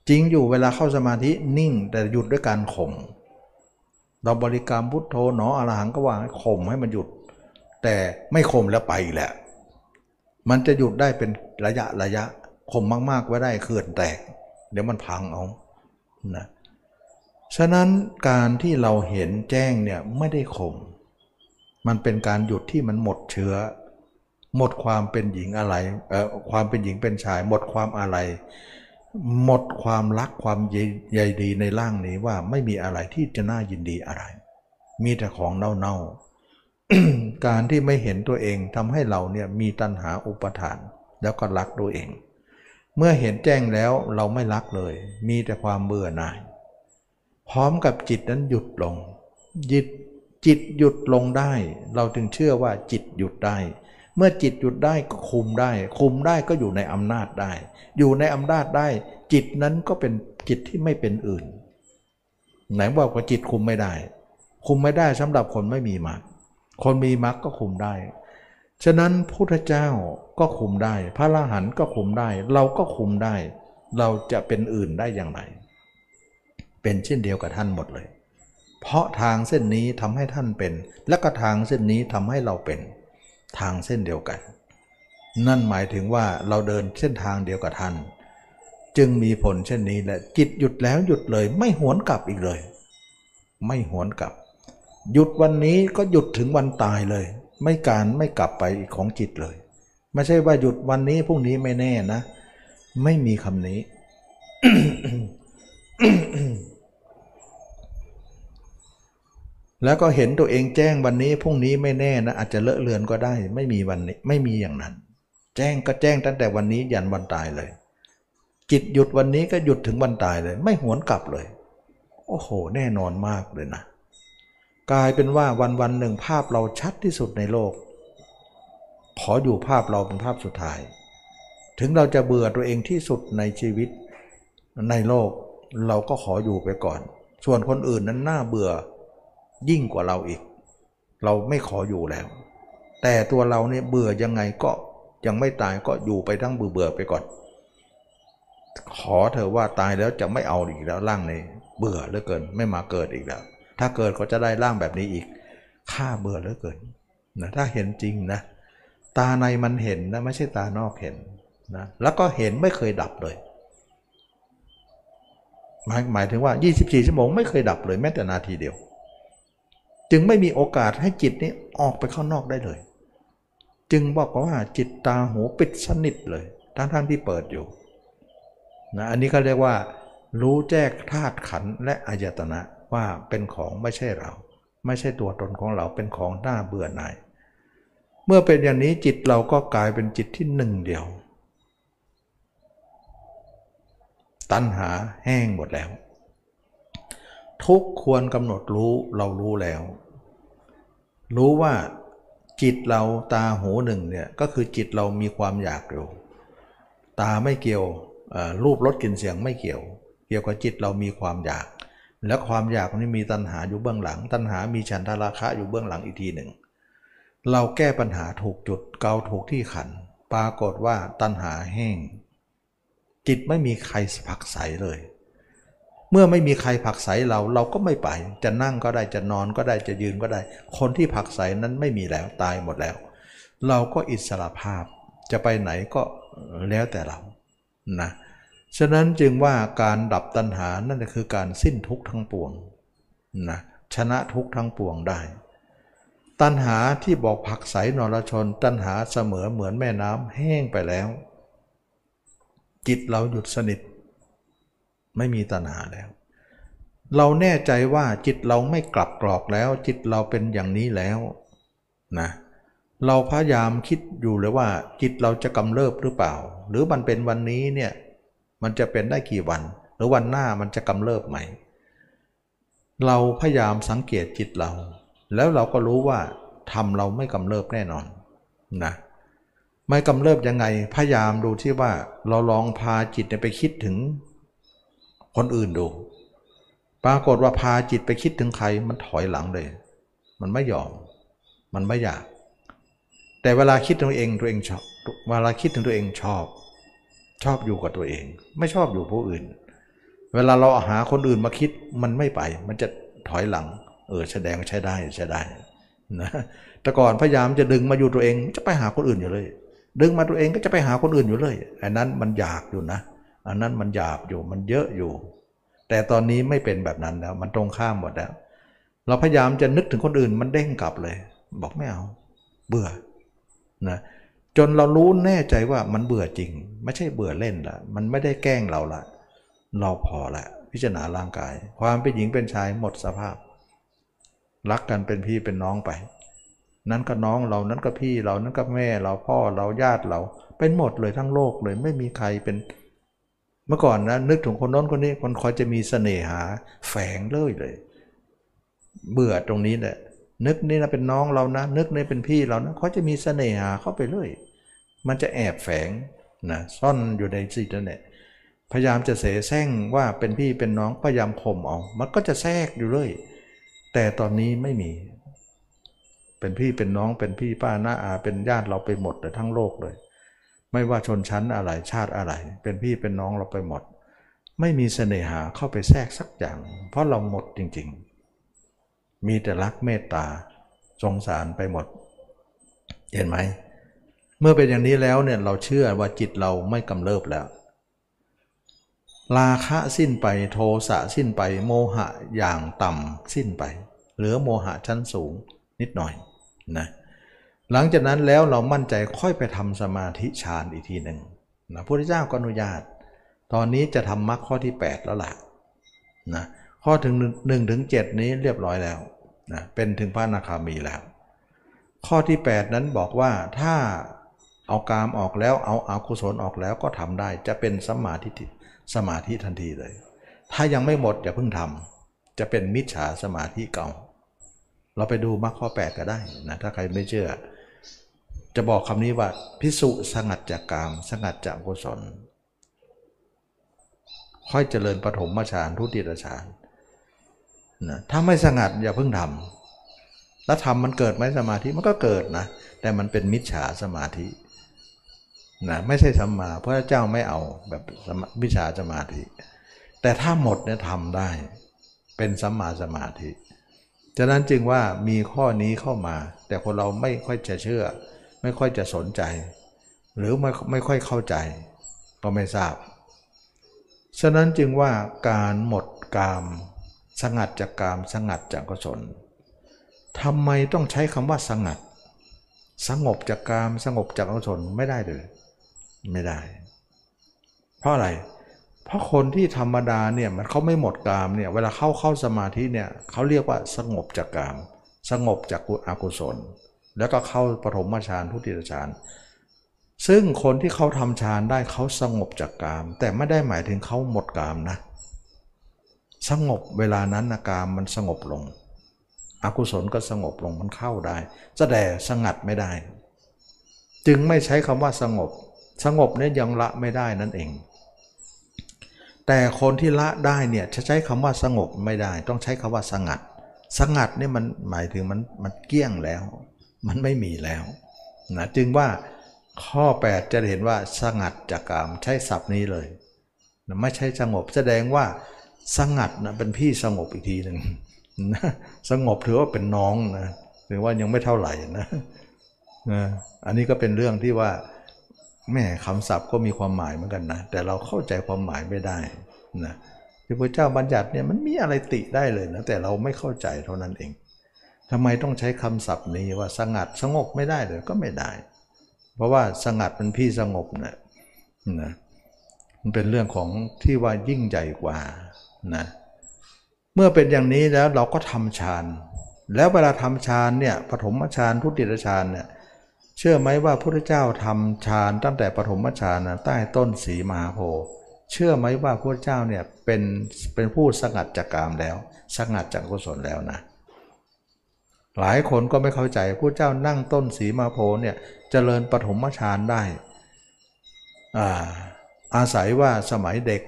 จริงอยู่เวลาเข้าสมาธินิ่งแต่หยุดด้วยการข่มเราบริกรรมพุทโธหนออรหังก็ว่าข่มให้มันหยุด แต่ไม่ข่มแล้วไปแหละ มันจะหยุดได้เป็นระยะระยะ ข่มมากๆไว้ได้เขื่อนแตก เดี๋ยวมันพังเอานะฉะนั้นการที่เราเห็นแจ้งเนี่ยไม่ได้ข่มมันเป็นการหยุดที่มันหมดเชื้อ หมดความเป็นหญิงอะไรเอ่อความเป็นหญิงเป็นชาย หมดความอะไร หมดความรักความใยดีในร่างนี้ว่าไม่มีอะไรที่จะน่ายินดีอะไร มีแต่ของเน่าๆการที่ไม่เห็นตัวเองทำให้เราเนี่ยมีตัณหาอุปทาน แล้วก็รักตัวเอง เมื่อเห็นแจ้งแล้วเราไม่รักเลย มีแต่ความเบื่อหน่าย พร้อมกับจิตนั้นหยุดลงยิตจิตหยุดลงได้ เราจึงเชื่อว่าจิตหยุดได้ เมื่อจิตหยุดได้ก็คุมได้ คุมได้ก็อยู่ในอำนาจได้ อยู่ในอำนาจได้ จิตนั้นก็เป็นจิตที่ไม่เป็นอื่น ไหนบอกว่าจิตคุมไม่ได้ คุมไม่ได้สำหรับคนไม่มีมรรคคนมีมรรคก็คุมได้ ฉะนั้นพุทธเจ้าก็คุมได้ พระอรหันต์ก็คุมได้ เราก็คุมได้ เราจะเป็นอื่นได้อย่างไร เป็นเช่นเดียวกับท่านหมดเลย เพราะทางเส้นนี้ทำให้ท่านเป็น และก็ทางเส้นนี้ทำให้เราเป็น ทางเส้นเดียวกัน นั่นหมายถึงว่าเราเดินเส้นทางเดียวกับท่าน จึงมีผลเช่นนี้และจิตหยุดแล้วหยุดเลย ไม่หวนกลับอีกเลย ไม่หวนกลับ หยุดวันนี้ก็หยุดถึงวันตายเลย ไม่การไม่กลับไปของจิตเลย ไม่ใช่ว่าหยุดวันนี้พรุ่งนี้ไม่แน่นะ ไม่มีคำนี้ แล้วก็เห็นตัวเองแจ้งวันนี้พรุ่งนี้ไม่แน่นะ อาจจะเลอะเลือนก็ได้ ไม่มีวันนี้ ไม่มีอย่างนั้น แจ้งก็แจ้งตั้งแต่วันนี้ยันวันตายเลย จิตหยุดวันนี้ก็หยุดถึงวันตายเลย ไม่หวนกลับเลย โอ้โห แน่นอนมากเลยนะ กลายเป็นว่าวันวันหนึ่งภาพเราชัดที่สุดในโลก ขออยู่ภาพเราเป็นภาพสุดท้าย ถึงเราจะเบื่อตัวเองที่สุดในชีวิตในโลกเราก็ขออยู่ไปก่อน ส่วนคนอื่นนั้นน่าเบื่อยิ่งกว่าเราอีก เราไม่ขออยู่แล้ว แต่ตัวเราเนี่ยเบื่อยังไงก็ยังไม่ตายก็อยู่ไปทั้งเบื่อเบื่อไปก่อน ขอเธอว่าตายแล้วจะไม่เอาอีกแล้วร่างนี้เบื่อเหลือเกินไม่มาเกิดอีกแล้ว ถ้าเกิดก็จะได้ร่างแบบนี้อีกข้าเบื่อเหลือเกินนะถ้าเห็นจริงนะตาในมันเห็นนะไม่ใช่ตานอกเห็นนะแล้วก็เห็นไม่เคยดับเลยหมายหมายถึงว่า 24 ชั่วโมงไม่เคยดับเลยแม้แต่นาทีเดียว จึงไม่มีโอกาสให้จิตนี้ออกไปข้างนอกได้เลย จึงบอกว่าจิตตาหูปิดสนิทเลยทั้งๆทที่เปิดอยู่นะอันนี้เขาเรียกว่า รู้แจ้งธาตุขันและอายตนะ ว่าเป็นของไม่ใช่เรา ไม่ใช่ตัวตนของเราเป็นของหน้าเบื่อหน่าย เมื่อเป็นอย่างนี้จิตเราก็กลายเป็นจิตที่หนึ่งเดียว ตัณหาแห้งหมดแล้ว ทุกควรกำหนดรู้เรารู้แล้ว รู้ว่าจิตเราตาหูหนึ่งเนี่ยก็คือจิตเรามีความอยากอยู่ ตาไม่เกี่ยวรูปรสกลิ่นเสียงไม่เกี่ยว เกี่ยวกับจิตเรามีความอยาก แล้วความอยากนี้มีตัณหาอยู่เบื้องหลัง ตัณหามีฉันทราคะอยู่เบื้องหลังอีกทีหนึ่ง เราแก้ปัญหาถูกจุดเกาถูกที่ขัน ปรากฏว่าตัณหาแห้ง จิตไม่มีใครผักใสเลย เมื่อไม่มีใครผักใสเราเราก็ไม่ไป จะนั่งก็ได้จะนอนก็ได้จะยืนก็ได้ คนที่ผักใสนั้นไม่มีแล้วตายหมดแล้ว เราก็อิสระภาพจะไปไหนก็แล้วแต่เรานะ ฉะนั้นจึงว่าการดับตัณหานั่นคือการสิ้นทุกข์ทั้งปวงนะชนะทุกข์ทั้งปวงได้ ตัณหาที่บอกผักใสนรชน ตัณหาเสมอเหมือนแม่น้ำแห้งไปแล้ว จิตเราหยุดสนิท ไม่มีตัณหาแล้ว เราแน่ใจว่าจิตเราไม่กลับกรอกแล้ว จิตเราเป็นอย่างนี้แล้วนะเราพยายามคิดอยู่เลยว่า จิตเราจะกำเริบหรือเปล่า หรือมันเป็นวันนี้เนี่ย มันจะเป็นได้กี่วัน หรือวันหน้ามันจะกำเริบไหม เราพยายามสังเกตจิตเรา แล้วเราก็รู้ว่าทำเราไม่กำเริบแน่นอนนะไม่กำเริบยังไงพยายามดูที่ว่าเราลองพาจิตไปคิดถึงคนอื่นดู ปรากฏว่าพาจิตไปคิดถึงใครมันถอยหลังเลย มันไม่ยอม มันไม่อยาก แต่เวลาคิดถึงตัวเองตัวเองชอบเวลาคิดถึงตัวเองชอบ ชอบอยู่กับตัวเอง ไม่ชอบอยู่ผู้อื่น เวลาเราหาคนอื่นมาคิดมันไม่ไป มันจะถอยหลัง เออแสดงใช้ได้ใช้ได้นะแต่ก่อนพยายามจะดึงมาอยู่ตัวเองจะไปหาคนอื่นอยู่เลย ดึงมาตัวเองก็จะไปหาคนอื่นอยู่เลยอันนั้นมันอยากอยู่นะอันนั้นมันหยาบอยู่มันเยอะอยู่ แต่ตอนนี้ไม่เป็นแบบนั้นแล้ว มันตรงข้ามหมดแล้ว เราพยายามจะนึกถึงคนอื่นมันเด้งกลับเลย บอกไม่เอา เบื่อนะ จนเรารู้แน่ใจว่ามันเบื่อจริง ไม่ใช่เบื่อเล่นละมันไม่ได้แกล้งเราละเราพอละพิจารณาร่างกาย ความเป็นหญิงเป็นชายหมดสภาพ รักกันเป็นพี่เป็นน้องไป นั้นก็น้องเรานั้นก็พี่เรานั้นก็แม่เราพ่อเราญาติเรา เป็นหมดเลยทั้งโลกเลยไม่มีใครเป็น เมื่อก่อนนะนึกถึงคนน้นคนนี้คนคอยจะมีเสน่หาแฝงเลยเลย เบื่อตรงนี้แหละ นึกนี่นะเป็นน้องเรานะ นึกนี่เป็นพี่เรานะเขาจะมีเสน่หาเข้าไปเลยมันจะแอบแฝงนะซ่อนอยู่ในจิตนั่นแหละพยายามจะเสแสร้งว่าเป็นพี่เป็นน้องพยายามข่มเอา มันก็จะแทรกอยู่เลยแต่ตอนนี้ไม่มี เป็นพี่เป็นน้องเป็นพี่ป้าน้าอาเป็นญาติเราไปหมดเลยทั้งโลกเลย ไม่ว่าชนชั้นอะไรชาติอะไร เป็นพี่เป็นน้องเราไปหมด ไม่มีเสน่หาเข้าไปแทรกสักอย่าง เพราะเราหมดจริง ๆ มีแต่รักเมตตาสงสารไปหมด เห็นไหม เมื่อเป็นอย่างนี้แล้วเนี่ยเราเชื่อว่าจิตเราไม่กำเริบแล้ว ราคะสิ้นไปโทสะสิ้นไป โมหะอย่างต่ำสิ้นไป เหลือโมหะชั้นสูงนิดหน่อยนะหลังจากนั้นแล้วเรามั่นใจค่อยไปทำสมาธิฌานอีกทีหนึ่งนะพระพุทธเจ้าก็อนุญาต ตอนนี้จะทำมรรคข้อที่ 8 แล้วล่ะนะ ข้อถึง1ถึง7นี้เรียบร้อยแล้วนะเป็นถึงพระนาคามีแล้ว ข้อที่ 8 นั้นบอกว่าถ้าเอากามออกแล้วเอาอากุศลออกแล้วก็ทำได้จะเป็นสมาธิสมาธิทันทีเลย ถ้ายังไม่หมดอย่าเพิ่งทำจะเป็นมิจฉาสมาธิเก่า เราไปดูมรรคข้อ 8 ก็ได้นะถ้าใครไม่เชื่อ จะบอกคำนี้ว่าพิสุสงัดจากกาม สงัดจากกุศล ค่อยเจริญปฐมฌานทุติยฌาน นะถ้าไม่สงัดอย่าเพิ่งทำแล้วทำมันเกิดไหมสมาธิมันก็เกิดนะ แต่มันเป็นมิจฉาสมาธินะไม่ใช่สัมมาพระเจ้าไม่เอาแบบวิชาสมาธิ แต่ถ้าหมดเนี่ยทำได้ เป็นสัมมาสมาธิฉะนั้นจึงว่ามีข้อนี้เข้ามา แต่คนเราไม่ค่อยจะเชื่อ ไม่ค่อยจะสนใจ หรือไม่ไม่ค่อยเข้าใจ ก็ไม่ทราบ ฉะนั้นจึงว่าการหมดกาม สงัดจากกามสงัดจากกุศลทำไมต้องใช้คำว่าสงัด สงบจากกามสงบจากกุศลไม่ได้เลย ไม่ได้ เพราะอะไร เพราะคนที่ธรรมดาเนี่ยมันเขาไม่หมดกามเนี่ยเวลาเข้าเข้าสมาธิเนี่ยเขาเรียกว่าสงบจากกาม สงบจากอกุศล แล้วก็เข้าปฐมฌานทุติยฌานซึ่งคนที่เขาทำฌานได้เขาสงบจากกาม แต่ไม่ได้หมายถึงเขาหมดกามนะ สงบเวลานั้นอากามมันสงบลง อกุศลก็สงบลงมันเข้าได้แต่สงัดไม่ได้ จึงไม่ใช้คำว่าสงบ สงบเนี่ยยังละไม่ได้นั่นเอง แต่คนที่ละได้เนี่ยจะใช้คำว่าสงบไม่ได้ ต้องใช้คำว่าสงัด สงัดเนี่ยมันหมายถึงมันมันเกี้ยงแล้ว มันไม่มีแล้วนะจึงว่าข้อ 8 จะเห็นว่าสงัดจากกามใช้ศัพท์นี้เลย ไม่ใช่สงบแสดงว่า สงัดนะเป็นพี่สงบอีกทีหนึ่งนะสงบถือว่าเป็นน้องนะหรือว่ายังไม่เท่าไหร่นะนะอันนี้ก็เป็นเรื่องที่ว่าแม่คำศัพท์ก็มีความหมายเหมือนกันนะแต่เราเข้าใจความหมายไม่ได้นะที่พระเจ้าบัญญัติเนี่ยมันมีอะไรติได้เลยนะแต่เราไม่เข้าใจเท่านั้นเองทำไมต้องใช้คำศัพท์นี้ว่าสงัดสงบไม่ได้เลยก็ไม่ได้ เพราะว่าสงัดเป็นพี่สงบนะนะมันเป็นเรื่องของที่ว่ายิ่งใหญ่กว่า นะเมื่อเป็นอย่างนี้แล้วเราก็ทำฌาน แล้วเวลาทำฌานเนี่ยปฐมฌานทุติยฌานเนี่ยเชื่อไหมว่าพระพุทธเจ้าทำฌานตั้งแต่ปฐมฌานใต้ต้นสีมหาโพธิ์เชื่อไหมว่าพระเจ้าเนี่ยเป็นเป็นผู้สงัดจากกามแล้ว สงัดจากกุศลแล้วนะ หลายคนก็ไม่เข้าใจพระเจ้านั่งต้นสีมาโพเนี่ยเจริญปฐมฌานได้อาอาศัยว่าสมัยเด็ก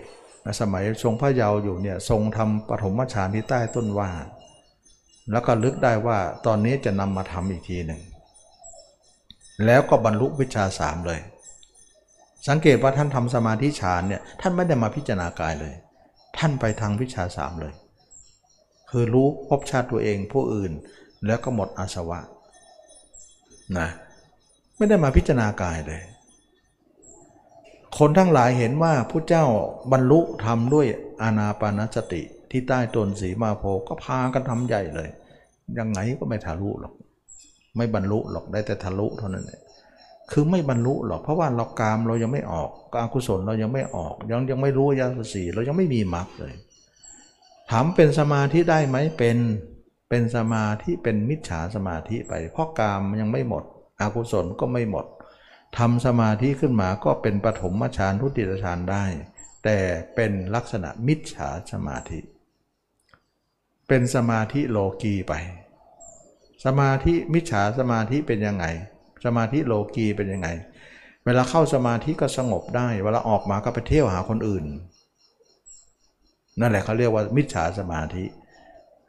สมัยทรงพระเยาว์อยู่เนี่ยทรงทำปฐมฌานที่ใต้ต้นว่า แล้วก็ลึกได้ว่าตอนนี้จะนำมาทำอีกทีหนึ่ง แล้วก็บรรลุวิชาสามเลย สังเกตว่าท่านทำสมาธิฌานเนี่ยท่านไม่ได้มาพิจารณากายเลย ท่านไปทางวิชาสามเลย คือรู้พบชาติตัวเองผู้อื่นแล้วก็หมดอาสวะนะไม่ได้มาพิจารณากายเลย คนทั้งหลายเห็นว่าพระเจ้าบรรลุทำด้วยอานาปานสติที่ใต้ต้นสีมาโพก็พากันทำใหญ่เลย ยังไงก็ไม่ทะลุหรอก ไม่บรรลุหรอกได้แต่ทะลุเท่านั้นเองคือไม่บรรลุหรอกเพราะว่าเรากามเรายังไม่ออกกากุศลเรายังไม่ออก ยังยังไม่รู้ยาสีเรายังไม่มีมรรคเลย ถามเป็นสมาธิได้ไหมเป็นเป็นสมาธิเป็นมิจฉาสมาธิไป เพราะกามยังไม่หมด อกุศลก็ไม่หมด ทำสมาธิขึ้นมาก็เป็นปฐมฌานทุติยฌานได้ แต่เป็นลักษณะมิจฉาสมาธิ เป็นสมาธิโลกีไป สมาธิมิจฉาสมาธิเป็นยังไง สมาธิโลกีเป็นยังไง เวลาเข้าสมาธิก็สงบได้ เวลาออกมาก็ไปเที่ยวหาคนอื่น นั่นแหละเขาเรียกว่ามิจฉาสมาธิ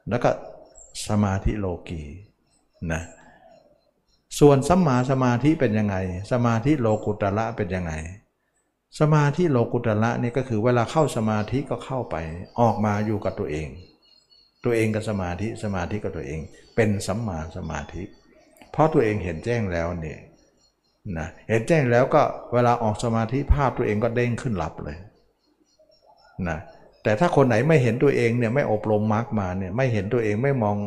แล้วก็สมาธิโลกีนะ ส่วนสัมมาสมาธิเป็นยังไง สมาธิโลกุตระเป็นยังไง สมาธิโลกุตระนี่ก็คือเวลาเข้าสมาธิก็เข้าไป ออกมาอยู่กับตัวเอง ตัวเองกับสมาธิ สมาธิกับตัวเอง เป็นสัมมาสมาธิ เพราะตัวเองเห็นแจ้งแล้วเนี่ยนะเห็นแจ้งแล้วก็เวลาออกสมาธิภาพตัวเองก็เด้งขึ้นหลับเลยนะแต่ถ้าคนไหนไม่เห็นตัวเองเนี่ยไม่อบรมมรรคมาเนี่ยไม่เห็นตัวเองไม่มอง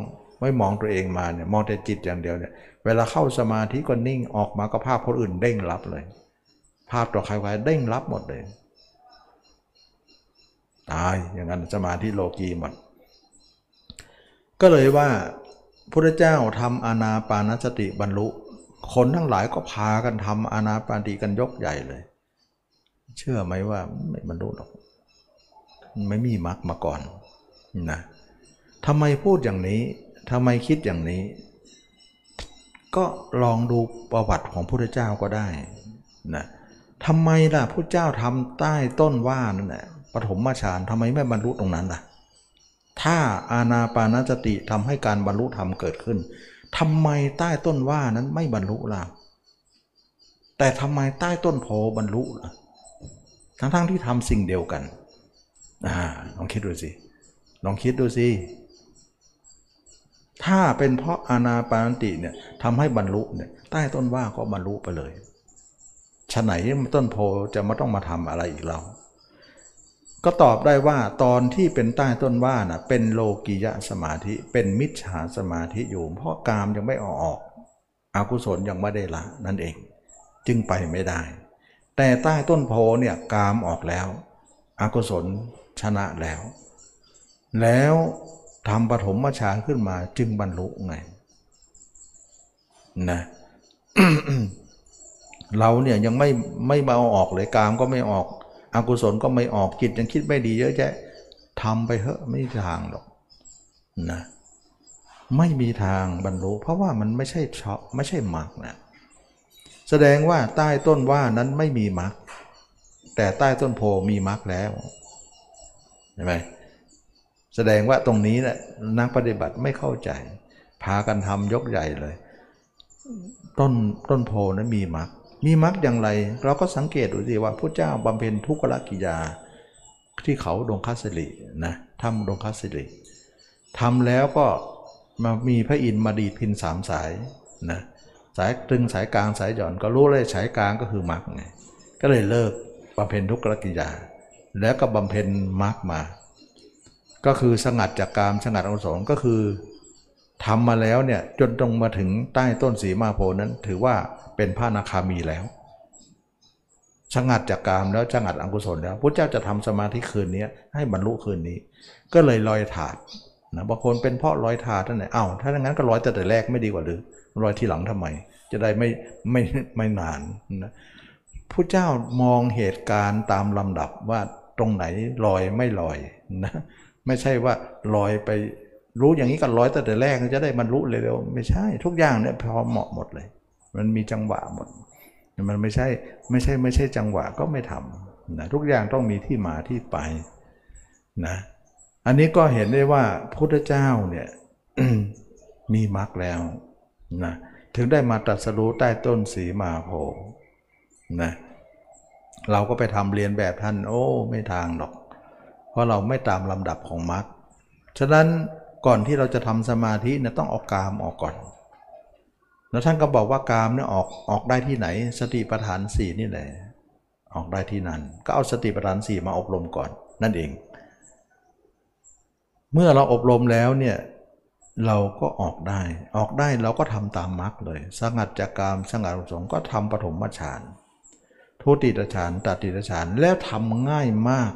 ไม่มองตัวเองมาเนี่ยมองแต่จิตอย่างเดียวเนี่ยเวลาเข้าสมาธิก็นิ่งออกมาก็ภาพคนอื่นเด้งรับเลย ภาพต่อใครใครเด้งรับหมดเลยตายอย่างนั้นสมาธิโลกีหมด ก็เลยว่าพระเจ้าทำอานาปานสติบรรลุ คนทั้งหลายก็พากันทำอานาปานติกันยกใหญ่เลย เชื่อไหมว่าไม่บรรลุหรอกไม่มีมรรคมาก่อนนะทำไมพูดอย่างนี้ ทำไมคิดอย่างนี้ ก็ลองดูประวัติของพระเจ้าก็ได้นะทำไมล่ะพระเจ้าทำใต้ต้นว่านั่นแหละปฐมฌานทำไมไม่บรรลุตรงนั้นล่ะ ถ้าอาณาปานสติทำให้การบรรลุธรรมเกิดขึ้นทำไมใต้ต้นว่านั้นไม่บรรลุล่ะ แต่ทำไมใต้ต้นโพบรรลุล่ะ ทั้งๆทที่ทำสิ่งเดียวกัน อ่าลองคิดดูสิ ลองคิดดูสิ ถ้าเป็นเพราะอานาปานติเนี่ยทำให้บรรลุเนี่ยใต้ต้นว่าก็บรรลุไปเลยฉะไหนต้นโพจะมาต้องมาทำอะไรอีกเรา ก็ตอบได้ว่าตอนที่เป็นใต้ต้นว่าน่ะเป็นโลกิยะสมาธิ เป็นมิจฉาสมาธิอยู่ เพราะกามยังไม่ออกออกอากุศลยังไม่ได้ละนั่นเอง จึงไปไม่ได้ แต่ใต้ต้นโพเนี่ยกามออกแล้วอากุศลชนะแล้ว แล้ว ทำปฐมฌานขึ้นมาจึงบรรลุไงนะเราเนี่ยยังไม่ไม่มาเอาออกเลยกามก็ไม่ออกอากุศลก็ไม่ออกจิตยังคิดไม่ดีเยอะแยะทำไปเถอะไม่มีทางหรอกนะไม่มีทางบรรลุเพราะว่ามันไม่ใช่ชอบไม่ใช่มรรคนะแสดงว่าใต้ต้นว่านั้นไม่มีมรรคแต่ใต้ต้นโพมีมรรคแล้วใช่ไหม แสดงว่าตรงนี้แหละนักปฏิบัติไม่เข้าใจ พากันทำยกใหญ่เลย ต้นต้นโพนั้นมีมรรคมีมรรคอย่างไร เราก็สังเกตดูสิว่าพระเจ้าบำเพ็ญทุกขละกิยาที่เขาดงคัสสินะทำดงคัสสิทำแล้วก็มามีพระอินทร์มาดีดพินสามสายนะสายตึงสายกลางสายหย่อนก็รู้เลยสายกลางก็คือมรรคไงก็เลยเลิกบำเพ็ญทุกขกิยาแล้วก็บำเพ็ญมรรคมา ก็คือสงัดจากกามสงัดอกุศลก็คือทำมาแล้วเนี่ยจนตรงมาถึงใต้ต้นสีมาโพนั้น ถือว่าเป็นพระนาคามีแล้วสงัดจากกามแล้วสงัดอกุศลแล้วพระเจ้าจะทำสมาธิคืนนี้ให้บรรลุคืนนี้ ก็เลยลอยถาดนะบางคนเป็นเพราะลอยถาดท่านไหนอ้าวถ้าอย่างนั้นก็ลอยแต่แต่แรกไม่ดีกว่าหรือลอยที่หลังทำไม จะได้ไม่ไม่ไม่นานนะผู้เจ้ามองเหตุการณ์ตามลำดับว่าตรงไหนลอยไม่ลอยนะ ไม่ใช่ว่าลอยไปรู้อย่างนี้ก็ลอยแต่แต่แรกจะได้บรรลุเร็วๆไม่ใช่ทุกอย่างเนี่ยพอเหมาะหมดเลย มันมีจังหวะหมด มันไม่ใช่ไม่ใช่ไม่ใช่จังหวะก็ไม่ทำนะทุกอย่างต้องมีที่มาที่ไปนะอันนี้ก็เห็นได้ว่าพุทธเจ้าเนี่ยมีมรรคแล้วนะถึงได้มาตรัสรู้ใต้ต้นสีมาโพนะเราก็ไปทำเรียนแบบท่าน โอ้ ไม่ทางหรอก ราะเราไม่ตามลำดับของมรรคฉะนั้นก่อนที่เราจะทำสมาธิเนี่ยต้องเอากามออกก่อน แล้วท่านก็บอกว่ากามเนี่ยออกออกได้ที่ไหน สติปัฏฐานสี่นี่แหละออกได้ที่นั่นก็เอาสติปัฏฐานสี่มาอบรมก่อน นั่นเอง เมื่อเราอบรมแล้วเนี่ยเราก็ออกได้ ออกได้เราก็ทำตามมรรคเลย สงัดจากกามสงัดสงก็ทำปฐมฌานทุติยฌานตติยฌานแล้วทำง่ายมาก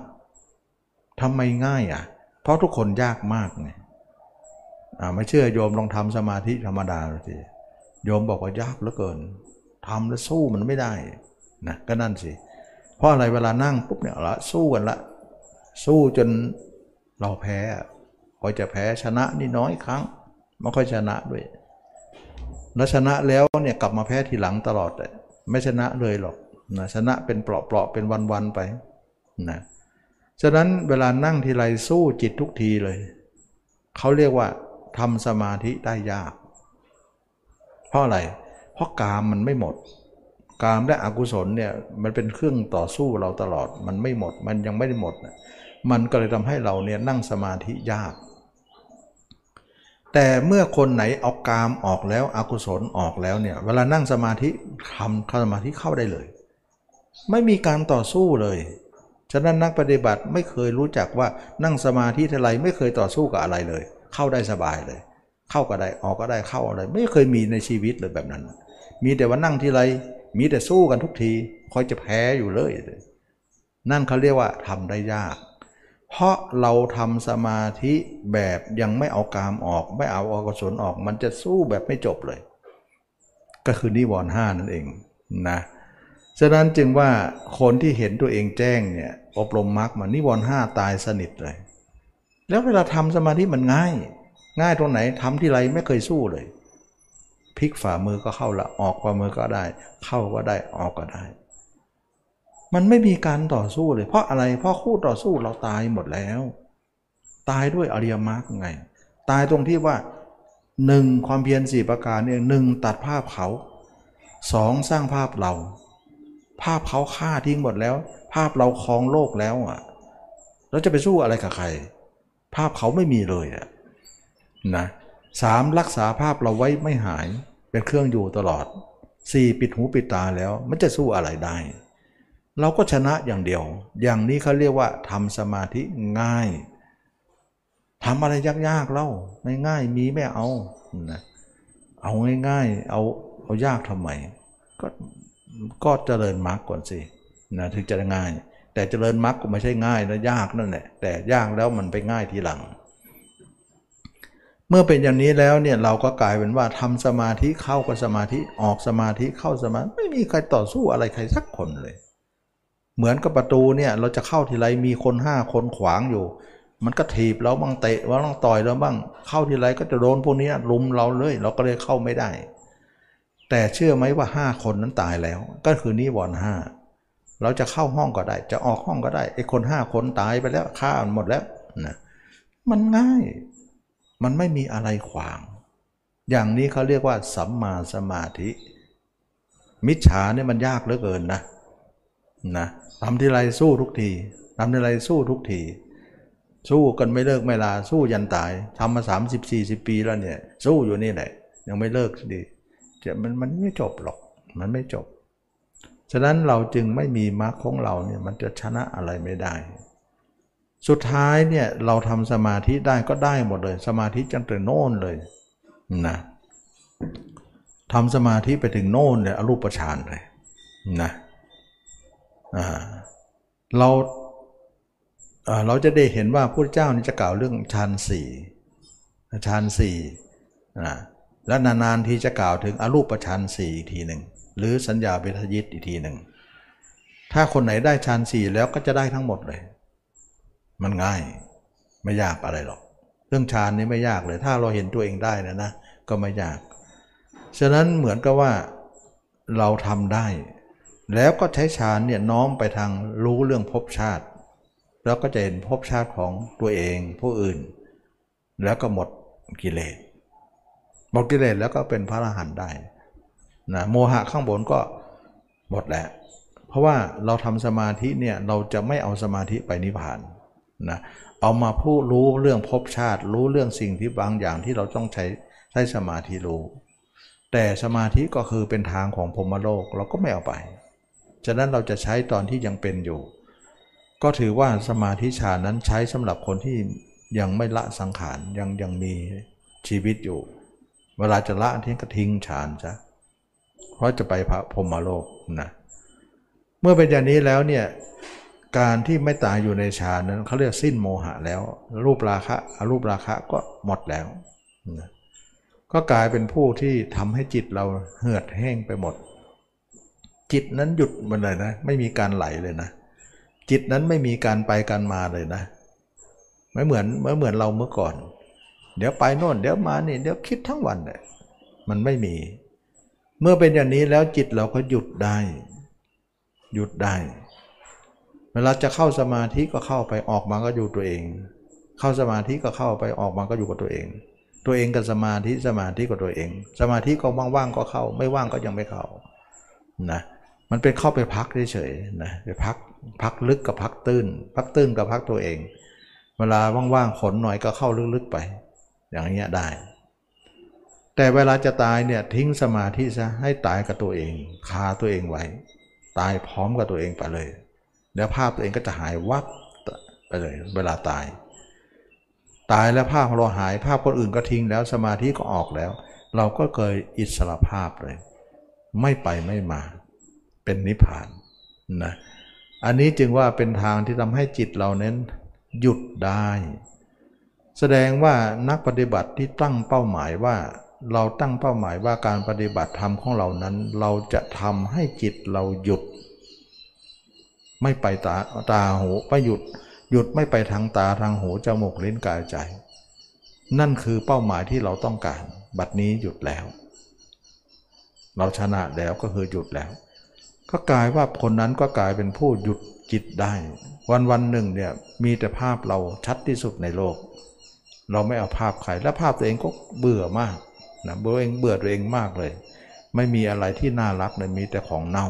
ทำไมง่ายอะ เพราะทุกคนยากมากไงอ่าไม่เชื่อโยมลองทำสมาธิธรรมดาสิโยมบอกว่ายากเหลือเกินทำแล้วสู้มันไม่ได้นะก็นั่นสิ เพราะอะไรเวลานั่งปุ๊บเนี่ยละสู้กันละ สู้จนเราแพ้พอจะแพ้ชนะนี่น้อยครั้งไม่ค่อยชนะด้วยแล้วชนะแล้วเนี่ยกลับมาแพ้ทีหลังตลอดเลยไม่ชนะเลยหรอกนะชนะเป็นเปราะๆเป็นวันๆไปนะ ฉะนั้นเวลานั่งทีไรสู้จิตทุกทีเลย เขาเรียกว่าทำสมาธิได้ยาก เพราะอะไร เพราะกามมันไม่หมด กามและอกุศลเนี่ยมันเป็นเครื่องต่อสู้เราตลอด มันไม่หมด มันยังไม่ได้หมด มันก็เลยทำให้เราเนี่ยนั่งสมาธิยาก แต่เมื่อคนไหนเอากามออกแล้วอกุศลออกแล้วเนี่ย เวลานั่งสมาธิทำสมาธิเข้าได้เลย ไม่มีการต่อสู้เลย ฉะนั้นนักปฏิบัติไม่เคยรู้จักว่านั่งสมาธิเท่าไรไม่เคยต่อสู้กับอะไรเลย เข้าได้สบายเลย เข้าก็ได้ออกก็ได้เข้าอะไร ไม่เคยมีในชีวิตเลยแบบนั้น มีแต่ว่านั่งทีไรมีแต่สู้กันทุกทีคอยจะแพ้อยู่เลย นั่นเขาเรียกว่าทำได้ยาก เพราะเราทำสมาธิแบบยังไม่เอากามออก ไม่เอาอกุศลออก มันจะสู้แบบไม่จบเลย ก็คือนิวรณ์ห้านั่นเองนะ ฉะนั้นจึงว่าคนที่เห็นตัวเองแจ้งเนี่ยอบรมมรรคมันนิวรณ์ห้าตายสนิทเลย แล้วเวลาทำสมาธิมันง่าย ง่ายตรงไหนทำที่ไรไม่เคยสู้เลยพลิกฝ่ามือก็เข้าละออกฝ่ามือก็ได้ เข้าก็ได้ออกก็ได้ มันไม่มีการต่อสู้เลย เพราะอะไรเพราะคู่ต่อสู้เราตายหมดแล้ว ตายด้วยอริยมรรคไง ตายตรงที่ว่าหนึ่งความเพียรสี่ประการเนี่ยหนึ่งตัดภาพเขาสองสร้างภาพเรา ภาพเขาฆ่าทิ้งหมดแล้ว ภาพเราครองโลกแล้วอะเราจะไปสู้อะไรกับใคร ภาพเขาไม่มีเลยอะนะสามรักษาภาพเราไว้ไม่หายเป็นเครื่องอยู่ตลอดสี่ปิดหูปิดตาแล้ว มันจะสู้อะไรได้ เราก็ชนะอย่างเดียว อย่างนี้เขาเรียกว่าทำสมาธิง่ายทำอะไรยากๆเล่าง่ายๆมีไม่เอานะเอาง่ายๆ เอาเอายากทำไม ก็ ก็เจริญมรรคก่อนสินะถึงจะง่าย แต่เจริญมรรคก็ไม่ใช่ง่ายนะยากนั่นแหละแต่ยากแล้วมันไปง่ายทีหลัง เมื่อเป็นอย่างนี้แล้วเนี่ยเราก็กลายเป็นว่าทำสมาธิเข้ากับสมาธิออกสมาธิเข้าสมาธิไม่มีใครต่อสู้อะไรใครสักคนเลย เหมือนกับประตูเนี่ยเราจะเข้าทีไรมีคนห้าคนขวางอยู่ มันก็ถีบเราบ้างเตะว่าต้องต่อยเราบ้างเข้าทีไรก็จะโดนพวกนี้ลุมเราเลย เราก็เลยเข้าไม่ได้ แต่เชื่อไหมว่าห้าคนนั้นตายแล้ว ก็คือนิวรณ์ห้าเราจะเข้าห้องก็ได้ จะออกห้องก็ได้ไอ้คนห้าคนตายไปแล้วฆ่าหมดแล้วนะมันง่าย มันไม่มีอะไรขวาง อย่างนี้เขาเรียกว่า สัมมาสมาธิ มิจฉาเนี่ยมันยากเหลือเกินนะนะทำทีไรสู้ทุกทีทำทีไรสู้ทุกที สู้กันไม่เลิกไม่ลาสู้ยันตายทำมาสามสิบสี่สิบปีแล้วเนี่ย สู้อยู่นี่แหละยังไม่เลิกดี จะมันมันไม่จบหรอก มันไม่จบ ฉะนั้นเราจึงไม่มีมรรคของเราเนี่ยมันจะชนะอะไรไม่ได้ สุดท้ายเนี่ยเราทำสมาธิได้ก็ได้หมดเลย สมาธิจังแต่โน่นเลยนะทำสมาธิไปถึงโน่นเลยอรูปฌานเลยนะเราเราจะได้เห็นว่าพระเจ้านี่จะกล่าวเรื่องฌานสี่ฌานสี่นะ และนานๆทีจะกล่าวถึงอรูปฌานสี่อีกทีหนึ่ง หรือสัญญาเบทยิตอีกทีหนึ่ง ถ้าคนไหนได้ฌานสี่แล้วก็จะได้ทั้งหมดเลย มันง่ายไม่ยากอะไรหรอก เรื่องฌานนี้ไม่ยากเลย ถ้าเราเห็นตัวเองได้นะนะ ก็ไม่ยาก ฉะนั้นเหมือนกับว่าเราทำได้ แล้วก็ใช้ฌานเนี่ยน้อมไปทางรู้เรื่องภพชาติ แล้วก็จะเห็นภพชาติของตัวเองผู้อื่น แล้วก็หมดกิเลส หมดกิเลสแล้วก็เป็นพระอรหันต์ได้นะโมหะข้างบนก็หมดแล้ว เพราะว่าเราทำสมาธิเนี่ยเราจะไม่เอาสมาธิไปนิพพานนะเอามาพูดรู้เรื่องภพชาติ รู้เรื่องสิ่งที่บางอย่างที่เราต้องใช้ใช้สมาธิรู้ แต่สมาธิก็คือเป็นทางของพรหมโลกเราก็ไม่เอาไป ฉะนั้นเราจะใช้ตอนที่ยังเป็นอยู่ ก็ถือว่าสมาธิฌานนั้นใช้สำหรับคนที่ยังไม่ละสังขารยังยังมีชีวิตอยู่ เวลาจะละทิ้งก็ทิ้งฌานซะเพราะจะไปพระพรหมโลกนะเมื่อเป็นอย่างนี้แล้วเนี่ยการที่ไม่ตายอยู่ในฌานนั้นเขาเรียกสิ้นโมหะแล้ว รูปราคะอรูปราคะก็หมดแล้วนะก็กลายเป็นผู้ที่ทำให้จิตเราเหือดแห้งไปหมด จิตนั้นหยุดมันเลยนะ ไม่มีการไหลเลยนะ จิตนั้นไม่มีการไปการมาเลยนะ ไม่เหมือนไม่เหมือนเราเมื่อก่อน เดี๋ยวไปโน่นเดี๋ยวมานี่เดี๋ยวคิดทั้งวันเลยมันไม่มี เมื่อเป็นอย่างนี้แล้วจิตเราก็หยุดได้ หยุดได้ เวลาจะเข้าสมาธิก็เข้าไปออกมาก็อยู่ตัวเอง เข้าสมาธิก็เข้าไปออกมาก็อยู่กับตัวเอง ตัวเองกับสมาธิสมาธิกับตัวเอง สมาธิก็ว่างๆก็เข้า ไม่ว่างก็ยังไม่เข้านะมันเป็นเข้าไปพักเฉยๆนะไปพักพักลึกกับพักตื้น พักตื้นกับพักตัวเอง เวลาว่างๆขนหน่อยก็เข้าลึกๆไป อย่างเงี้ยได้ แต่เวลาจะตายเนี่ยทิ้งสมาธิซะให้ตายกับตัวเอง คาตัวเองไว้ ตายพร้อมกับตัวเองไปเลย แล้วภาพตัวเองก็จะหายวับไปเลย เวลาตาย ตายแล้วภาพของเราหายภาพคนอื่นก็ทิ้งแล้วสมาธิก็ออกแล้ว เราก็เคยอิสระภาพเลย ไม่ไปไม่มา เป็นนิพพานนะอันนี้จึงว่าเป็นทางที่ทำให้จิตเราเน้นหยุดได้ แสดงว่านักปฏิบัติที่ตั้งเป้าหมายว่า เราตั้งเป้าหมายว่าการปฏิบัติธรรมของเรานั้น เราจะทำให้จิตเราหยุด ไม่ไปตาตาหูไม่หยุด หยุดไม่ไปทางตาทางหูจมูกลิ้นกายใจ นั่นคือเป้าหมายที่เราต้องการ บัดนี้หยุดแล้ว เราชนะแล้วก็คือหยุดแล้ว ก็กลายว่าคนนั้นก็กลายเป็นผู้หยุดจิตได้ วันวันหนึ่งเนี่ยมีแต่ภาพเราชัดที่สุดในโลก เราไม่เอาภาพใครและภาพตัวเองก็เบื่อมากนะเบื่อเองเบื่อตัวเองมากเลย ไม่มีอะไรที่น่ารักเลยมีแต่ของเน่า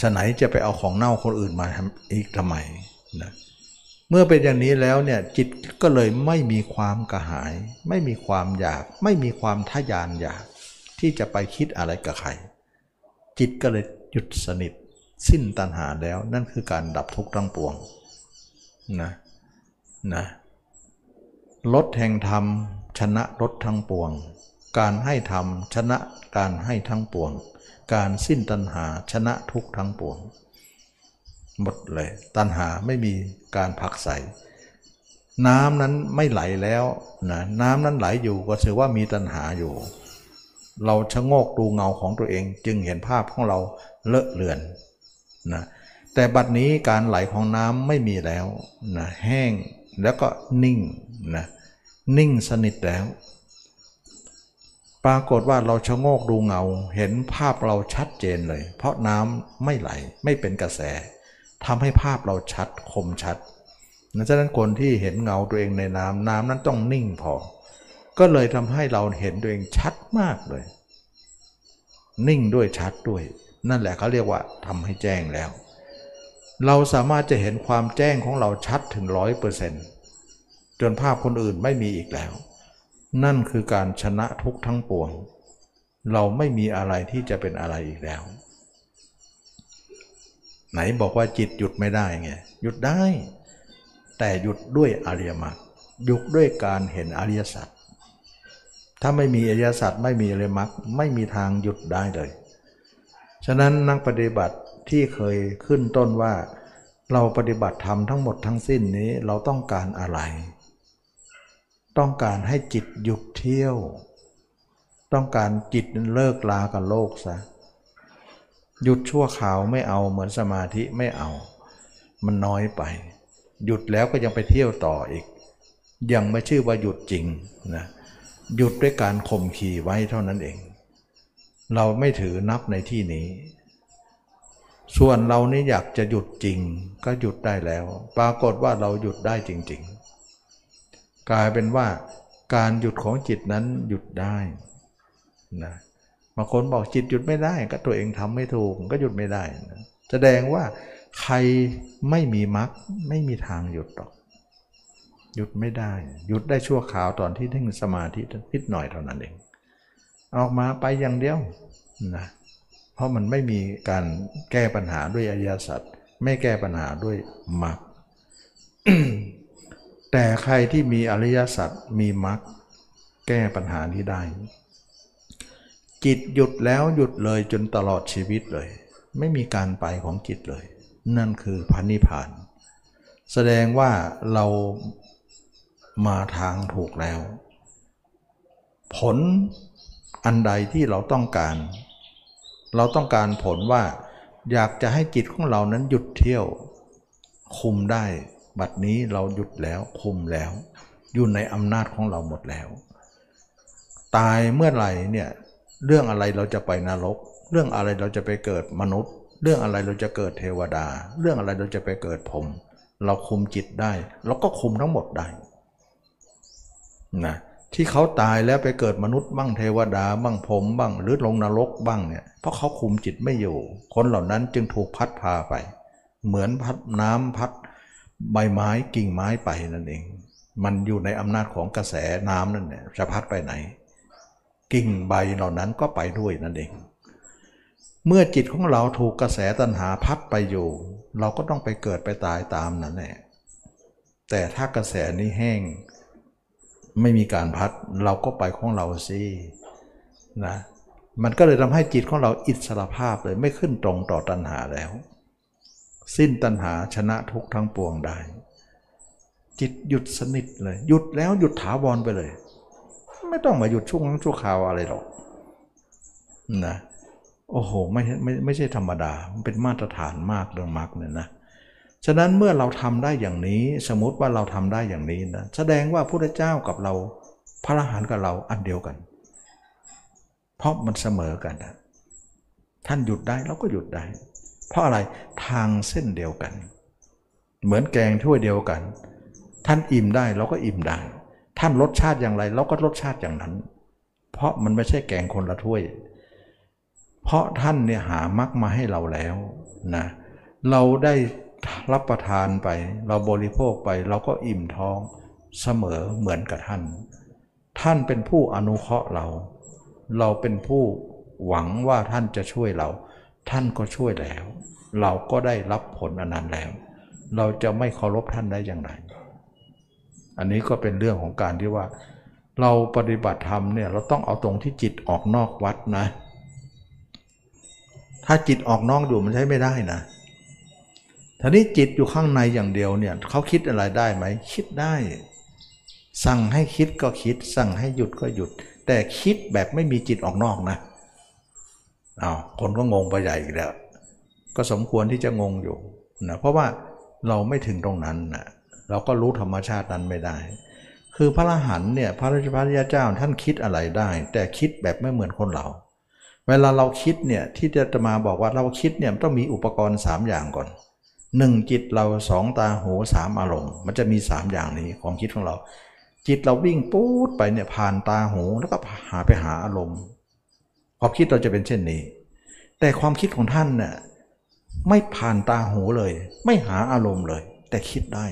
ฉะไหนจะไปเอาของเน่าคนอื่นมาทำอีกทำไมนะเมื่อเป็นอย่างนี้แล้วเนี่ยจิตก็เลยไม่มีความกระหาย ไม่มีความอยาก ไม่มีความทยานอยาก ที่จะไปคิดอะไรกับใคร จิตก็เลยหยุดสนิท สิ้นตัณหาแล้วนั่นคือการดับทุกข์ทั้งปวงนะนะ ลดแห่งธรรม ชนะลดทั้งปวง การให้ธรรม ชนะการให้ทั้งปวง การสิ้นตัณหาชนะทุกทั้งปวง หมดเลย ตัณหาไม่มีการผักใสน้ำนั้นไม่ไหลแล้วนะน้ำนั้นไหลอยู่ก็ถือว่ามีตัณหาอยู่ เราชะโงกดูเงาของตัวเองจึงเห็นภาพของเราเลอะเลือนนะแต่บัดนี้การไหลของน้ำไม่มีแล้วนะแห้งแล้วก็นิ่งนะ นิ่งสนิทแล้ว ปรากฏว่าเราชะโงกดูเงา เห็นภาพเราชัดเจนเลย เพราะน้ำไม่ไหลไม่เป็นกระแสทำให้ภาพเราชัดคมชัดดังนั้นคนที่เห็นเงาตัวเองในน้ำน้ำนั้นต้องนิ่งพอ ก็เลยทำให้เราเห็นตัวเองชัดมากเลย นิ่งด้วยชัดด้วย นั่นแหละเขาเรียกว่าทำให้แจ้งแล้ว เราสามารถจะเห็นความแจ้งของเราชัดถึงร้อยเปอร์เซ็นต์ จนภาพคนอื่นไม่มีอีกแล้ว นั่นคือการชนะทุกทั้งปวง เราไม่มีอะไรที่จะเป็นอะไรอีกแล้ว ไหนบอกว่าจิตหยุดไม่ได้ไงหยุดได้ แต่หยุดด้วยอริยมรรคหยุดด้วยการเห็นอริยสัจถ้าไม่มีอริยสัจไม่มีอริยมรรคไม่มีทางหยุดได้เลย ฉะนั้นนักปฏิบัติที่เคยขึ้นต้นว่าเราปฏิบัติธรรมทั้งหมดทั้งสิ้นนี้เราต้องการอะไร ต้องการให้จิตหยุดเที่ยว ต้องการจิตเลิกลากับโลกซะหยุดชั่วข่าวไม่เอาเหมือนสมาธิไม่เอา มันน้อยไป หยุดแล้วก็ยังไปเที่ยวต่ออีก ยังไม่ชื่อว่าหยุดจริงนะหยุดด้วยการข่มขีไว้เท่านั้นเอง เราไม่ถือนับในที่นี้ ส่วนเรานี่อยากจะหยุดจริง ก็หยุดได้แล้ว ปรากฏว่าเราหยุดได้จริง ๆ กลายเป็นว่าการหยุดของจิตนั้นหยุดได้นะบางคนบอกจิตหยุดไม่ได้ ก็ตัวเองทำไม่ถูกก็หยุดไม่ได้นะแสดงว่าใครไม่มีมรรคไม่มีทางหยุดหรอก หยุดไม่ได้ หยุดได้ชั่วคราวตอนที่นิ่งสมาธินิดหน่อยเท่านั้นเอง ออกมาไปอย่างเดียวนะเพราะมันไม่มีการแก้ปัญหาด้วยอริยสัจไม่แก้ปัญหาด้วยมรรค แต่ใครที่มีอริยสัจมีมรรคแก้ปัญหานี้ได้ จิตหยุดแล้วหยุดเลยจนตลอดชีวิตเลย ไม่มีการไปของจิตเลย นั่นคือพันนิพพาน แสดงว่าเรามาทางถูกแล้ว ผลอันใดที่เราต้องการ เราต้องการผลว่า อยากจะให้จิตของเรานั้นหยุดเที่ยว คุมได้ บัดนี้เราหยุดแล้วคุมแล้ว อยู่ในอำนาจของเราหมดแล้ว ตายเมื่อไหร่เนี่ยเรื่องอะไรเราจะไปนรก เรื่องอะไรเราจะไปเกิดมนุษย์ เรื่องอะไรเราจะเกิดเทวดา เรื่องอะไรเราจะไปเกิดพรมเราคุมจิตได้เราก็คุมทั้งหมดได้นะที่เขาตายแล้วไปเกิดมนุษย์บ้างเทวดาบ้างพรมบ้าง หรือลงนรกบ้างเนี่ยเพราะเขาคุมจิตไม่อยู่ คนเหล่านั้นจึงถูกพัดพาไป เหมือนพัดน้ำพัด ใบไม้กิ่งไม้ไปนั่นเอง มันอยู่ในอำนาจของกระแสน้ำนั่นเนี่ยจะพัดไปไหน กิ่งใบเหล่านั้นก็ไปด้วยนั่นเอง เมื่อจิตของเราถูกกระแสตัณหาพัดไปอยู่ เราก็ต้องไปเกิดไปตายตามนั้นแหละแต่ถ้ากระแสนี้แห้ง ไม่มีการพัดเราก็ไปของเราสินะมันก็เลยทำให้จิตของเราอิสระภาพเลยไม่ขึ้นตรงต่อตัณหาแล้ว สิ้นตัณหาชนะทุกทั้งปวงได้ จิตหยุดสนิทเลย หยุดแล้วหยุดถาวรไปเลย ไม่ต้องมาหยุดช่วงชั่วคราวอะไรหรอกนะโอ้โหไม่ไม่ไม่ใช่ธรรมดา มันเป็นมาตรฐานมากเรื่องมรรคเนี่ยนะฉะนั้นเมื่อเราทำได้อย่างนี้สมมติว่าเราทำได้อย่างนี้นะแสดงว่าพระเจ้ากับเราพระอรหันต์กับเราอันเดียวกัน เพราะมันเสมอกันนะท่านหยุดได้เราก็หยุดได้ เพราะอะไรทางเส้นเดียวกัน เหมือนแกงถ้วยเดียวกัน ท่านอิ่มได้เราก็อิ่มได้ ท่านรสชาติอย่างไรเราก็รสชาติอย่างนั้น เพราะมันไม่ใช่แกงคนละถ้วย เพราะท่านเนี่ยหามักมาให้เราแล้วนะเราได้รับประทานไป เราบริโภคไปเราก็อิ่มท้องเสมอเหมือนกับท่าน ท่านเป็นผู้อนุเคราะห์เรา เราเป็นผู้หวังว่าท่านจะช่วยเรา ท่านก็ช่วยแล้ว เราก็ได้รับผลอันนั้นแล้ว เราจะไม่เคารพท่านได้อย่างไร อันนี้ก็เป็นเรื่องของการที่ว่า เราปฏิบัติธรรมเนี่ยเราต้องเอาตรงที่จิตออกนอกวัดนะ ถ้าจิตออกนอกอยู่มันใช้ไม่ได้นะทีนี้จิตอยู่ข้างในอย่างเดียวเนี่ยเขาคิดอะไรได้ไหมคิดได้ สั่งให้คิดก็คิด สั่งให้หยุดก็หยุด แต่คิดแบบไม่มีจิตออกนอกนะ อา้าวคนก็งงไปใหญ่อีกแล้ว ก็สมควรที่จะงงอยู่นะเพราะว่าเราไม่ถึงตรงนั้นนะเราก็รู้ธรรมชาตินั้นไม่ได้ คือพระอรหันต์เนี่ยพระราชพระยาเจ้าท่านคิดอะไรได้ แต่คิดแบบไม่เหมือนคนเรา เวลาเราคิดเนี่ยที่จะมาบอกว่าเราคิดเนี่ยต้องมีอุปกรณ์ 3 อย่างก่อนหนึ่งจิตเราสองตาหูสามอารมณ์ มันจะมีสามอย่างนี้ของคิดของเรา จิตเราวิ่งปู๊ดไปเนี่ยผ่านตาหูแล้วก็หาไปหาอารมณ์ ความคิดเราจะเป็นเช่นนี้ แต่ความคิดของท่านเนี่ยไม่ผ่านตาหูเลย ไม่หาอารมณ์เลย แต่คิดได้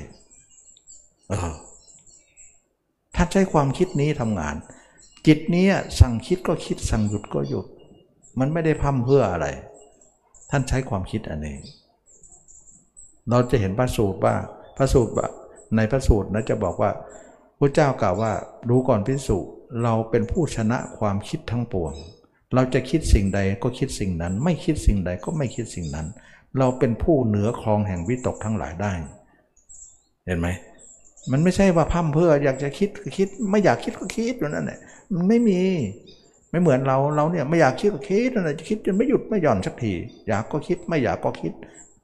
เออถ้าใช้ความคิดนี้ทำงาน จิตนี้สั่งคิดก็คิดสั่งหยุดก็หยุด มันไม่ได้พัมเพื่ออะไร ท่านใช้ความคิดอันนี้ เราจะเห็นพระสูตรว่าพระสูตรในพระสูตรนะจะบอกว่าพระเจ้ากล่าวว่ารู้ก่อนพิสุเราเป็นผู้ชนะความคิดทั้งปวง เราจะคิดสิ่งใดก็คิดสิ่งนั้น ไม่คิดสิ่งใดก็ไม่คิดสิ่งนั้น เราเป็นผู้เหนือครองแห่งวิตกทั้งหลายได้ เห็นไหมมันไม่ใช่ว่าพั่มเพื่ออยากจะคิดก็คิด ไม่อยากคิดก็คิดอยู่นั่นแหละมันไม่มีไม่เหมือนเราเราเนี่ยไม่อยากคิดก็คิดนั่นแหละคิดจนไม่หยุดไม่หย่อนสักทีอยากก็คิดไม่อยากก็คิด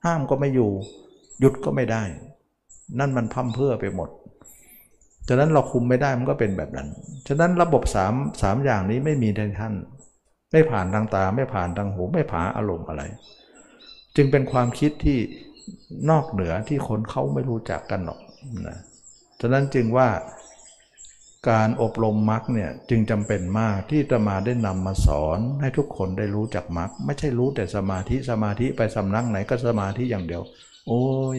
ห้ามก็ไม่อยู่ หยุดก็ไม่ได้ นั่นมันพั่มเพื่อไปหมดฉะนั้นเราคุมไม่ได้มันก็เป็นแบบนั้น ฉะนั้นระบบสามสามอย่างนี้ไม่มีในท่าน ไม่ผ่านทางตา ไม่ผ่านทางหู ไม่ผ่านอารมณ์อะไร จึงเป็นความคิดที่นอกเหนือที่คนเขาไม่รู้จักกันหรอกนะฉะนั้นจึงว่าการอบรมมรรคเนี่ยจึงจำเป็นมากที่จะมาได้นำมาสอนให้ทุกคนได้รู้จักมรรคไม่ใช่รู้แต่สมาธิสมาธิไปสำนักไหนก็สมาธิอย่างเดียว โอ้ย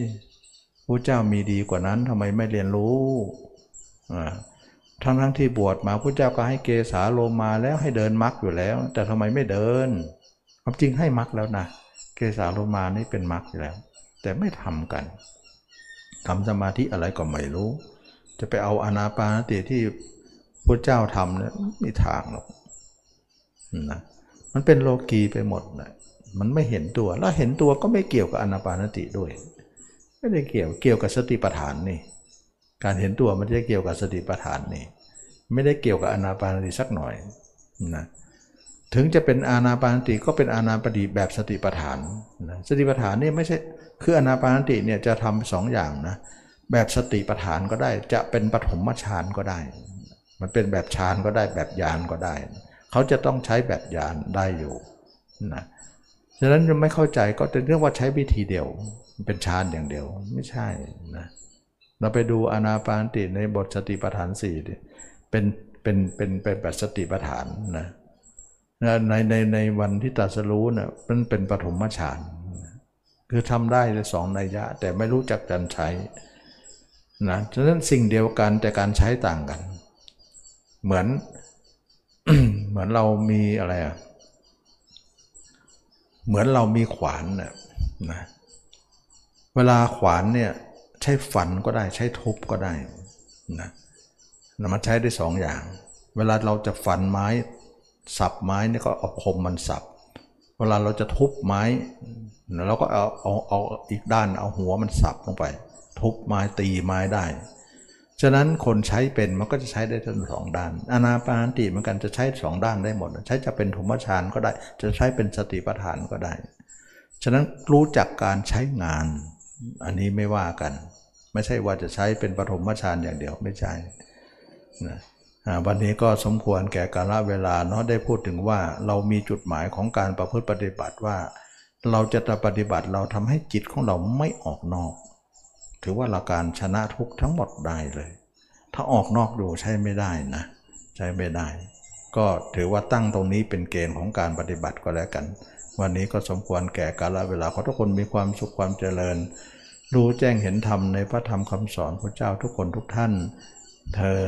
พระเจ้ามีดีกว่านั้นทำไมไม่เรียนรู้อ่า ทั้งทั้งที่บวชมาพระเจ้าก็ให้เกสาโลมาแล้วให้เดินมรรคอยู่แล้ว แต่ทำไมไม่เดินความจริงให้มรรคแล้วนะเกสาโลมานี่เป็นมรรคอยู่แล้ว แต่ไม่ทำกันทำสมาธิอะไรก็ไม่รู้ จะไปเอาอนาปานสติที่พระเจ้าทำเนี่ยไม่ีทางหรอกนะมันเป็นโลกีไปหมดนะมันไม่เห็นตัว แล้วเห็นตัวก็ไม่เกี่ยวกับอนาปานสติด้วย ไม่ได้เกี่ยวเกี่ยวกับสติปัฏฐานนี่ การเห็นตัวมันจะเกี่ยวกับสติปัฏฐานนี่ไม่ได้เกี่ยวกับอนาปานสติสักหน่อยนะถึงจะเป็นอานาปานสติก็เป็นอานาปฏิแบบสติปัฏฐานนะสติปัฏฐานนี่ไม่ใช่คืออนาปานสติเนี่ยจะทำสองอย่างนะแบบสติปัฏฐานก็ได้จะเป็นปฐมฌานก็ได้ มันเป็นแบบฌานก็ได้แบบญาณก็ได้ เขาจะต้องใช้แบบญาณได้อยู่นะฉะนั้นจะไม่เข้าใจก็จะเรียกว่าใช้วิธีเดียว เป็นฌานอย่างเดียวไม่ใช่นะเเราไปดูอนาปานติในบทสติปัฏฐานสี่ดิเป็นเป็นเป็นเป็นแบบสติปัฏฐานนะในในในวันที่ตัสรู้นะ่ยมันเป็นปฐมฌานคือทำได้ในสองนัยยะ แต่ไม่รู้จักการใช้นะฉะนั้นสิ่งเดียวกันแต่การใช้ต่างกัน เหมือนเหมือนเรามีอะไรอะเหมือนเรามีขวานนะนะเวลาขวานเนี่ย ใช้ฝันก็ได้ใช้ทุบก็ได้นะมันใช้ได้สองอย่าง เวลาเราจะฟันไม้สับไม้นี่ก็เอาคมมันสับ เวลาเราจะทุบไม้เราก็เอาเอาเอาอีกด้านเอาหัวมันสับลงไป ทุบไม้ตีไม้ได้ ฉะนั้นคนใช้เป็นมันก็จะใช้ได้ทั้งสองด้าน อนาปานติเหมือนกันจะใช้สองด้านได้หมด ใช้จะเป็นธรรมชานก็ได้ จะใช้เป็นสติปัฏฐานก็ได้ ฉะนั้นรู้จักการใช้งาน อันนี้ไม่ว่ากัน ไม่ใช่ว่าจะใช้เป็นปฐมฌานอย่างเดียวไม่ใช่นะวันนี้ก็สมควรแก่กาลเวลาเนาะได้พูดถึงว่าเรามีจุดหมายของการประพฤติปฏิบัติว่า เราจะปฏิบัติเราทำให้จิตของเราไม่ออกนอก ถือว่าเราการชนะทุกทั้งหมดได้เลย ถ้าออกนอกดูใช้ไม่ได้นะใช้ไม่ได้ ก็ถือว่าตั้งตรงนี้เป็นเกณฑ์ของการปฏิบัติก็แล้วกัน วันนี้ก็สมควรแก่กาลเวลาขอทุกคนมีความสุขความเจริญ รู้แจ้งเห็นธรรมในพระธรรมคำสอนพระเจ้าทุกคนทุกท่านเธอ